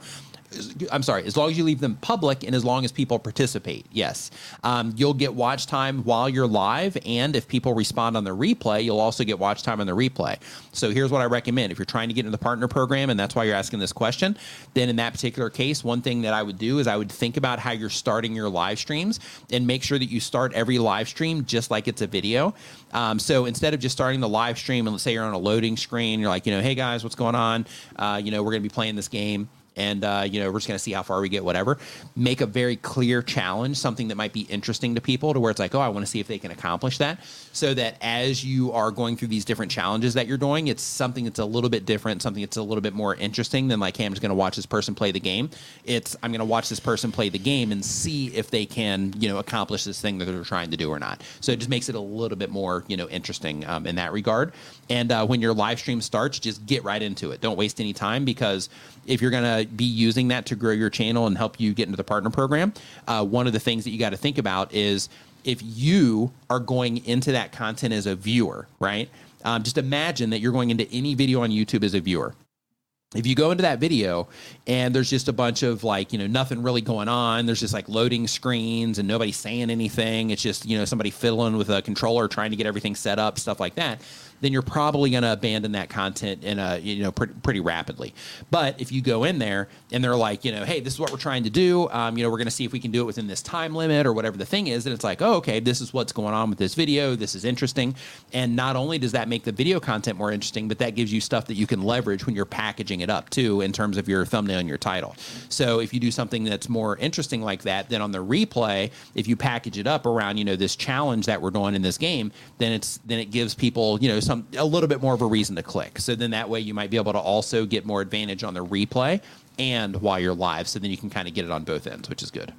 A: I'm sorry, as long as you leave them public and as long as people participate, yes. Um, you'll get watch time while you're live. And if people respond on the replay, you'll also get watch time on the replay. So here's what I recommend. If you're trying to get into the partner program and that's why you're asking this question, then in that particular case, one thing that I would do is I would think about how you're starting your live streams and make sure that you start every live stream just like it's a video. Um, so instead of just starting the live stream and let's say you're on a loading screen, you're like, you know, hey guys, what's going on? Uh, you know, we're going to be playing this game and uh, you know we're just going to see how far we get whatever. Make a very clear challenge something that might be interesting to people to where it's like oh i want to see if they can accomplish that. So that as you are going through these different challenges that you're doing it's something that's a little bit different something that's a little bit more interesting than like hey i'm just going to watch this person play the game. It's i'm going to watch this person play the game and see if they can you know accomplish this thing that they're trying to do or not. So it just makes it a little bit more you know interesting um, in that regard and uh, when your live stream starts just get right into it don't waste any time because if you're going to be using that to grow your channel and help you get into the partner program, uh, one of the things that you got to think about is if you are going into that content as a viewer, right? Um, just imagine that you're going into any video on YouTube as a viewer if you go into that video and there's just a bunch of like you know nothing really going on there's just like loading screens and nobody saying anything it's just you know somebody fiddling with a controller trying to get everything set up stuff like that then you're probably going to abandon that content in a you know pretty, pretty rapidly but if you go in there and they're like you know hey this is what we're trying to do um, you know we're going to see if we can do it within this time limit or whatever the thing is and it's like oh okay this is what's going on with this video this is interesting and not only does that make the video content more interesting but that gives you stuff that you can leverage when you're packaging it up too in terms of your thumbnail and your title. So if you do something that's more interesting like that, then on the replay, if you package it up around you know this challenge that we're doing in this game, then it's then it gives people you know some a little bit more of a reason to click. So then that way you might be able to also get more advantage on the replay and while you're live. So then you can kind of get it on both ends, which is good.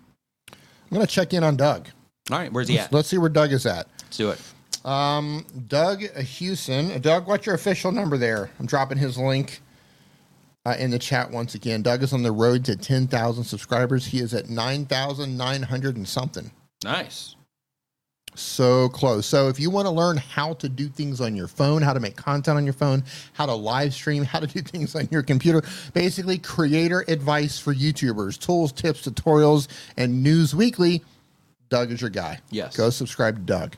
B: I'm going to check in on Doug.
A: All right, where's he
B: let's,
A: at?
B: Let's see where Doug is at.
A: Let's do it.
B: Um, Doug Hewson. Doug, what's your official number there? I'm dropping his link uh, in the chat once again. Doug is on the road to 10,000 subscribers. He is at 9,900 and something.
A: Nice.
B: So close. So if you want to learn how to do things on your phone, how to make content on your phone, how to live stream, how to do things on your computer, basically creator advice for YouTubers, tools, tips, tutorials, and news weekly, Doug is your guy.
A: Yes.
B: Go subscribe to Doug.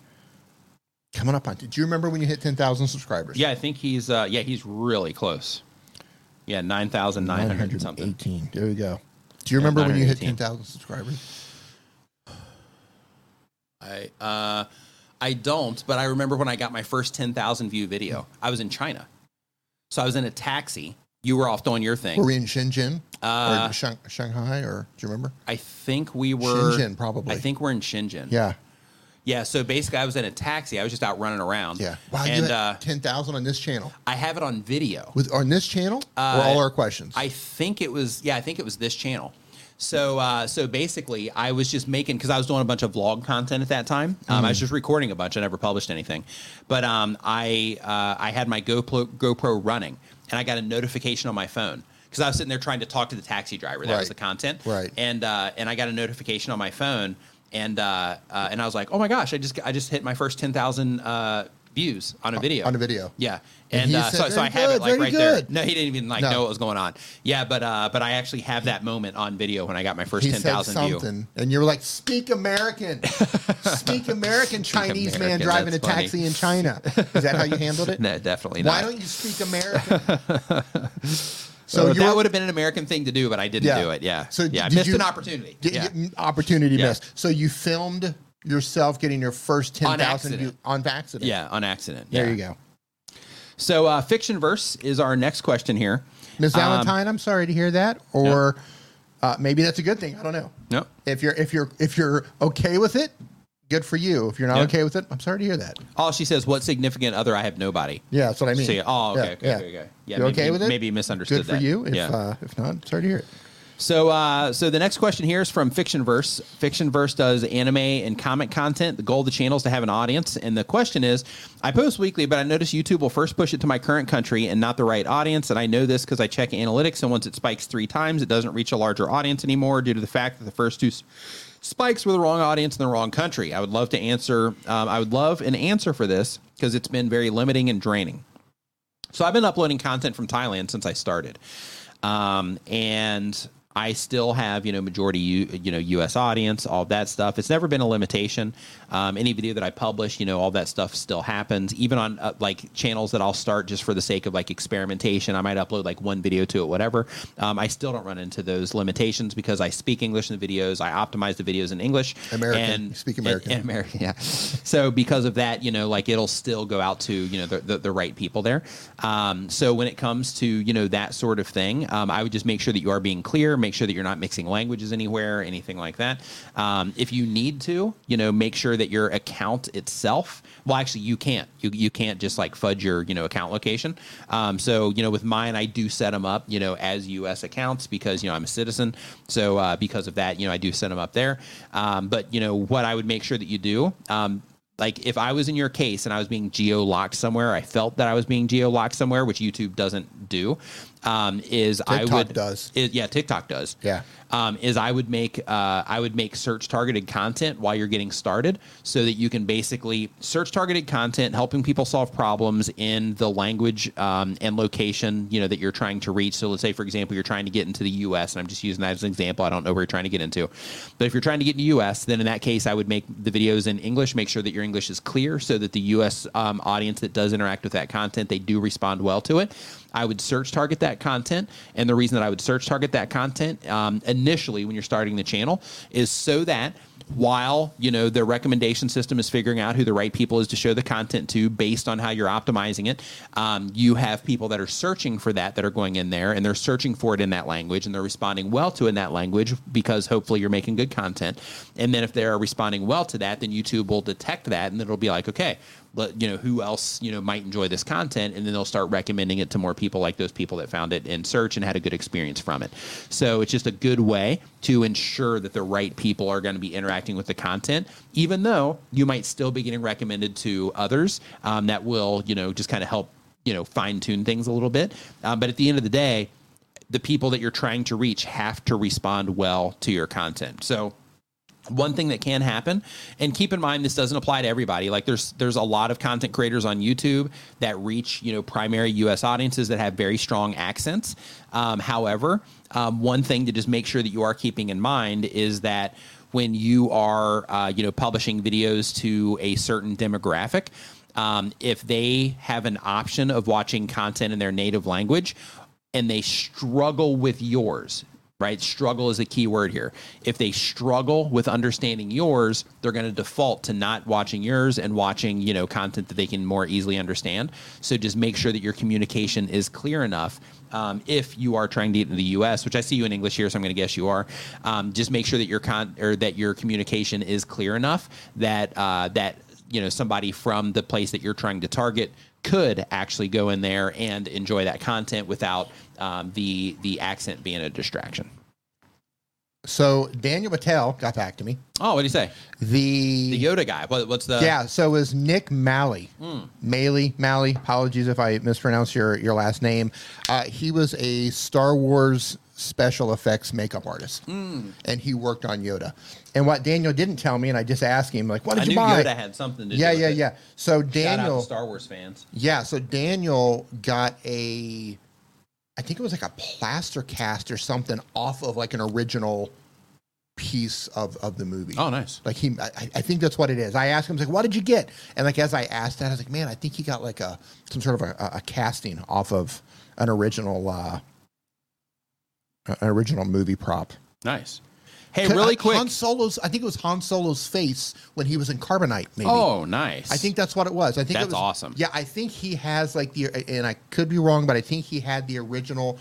B: Coming up on. Did you remember when you hit 10,000 subscribers?
A: Yeah, I think he's uh, yeah he's really close. Yeah, nine thousand nine hundred something.
B: 918. There we go. Do you
A: Yeah,
B: remember when you hit
A: 918.
B: 10,000 subscribers?
A: I uh, I don't, but I remember when I got my first ten thousand view video. I was in China, so I was in a taxi. You were off doing your thing.
B: Were we in Shenzhen
A: Uh,
B: or Shang- Shanghai or do you remember?
A: I think we were
B: Shenzhen, probably.
A: I think we're in Shenzhen.
B: Yeah.
A: yeah. So basically, I was in a taxi. I was just out running around.
B: Yeah. Wow, you
A: and uh,
B: 10,000 on this channel.
A: I have it on video.
B: With on this channel
A: Uh,
B: or all our questions?
A: I think it was yeah, I think it was this channel. So uh, so basically, I was just making because I was doing a bunch of vlog content at that time. Um, I was just recording a bunch. I never published anything, but um, I uh, I had my GoPro GoPro running, and I got a notification on my phone because I was sitting there trying to talk to the taxi driver. That was the content,
B: Right.
A: And uh, and I got a notification on my phone, and uh, uh, and I was like, oh my gosh, I just I just hit my first ten thousand uh, views on a video.
B: on a video.
A: Yeah.
B: And
A: And,
B: he
A: uh,
B: said,
A: so, so
B: "Very
A: I have
B: good,
A: it like right there.
B: good."
A: No, he didn't even like
B: No.
A: know what was going on. Yeah, but uh, but I actually have that moment on video when I got my first
B: he
A: ten thousand view.
B: and you were like, "Speak American, speak *laughs* American." Chinese man
A: American,
B: driving a
A: funny.
B: taxi in China. Is that how you handled it? *laughs*
A: No, definitely not.
B: Why don't you speak American? *laughs*
A: so
B: you
A: that would have been an American thing to do, but I didn't
B: Yeah.
A: do it. Yeah.
B: So
A: yeah, I missed
B: you-
A: an opportunity.
B: Did
A: yeah.
B: opportunity
A: Yeah.
B: missed. So you filmed yourself getting your first ten
A: On
B: thousand
A: accident.
B: on accident.
A: yeah, on accident.
B: There
A: yeah.
B: you go.
A: So uh, Fictionverse is our next question here.
B: Ms.
A: Um,
B: Valentine, I'm sorry to hear that. Or uh, maybe that's a good thing. I don't know.
A: No.
B: If you're if you're if you're okay with it, good for you. If you're not okay with it, I'm sorry to hear that.
A: All she says, "What significant other? I have nobody."
B: Yeah, that's what I mean.
A: So, oh, okay,
B: Yeah,
A: okay,
B: yeah.
A: okay, okay. Yeah,
B: you
A: maybe,
B: okay with it?
A: Maybe misunderstood
B: Good for
A: that.
B: you. If
A: yeah.
B: uh, if not, sorry to hear it.
A: So, uh, so the next question here is from Fictionverse. Fictionverse does anime and comic content. The goal of the channel is to have an audience, and the question is, I post weekly, but I notice YouTube will first push it to my current country and not the right audience. And I know this because I check analytics, and once it spikes three times, it doesn't reach a larger audience anymore due to the fact that the first two spikes were the wrong audience in the wrong country. I would love to answer. Um, I would love an answer for this because it's been very limiting and draining. So I've been uploading content from Thailand since I started, um, and I still have you know majority U, you know U.S. audience, all that stuff. It's never been a limitation. Um, any video that I publish, you know, all that stuff still happens. Even on uh, like channels that I'll start just for the sake of like experimentation, I might upload like one video to it, whatever. Um, I still don't run into those limitations because I speak English in the videos. I optimize the videos in English.
B: American.
A: And,
B: speak
A: and-
B: American.
A: and *laughs* American, yeah. So because of that, you know, like it'll still go out to you know the the, the right people there. Um, so when it comes to you know that sort of thing, um, I would just make sure that you are being clear, make sure that you're not mixing languages anywhere, anything like that. Um, if you need to, you know, make sure that your account itself. Well, actually, you can't. You you can't just like fudge your you know account location. Um, so you know, with mine, I do set them up you know as U.S. accounts because you know I'm a citizen. So uh, because of that, you know, I do set them up there. Um, but you know what I would make sure that you do. Um, like if I was in your case and I was being geo locked somewhere, I felt that I was being geo locked somewhere, which YouTube doesn't do. Um, is I would
B: does.
A: is- yeah, TikTok does.
B: Yeah.
A: Um, is I would make uh, I would make search targeted content while you're getting started, so that you can basically search targeted content, helping people solve problems in the language um, and location you know that you're trying to reach. So let's say, for example, you're trying to get into the U.S. and I'm just using that as an example. I don't know where you're trying to get into, but if you're trying to get into U.S., then in that case, I would make the videos in English. Make sure that your English is clear, so that the U.S. Um, audience that does interact with that content, they do respond well to it. I would search target that content. And the reason that I would search target that content um, initially when you're starting the channel is so that while you know the recommendation system is figuring out who the right people is to show the content to based on how you're optimizing it um, you have people that are searching for that that are going in there and they're searching for it in that language and they're responding well to it in that language because hopefully you're making good content. And then if they're responding well to that then youtube will detect that and it'll be like okay but you know who else you know might enjoy this content and then they'll start recommending it to more people like those people that found it in search and had a good experience from it. So it's just a good way to ensure that the right people are going to be interacting with the content even though you might still be getting recommended to others um, that will you know just kind of help you know fine tune things a little bit. Um, but at the end of the day the people that you're trying to reach have to respond well to your content. So one thing that can happen. And keep in mind this doesn't apply to everybody. Like there's there's a lot of content creators on youtube that reach you know primary us audiences that have very strong accents. Um, however um, one thing to just make sure that you are keeping in mind is that when you are uh, you know publishing videos to a certain demographic um, if they have an option of watching content in their native language and they struggle with yours right? Struggle is a key word here. If they struggle with understanding yours, they're going to default to not watching yours and watching, you know, content that they can more easily understand. So just make sure that your communication is clear enough. Um, if you are trying to get into the U.S., which I see you in English here, so I'm going to guess you are, um, just make sure that your con or that your communication is clear enough that uh, that you know somebody from the place that you're trying to target could actually go in there and enjoy that content without um, the the accent being a distraction.
B: So Daniel Mattel got back to me.
A: Oh, what do you say?
B: The,
A: The Yoda guy. What, what's the?
B: yeah, so it was Nick Malley. Maley, Malley. Apologies if I mispronounce your, your last name. Uh, he was a Star Wars special effects makeup artist, and he worked on Yoda. And what Daniel didn't tell me, and I just asked him, like, "What did
A: I
B: you
A: knew
B: buy?"
A: Yoda had something to
B: yeah,
A: do.
B: yeah,
A: with it.
B: yeah. So Daniel,
A: Star Wars fans.
B: yeah, so Daniel got a, I think it was like a plaster cast or something off of like an original piece of of the movie.
A: Oh, nice.
B: Like he, I, I think that's what it is. I asked him, I was like, "What did you get?" And like as I asked that, I was like, "Man, I think he got like a some sort of a, a casting off of an original, uh, an original movie prop."
A: Nice. Hey, really quick.
B: Han Solo's. I think it was Han Solo's face when he was in Carbonite. Maybe.
A: oh, nice.
B: I think that's what it was. I think
A: That's
B: it was,
A: awesome.
B: Yeah, I think he has like the, and I could be wrong, but I think he had the original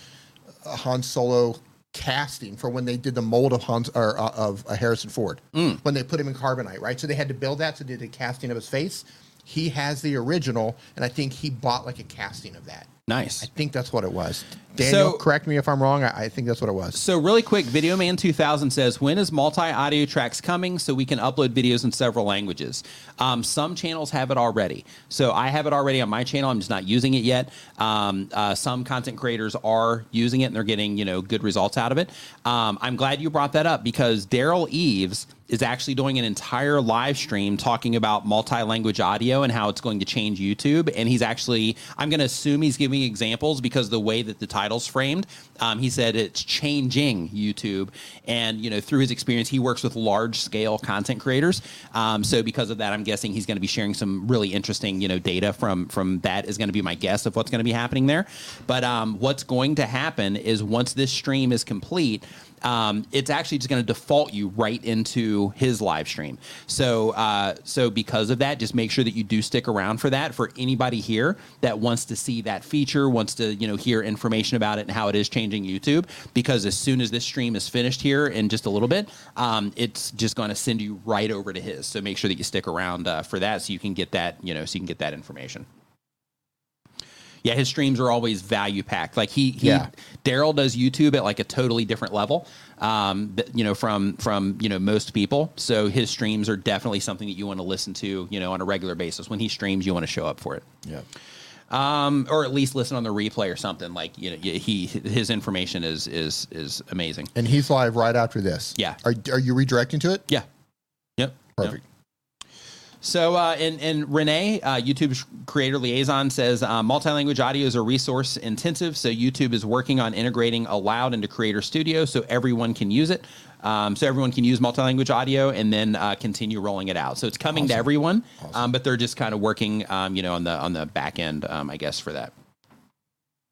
B: uh, Han Solo casting for when they did the mold of Hans or uh, of uh, Harrison Ford
A: Mm.
B: when they put him in Carbonite, right? So they had to build that, so they did a casting of his face. He has the original, and I think he bought like a casting of that.
A: Nice.
B: I think that's what it was. Daniel,
A: So-
B: correct me if I'm wrong. I, I think that's what it was.
A: So really quick, Video Man 2000 says, when is multi-audio tracks coming so we can upload videos in several languages? Um, some channels have it already. So I have it already on my channel. I'm just not using it yet. Um, uh, some content creators are using it and they're getting, you know, good results out of it. Um, I'm glad you brought that up because Derral Eves is actually doing an entire live stream talking about multi-language audio and how it's going to change YouTube. And he's actually, I'm going to assume he's giving examples because the way that the title's framed, um, he said it's changing YouTube. And you know, through his experience, he works with large-scale content creators. Um, so because of that, I'm guessing he's going to be sharing some really interesting, you know, data from from that is going to be my guess of what's going to be happening there. But um, what's going to happen is once this stream is complete um, it's actually just going to default you right into his live stream. So, uh, so because of that, just make sure that you do stick around for that. For anybody here that wants to see that feature, wants to you know hear information about it and how it is changing YouTube, because as soon as this stream is finished here in just a little bit, um, it's just going to send you right over to his. So make sure that you stick around uh, for that, so you can get that you know so you can get that information. Yeah, his streams are always value packed. Like he, he
B: Yeah.
A: Derral does YouTube at like a totally different level, um, you know, from from you know most people. So his streams are definitely something that you want to listen to, you know, on a regular basis. When he streams, you want to show up for it,
B: Yeah.
A: um, or at least listen on the replay or something. Like you know, he his information is is is amazing.
B: And he's live right after this.
A: Yeah.
B: Are, are you redirecting to it?
A: Yeah. Yep.
B: Perfect.
A: So, uh, and, and Rene, uh, YouTube's creator liaison, says uh, multi-language audio is a resource intensive. So YouTube is working on integrating Aloud into Creator Studio so everyone can use it. Um, so everyone can use multi-language audio and then uh, continue rolling it out. So it's coming to everyone, um, but they're just kind of working, um, you know, on the on the back end, um, I guess, for that.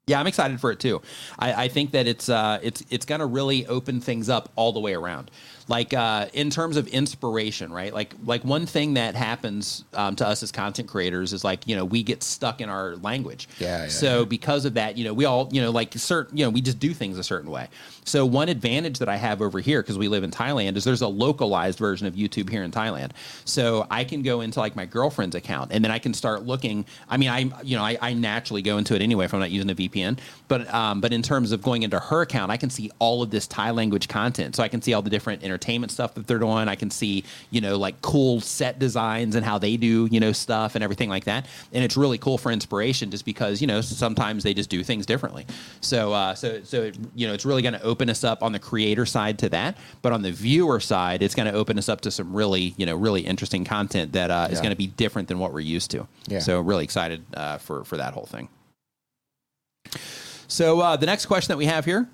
A: Yeah, I'm excited for it too. I, I think that it's uh, it's it's going to really open things up all the way around. Like uh, in terms of inspiration, right? Like like one thing that happens um, to us as content creators is like you know we get stuck in our language.
B: Yeah, yeah,
A: so because of that, you know we all you know like certain you know we just do things a certain way. So one advantage that I have over here because we live in Thailand is there's a localized version of YouTube here in Thailand. So I can go into like my girlfriend's account and then I can start looking. I mean, I you know I, I naturally go into it anyway if I'm not using a VPN. But um, but in terms of going into her account, I can see all of this Thai language content. So I can see all the different entertainment stuff that they're doing. I can see you know like cool set designs and how they do you know stuff and everything like that. And it's really cool for inspiration just because you know sometimes they just do things differently. So uh, so so it, you know it's really going to open us up on the creator side to that, but on the viewer side, it's going to open us up to some really you know really interesting content that uh, is going to be different than what we're used to.
B: Yeah.
A: So really excited uh, for for that whole thing. So uh, the next question that we have here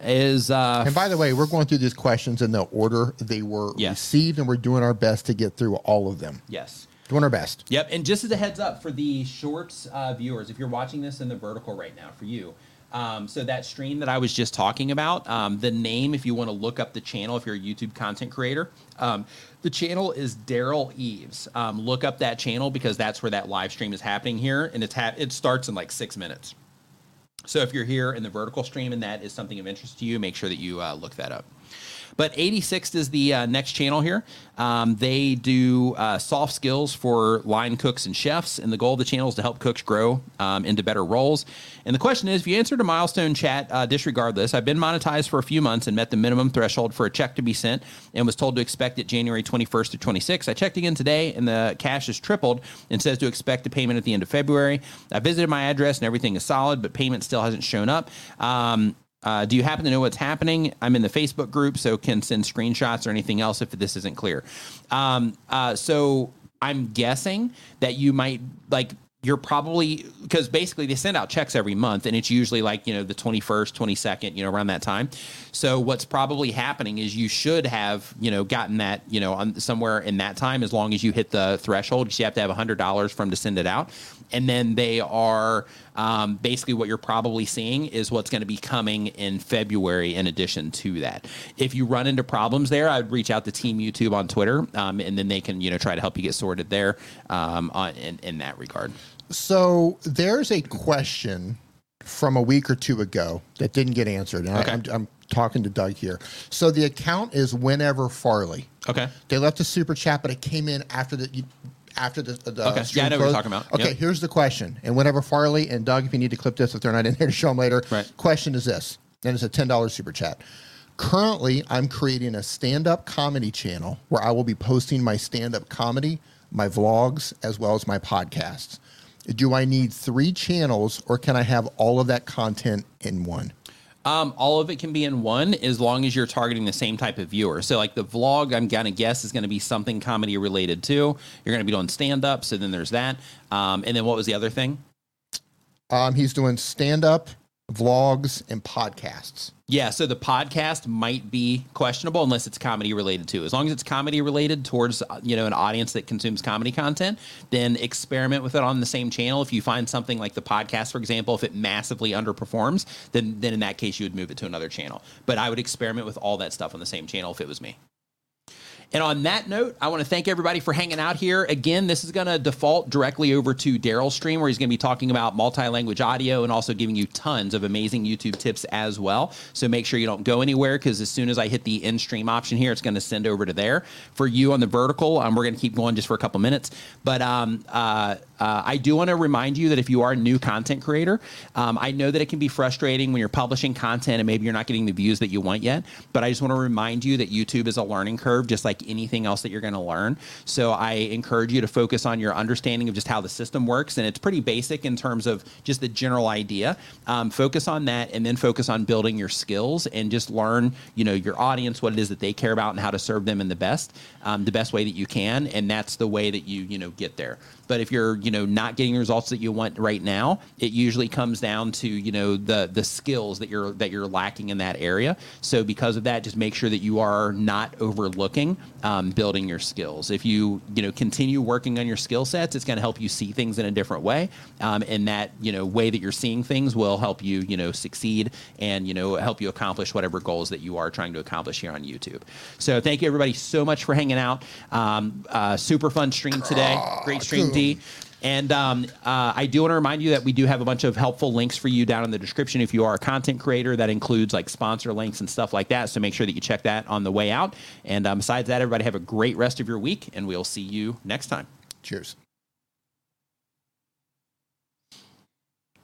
A: is uh,
B: And by the way, we're going through these questions in the order they were
A: Yes.
B: received, and we're doing our best to get through all of them.
A: yes.
B: Doing our best.
A: Yep, and just as a heads up for the shorts uh, viewers, if you're watching this in the vertical right now, for you, um, so that stream that I was just talking about, um, the name, if you want to look up the channel, if you're a YouTube content creator, um, the channel is Derral Eves. Um, look up that channel because that's where that live stream is happening here, and it's ha- it starts in like six minutes. So if you're here in the vertical stream and that is something of interest to you, make sure that you uh, look that up. But 86 is the uh, next channel here. Um, they do uh, soft skills for line cooks and chefs, and the goal of the channel is to help cooks grow um, into better roles. And the question is, if you answered a milestone chat, uh, disregard this. I've been monetized for a few months and met the minimum threshold for a check to be sent, and was told to expect it January 21st to 26th. I checked again today, and the cash has tripled and says to expect a payment at the end of February. I visited my address, and everything is solid, but payment still hasn't shown up. Um, uh, do you happen to know what's happening? I'm in the Facebook group, so can send screenshots or anything else if this isn't clear. Um, uh, so I'm guessing that you might like you're probably because basically they send out checks every month and it's usually like you know the 21st 22nd you know around that time so what's probably happening is you should have you know gotten that you know on somewhere in that time as long as you hit the threshold you have to have $100 from to send it out and then they are um, basically what you're probably seeing is what's going to be coming in February in addition to that. If you run into problems there, I'd reach out to Team YouTube on Twitter, um, and then they can you know try to help you get sorted there um, on, in, in that regard.
B: So there's a question from a week or two ago that didn't get answered. And
A: Okay.
B: I, I'm, I'm talking to Doug here. So the account is whenever Farley.
A: Okay.
B: They left a super chat, but it came in after the after the, the
A: Okay. Yeah, I know what you're talking about.
B: Okay,
A: Yep.
B: here's the question. And whenever Farley and Doug, if you need to clip this, if they're not in here to *laughs* show them later,
A: Right.
B: question is this. And it's a $10 super chat. Currently, I'm creating a stand up comedy channel where I will be posting my stand up comedy, my vlogs, as well as my podcasts. Do I need three channels or can I have all of that content in one?
A: Um, all of it can be in one as long as you're targeting the same type of viewer. So, like the vlog, I'm gonna guess is gonna be something comedy related too. You're gonna be doing stand up, so then there's that. Um, and then what was the other thing?
B: Um, he's doing stand up, vlogs, and podcasts.
A: Yeah, so the podcast might be questionable unless it's comedy related too. As long as it's comedy related towards uh, you know an audience that consumes comedy content, then experiment with it on the same channel. If you find something like the podcast, for example, if it massively underperforms, then then in that case you would move it to another channel. But I would experiment with all that stuff on the same channel if it was me. And on that note, I want to thank everybody for hanging out here. Again, this is going to default directly over to Derral's stream where he's going to be talking about multi language audio and also giving you tons of amazing YouTube tips as well. So make sure you don't go anywhere because as soon as I hit the in stream option here, it's going to send over to there. For you on the vertical, um, we're going to keep going just for a couple minutes. But um, uh, uh, I do want to remind you that if you are a new content creator, um, I know that it can be frustrating when you're publishing content and maybe you're not getting the views that you want yet. But I just want to remind you that YouTube is a learning curve, just like anything else that you're going to learn. So I encourage you to focus on your understanding of just how the system works. And it's pretty basic in terms of just the general idea. Um, focus on that and then focus on building your skills and just learn, you know, your audience, what it is that they care about and how to serve them in the best, um, the best way that you can. And that's the way that you, you know, get there. But if you're, you know, not getting the results that you want right now, it usually comes down to, you know, the the skills that you're that you're lacking in that area. So because of that, just make sure that you are not overlooking um, building your skills. If you, you know, continue working on your skill sets, it's going to help you see things in a different way. Um, and that, you know, way that you're seeing things will help you, you know, succeed and, you know, help you accomplish whatever goals that you are trying to accomplish here on YouTube. So thank you everybody so much for hanging out. Um, uh, super fun stream today. Great stream, And um, uh, I do want to remind you that we do have a bunch of helpful links for you down in the description if you are a content creator. That includes like sponsor links and stuff like that. So make sure that you check that on the way out. And um, besides that, everybody have a great rest of your week, and we'll see you next time.
B: Cheers.